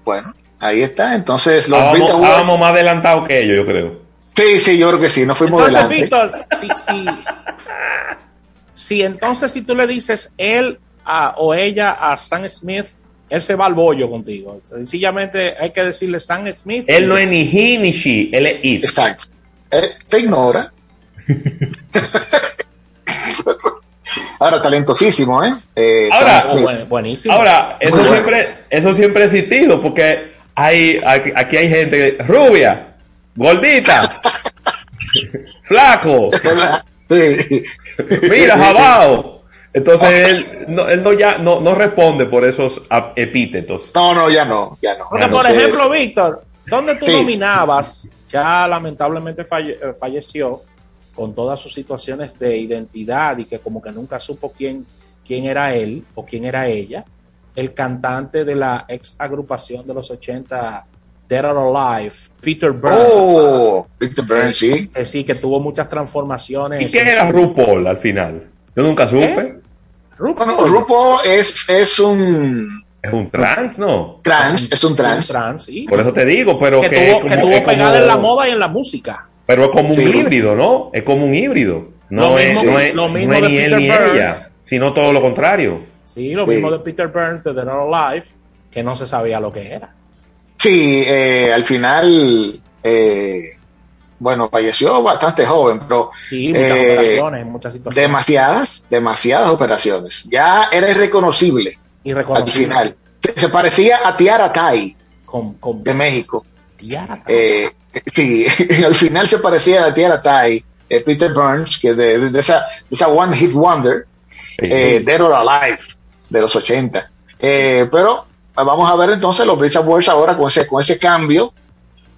Bueno, ahí está. Entonces, los Estábamos, Brit Awards- estábamos más adelantados que ellos, yo creo. Sí, sí, yo creo que sí, nos fuimos Entonces, adelante. Víctor, si, si, si entonces si tú le dices él a- o ella a Sam Smith, él se va al bollo contigo. Sencillamente hay que decirle Sam Smith. Él no es ni he ni she, él es it. Exacto. Eh, te ignora. Ahora, talentosísimo, ¿eh? Eh, Ahora, buenísimo. Ahora, eso Muy bueno. siempre, eso siempre ha existido, porque hay, aquí, aquí hay gente rubia, gordita, flaco, Sí. mira, jabao. Entonces él, no, él no ya no, no responde por esos epítetos. No, no, ya no, ya no. Porque, por ejemplo, Víctor, ¿dónde tú Sí. nominabas? Ya lamentablemente falle- eh, falleció con todas sus situaciones de identidad y que como que nunca supo quién, quién era él o quién era ella. El cantante de la ex agrupación de los 80, Dead or Alive, Peter Burns. Oh, Peter Burns, sí. Eh, sí, que tuvo muchas transformaciones. ¿Y quién era RuPaul al final? Yo nunca supe. Bueno, RuPaul es, es un Es un trans, ¿no? trans, es un trans. trans, sí. Por eso te digo, pero que, que, tuvo, como- que tuvo es como- pegada en la moda y en la música. Pero es como un Sí. híbrido, ¿no? Es como un híbrido. No Lo es, mismo- no es, lo no mismo es de ni él ni Burns. ella, sino todo lo contrario. Sí, lo Sí. mismo de Peter Burns de Dead or Alive, que no se sabía lo que era. Sí, eh, al final, eh, bueno, falleció bastante joven, pero Sí, muchas eh, operaciones, muchas situaciones. demasiadas, demasiadas operaciones. Ya era irreconocible al Irreconocible. final. Se, se parecía a Tiara Tai Con, con de México. Tiara. Eh, sí, al final se parecía a Tiara Tai, eh, Peter Burns, que de, de- de esa, de esa One Hit Wonder, eh, Dead or Alive, de los 80. Eh, pero eh, vamos a ver entonces los Brit Awards ahora con ese, con ese cambio.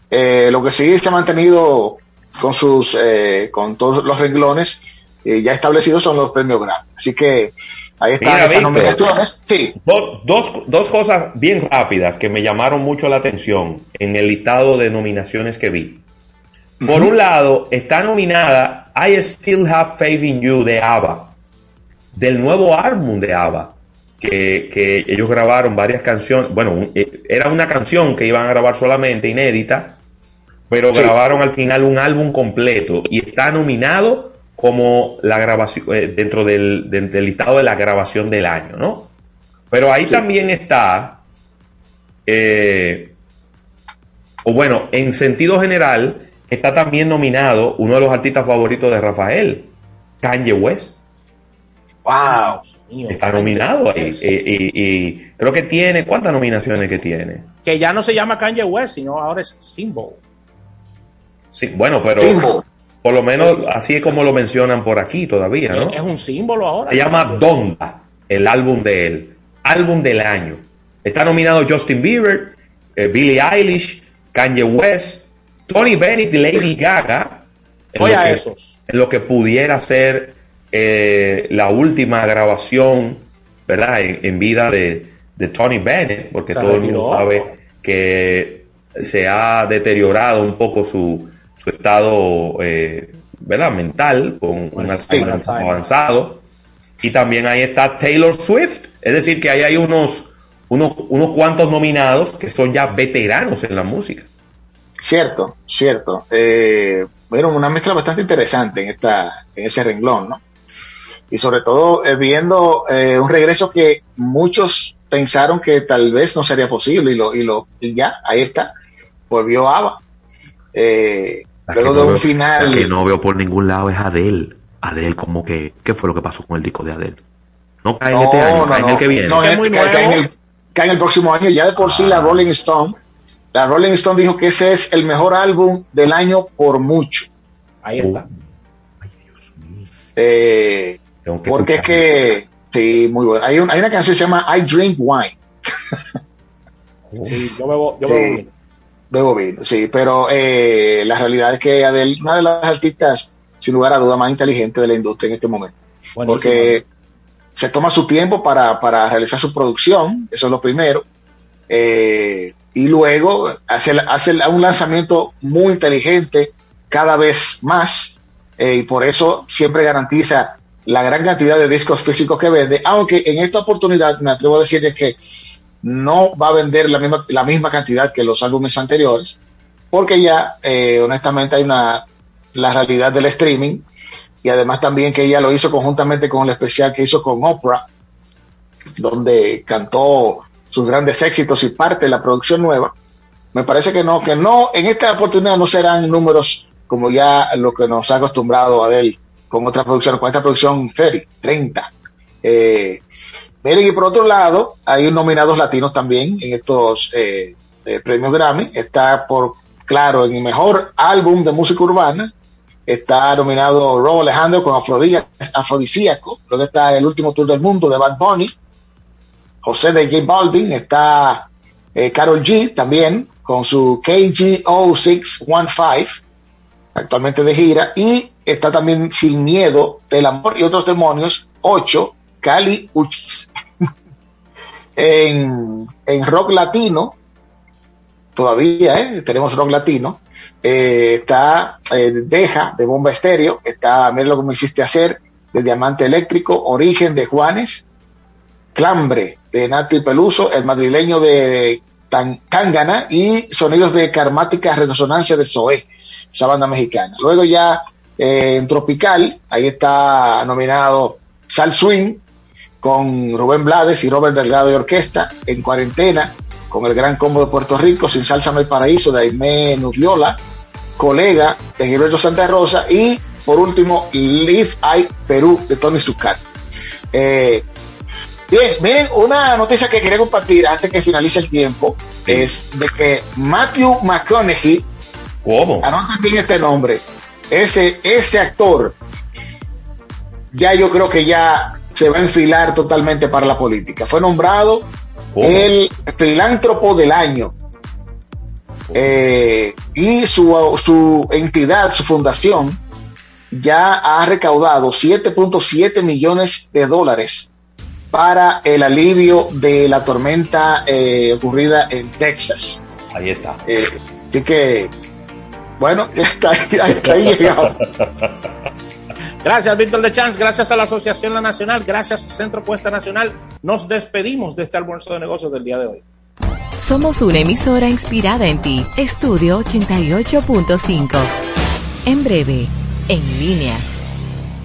Eh, lo que sí se ha mantenido con sus, eh, con todos los renglones eh, ya establecidos son los premios Grammy. Así que ahí están Mira, esas Víctor. nominaciones. Sí, Dos, dos, dos cosas bien rápidas que me llamaron mucho la atención en el listado de nominaciones que vi. Por un lado, está nominada I Still Have Faith in You de ABBA, del nuevo álbum de ABBA, que, que ellos grabaron varias canciones. Bueno, eh, era una canción que iban a grabar solamente, inédita, pero Sí. grabaron al final un álbum completo y está nominado como la grabación eh, dentro del, del- del listado de la grabación del año, ¿no? Pero ahí también está, eh, o bueno, en sentido general, está también nominado uno de los artistas favoritos de Rafael, Kanye West. wow. Está nominado ahí. eh, y, y creo que tiene, ¿cuántas nominaciones que tiene? Que ya no se llama Kanye West, sino ahora es Symbol. Sí, bueno, pero Symbol. por lo menos así es como lo mencionan por aquí todavía, ¿no? Es, un símbolo ahora. Se llama Donda, el álbum de él. Álbum del año. Está nominado Justin Bieber, eh, Billie Eilish, Kanye West, Tony Bennett y Lady Gaga. En Oye lo a que- esos. En lo que pudiera ser eh, la última grabación, ¿verdad? En, en vida de, de Tony Bennett, porque todo el mundo sabe que se ha deteriorado un poco su, su estado, eh, ¿verdad? Mental, con un Alzheimer un poco Alzheimer. avanzado. Y también ahí está Taylor Swift, es decir, que ahí hay unos, unos, unos cuantos nominados que son ya veteranos en la música. Cierto, cierto. Eh, bueno, una mezcla bastante interesante en esta, en ese renglón, ¿no? Y sobre todo eh, viendo eh, un regreso que muchos pensaron que tal vez no sería posible y lo, y lo, y ya, ahí está, volvió Ava. Eh, luego de un final. La que no veo por ningún lado es Adele. Adele, como que, ¿qué fue lo que pasó con el disco de Adele? No cae en este año, cae en el que viene. No, en- cae, cae en el, cae en el próximo año. Ya de por sí la Ah. Rolling Stone, la Rolling Stone dijo que ese es el mejor álbum del año por mucho. Ahí está. Eh, Tengo que porque es que, sí, muy bueno. Hay, un- hay una canción que se llama I Drink Wine. Sí, yo bebo, yo Sí. bebo vino. Bebo vino, sí, pero eh, la realidad es que Adele, una de las artistas, sin lugar a duda, más inteligentes de la industria en este momento. Buenísimo. Porque se toma su tiempo para, para realizar su producción, eso es lo primero. Eh, y luego hace, hace un lanzamiento muy inteligente cada vez más eh, y por eso siempre garantiza la gran cantidad de discos físicos que vende, aunque en esta oportunidad me atrevo a decir que no va a vender la misma, la misma cantidad que los álbumes anteriores, porque ya eh, honestamente hay una la realidad del streaming y además también que ella lo hizo conjuntamente con el especial que hizo con Oprah, donde cantó sus grandes éxitos y parte de la producción nueva. Me parece que no, que no, en esta oportunidad no serán números como ya lo que nos ha acostumbrado Adele con otra producción, con esta producción 30, 30. Eh, miren, y por otro lado, hay nominados latinos también en estos, eh, eh, premios Grammy. Está por, claro, en el mejor álbum de música urbana. Está nominado Rob Alejandro con Afrodisíaco. Luego está El último tour del mundo de Bad Bunny. José de J Balvin. Está Carol G también con su KG0615 actualmente de gira, y está también Sin Miedo, del Amor y otros demonios, 8, Cali Uchis. en, en rock latino, todavía ¿eh? tenemos rock latino, eh, está eh, Deja de Bomba Estéreo, está Mira lo que me hiciste hacer, de Diamante Eléctrico, Origen de Juanes, Clambre de Nati Peluso, el madrileño de Tangana y Sonidos de Karmática Resonancia de Zoé esa banda mexicana. Luego ya eh, en Tropical, ahí está nominado Sal Swing con Rubén Blades y Robert Delgado de Orquesta, en Cuarentena, con el Gran Combo de Puerto Rico, Sin Salsa el Paraíso de Aimé Nubiola, Colega de Gilberto Santa Rosa y por último Live I Perú de Tony Zuccar. Eh, bien, miren, una noticia que quería compartir antes que finalice el tiempo es de que Matthew McConaughey ¿Cómo? Anoten bien este nombre. Ese, ese actor, ya yo creo que ya se va a enfilar totalmente para la política. Fue nombrado el filántropo del año. Eh, y su, su entidad, su fundación, ya ha recaudado 7.7 millones de dólares para el alivio de la tormenta eh, ocurrida en Texas. Ahí está. Eh, así que bueno, está ahí, está ahí llegado. Gracias, Víctor de Chance. Gracias a la Asociación La Nacional. Gracias, Centro Puesta Nacional. Nos despedimos de este almuerzo de negocios del día de hoy. Somos una emisora inspirada en ti. Estudio 88.5. En breve, en línea.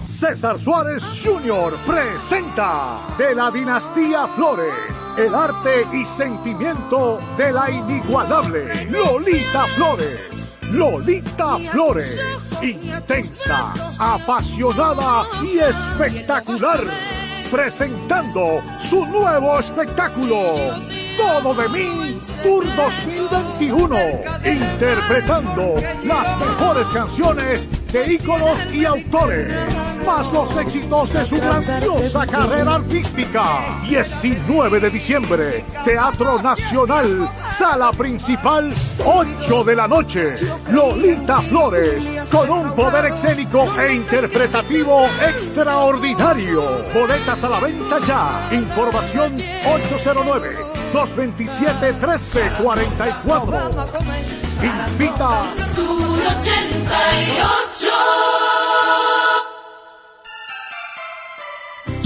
César Suárez Jr. presenta de la dinastía Flores, el arte y sentimiento de la inigualable Lolita Flores. Lolita Flores, intensa, apasionada y espectacular, presentando su nuevo espectáculo, Todo de mí, Tour 2021, interpretando las mejores canciones de íconos y autores, más los éxitos de su grandiosa carrera artística. 19 de diciembre, Teatro Nacional, sala principal, 8 de la noche. Lolita Flores, con un poder escénico e interpretativo extraordinario. A la venta ya. Información 809 227 1344. Invita. 88.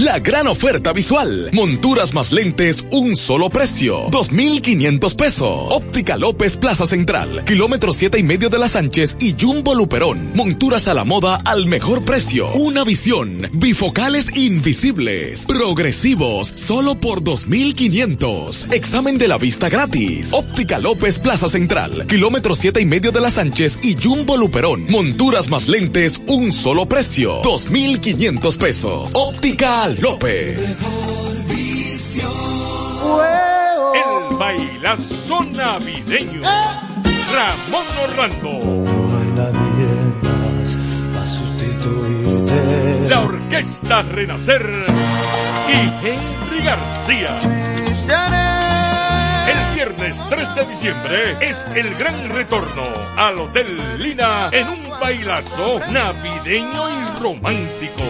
La gran oferta visual. Monturas más lentes, un solo precio. 2,500 pesos. Óptica López Plaza Central. Kilómetro siete y medio de la Sánchez y Jumbo Luperón. Monturas a la moda al mejor precio. Una visión. Bifocales invisibles. Progresivos. Solo por 2,500. Examen de la vista gratis. Óptica López Plaza Central. Kilómetro siete y medio de la Sánchez y Jumbo Luperón. Monturas más lentes, un solo precio. 2,500 pesos. Óptica López. El bailazo navideño. Ramón Orlando. No hay nadie más para sustituirte. La Orquesta Renacer y Henry García. Viernes 3 de diciembre es el gran retorno al Hotel Lina en un bailazo navideño y romántico.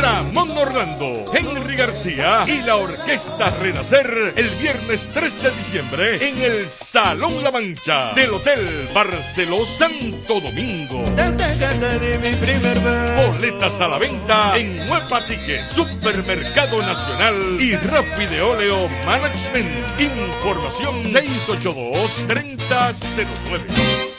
Ramón Orlando, Henry García y la Orquesta Renacer el viernes 3 de diciembre en el Salón La Mancha del Hotel Barceló Santo Domingo. Desde que te di mi primer beso. Boletas a la venta en Huepa Ticket, Supermercado Nacional y Rapideoleo Management. Información 682-3009.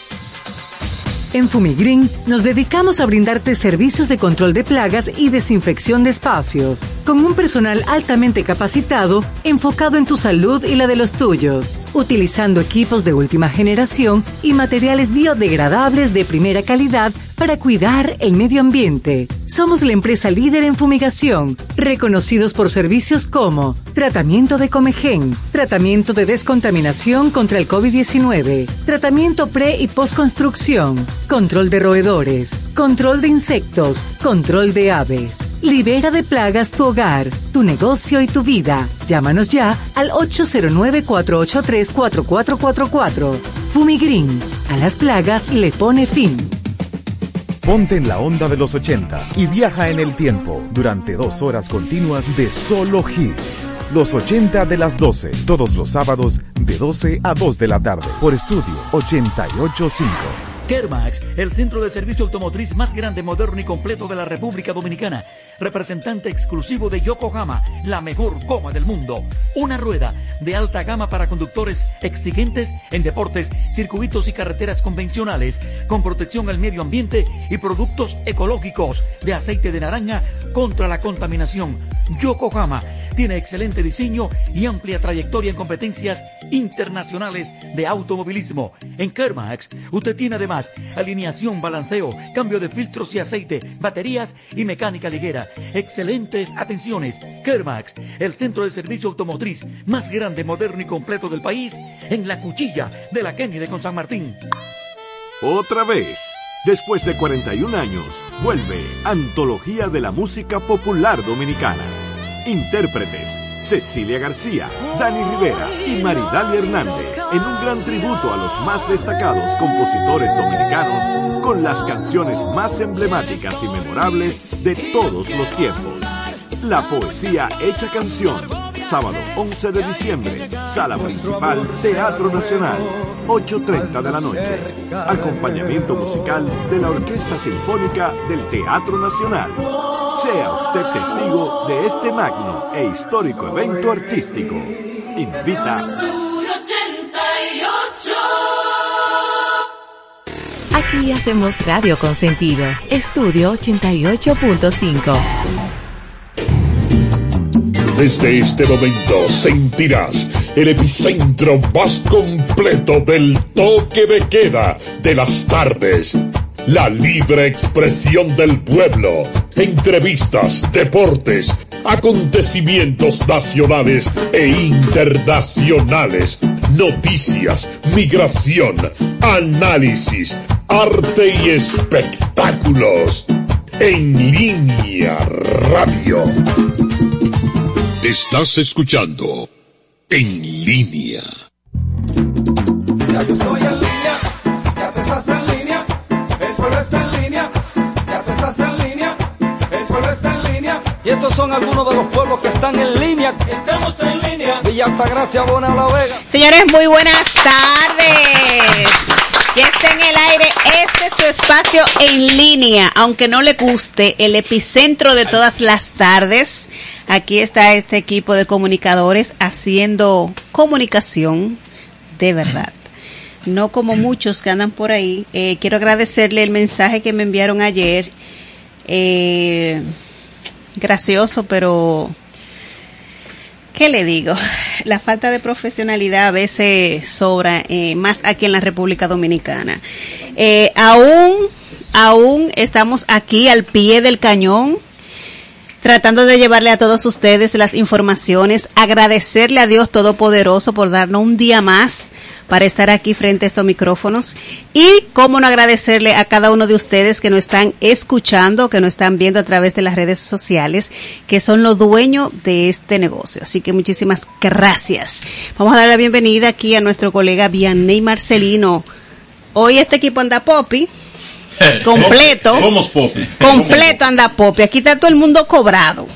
En Fumigreen nos dedicamos a brindarte servicios de control de plagas y desinfección de espacios, con un personal altamente capacitado enfocado en tu salud y la de los tuyos, utilizando equipos de última generación y materiales biodegradables de primera calidad para cuidar el medio ambiente. Somos la empresa líder en fumigación, reconocidos por servicios como tratamiento de Comegen, tratamiento de descontaminación contra el COVID-19, tratamiento pre y postconstrucción, control de roedores, control de insectos, control de aves. Libera de plagas tu hogar, tu negocio y tu vida. Llámanos ya al 809-483-4444. Fumigreen. A las plagas le pone fin. Ponte en la onda de los 80 y viaja en el tiempo durante dos horas continuas de solo hits. Los 80 de las 12, todos los sábados de 12 a 2 de la tarde por estudio 885. Kermax, el centro de servicio automotriz más grande, moderno y completo de la República Dominicana. Representante exclusivo de Yokohama, la mejor goma del mundo. Una rueda de alta gama para conductores exigentes en deportes, circuitos y carreteras convencionales, con protección al medio ambiente y productos ecológicos de aceite de naranja contra la contaminación. Yokohama tiene excelente diseño y amplia trayectoria en competencias internacionales de automovilismo. En Kermax, usted tiene además alineación, balanceo, cambio de filtros y aceite, baterías y mecánica ligera. Excelentes atenciones. Kermax, el centro de servicio automotriz más grande, moderno y completo del país, en la cuchilla de la Kennedy con San Martín. Otra vez. Después de 41 años, vuelve Antología de la Música Popular Dominicana. Intérpretes, Cecilia García, Dani Rivera y Maridalia Hernández, en un gran tributo a los más destacados compositores dominicanos con las canciones más emblemáticas y memorables de todos los tiempos. La poesía hecha canción, sábado 11 de diciembre, sala principal, Teatro Nacional, 8.30 de la noche. Acompañamiento musical de la Orquesta Sinfónica del Teatro Nacional. Sea usted testigo de este magno e histórico evento artístico. Invita. Aquí hacemos radio con sentido. Estudio 88.5. Desde este momento sentirás el epicentro más completo del toque de queda de las tardes. La libre expresión del pueblo. Entrevistas, deportes, acontecimientos nacionales e internacionales. Noticias, migración, análisis, arte y espectáculos. En línea radio. Estás escuchando En línea. Ya yo estoy en línea, ya te estás en línea, el suelo está en línea, ya te estás en línea, el suelo está en línea. Y estos son algunos de los pueblos que están en línea. Estamos en línea. Villa Altagracia, Bona La Vega. Señores, muy buenas tardes. Ya está en el aire este es su espacio en línea, aunque no le guste, el epicentro de todas las tardes. Aquí está este equipo de comunicadores haciendo comunicación de verdad. No como muchos que andan por ahí. Eh, quiero agradecerle el mensaje que me enviaron ayer. Eh, gracioso, pero ¿Qué le digo? La falta de profesionalidad a veces sobra, eh, más aquí en la República Dominicana. Eh, aún, aún estamos aquí al pie del cañón, tratando de llevarle a todos ustedes las informaciones, agradecerle a Dios Todopoderoso por darnos un día más para estar aquí frente a estos micrófonos y cómo no agradecerle a cada uno de ustedes que nos están escuchando, que nos están viendo a través de las redes sociales, que son los dueños de este negocio. Así que muchísimas gracias. Vamos a dar la bienvenida aquí a nuestro colega Vianney Marcelino. Hoy este equipo anda popi. Completo. Somos popi. Completo anda popi. Aquí está todo el mundo cobrado.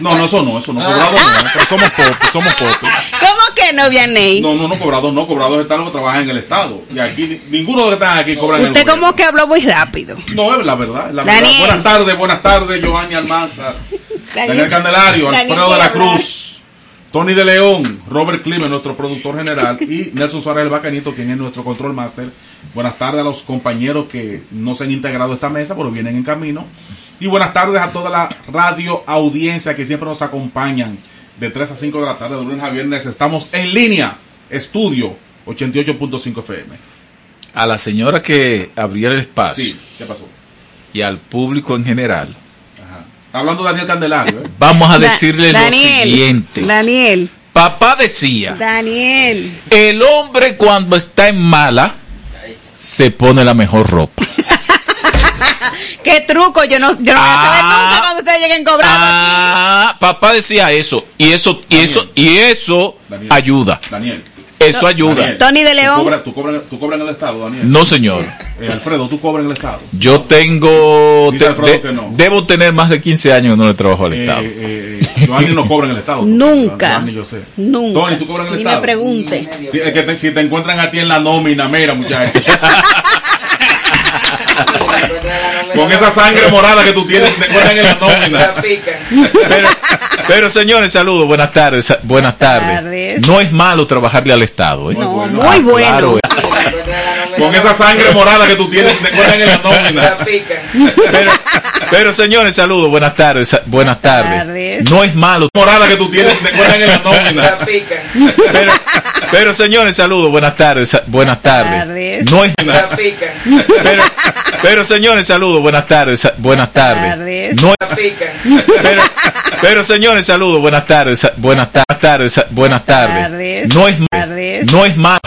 No, no, eso no, eso no. Cobrado no, pero somos popi, somos popi. ¿Cómo que no, Vianney? No, no, no, cobrados no, cobrados están los que trabajan en el Estado. Y aquí, ninguno de los que están aquí cobran en el Usted como que habló muy rápido. No, es la verdad, la Daniel. verdad. Buenas tardes, buenas tardes, Giovanni Almanza, Daniel Candelario, Daniel Alfredo de la. Cruz, Tony de León, Robert Climen, nuestro productor general, y Nelson Suárez el Bacanito, quien es nuestro control master. Buenas tardes a los compañeros que no se han integrado a esta mesa, pero vienen en camino. Y buenas tardes a toda la radio audiencia que siempre nos acompañan de 3 a 5 de la tarde, de lunes a viernes. Estamos en línea, estudio 88.5 FM. A la señora que abrió el espacio. Sí, ¿qué pasó? y al público en general, Está hablando Daniel Candelario. ¿eh? vamos a Da- decirle lo siguiente. Daniel, Papá decía, Daniel. el hombre cuando está en mala se pone la mejor ropa. ¿Qué truco? Yo no, yo no voy a saber nunca cuando ustedes lleguen cobrando. Ah, papá decía eso y eso y eso y eso ayuda. Daniel. Eso ayuda. Daniel, Tony de ¿tú León. cobras- ¿Tú cobras, tú cobras en el Estado, Daniel? No, señor. Eh, Alfredo, ¿tú cobras en el Estado? Yo tengo Dice te- Alfredo de- que no. debo tener más de 15 años que no le trabajo al Estado. Eh, eh, Joanny no cobra en el Estado. Nunca. Joanny, yo sé. Nunca. Tony, ¿tú cobras en el Ni Estado? me pregunte. Si, es que te, si te encuentran a ti en la nómina, mira, muchachos. Con esa sangre morada que tú tienes, te encuentran en la nómina. Pero, pero, señores, saludos, buenas tardes, buenas tardes. tardes. No es malo trabajarle al Estado, ¿eh? No, Ah, muy bueno. claro, Con esa sangre morada que tú tienes, te encuentran en la nómina. Pero, pero señores, saludos, buenas tardes, buenas tardes. tardes. No es malo. Morada que tú tienes, te encuentran en la nómina. Pero, pero señores, saludos, buenas tardes, buenas tardes. tardes. No es pero, pero señores, saludos, buenas tardes, buenas tardes. tardes. No pero, pero señores, saludos, buenas tardes, buenas ta- tardes, buenas tardes. Tardes. No es Tardes. no es malo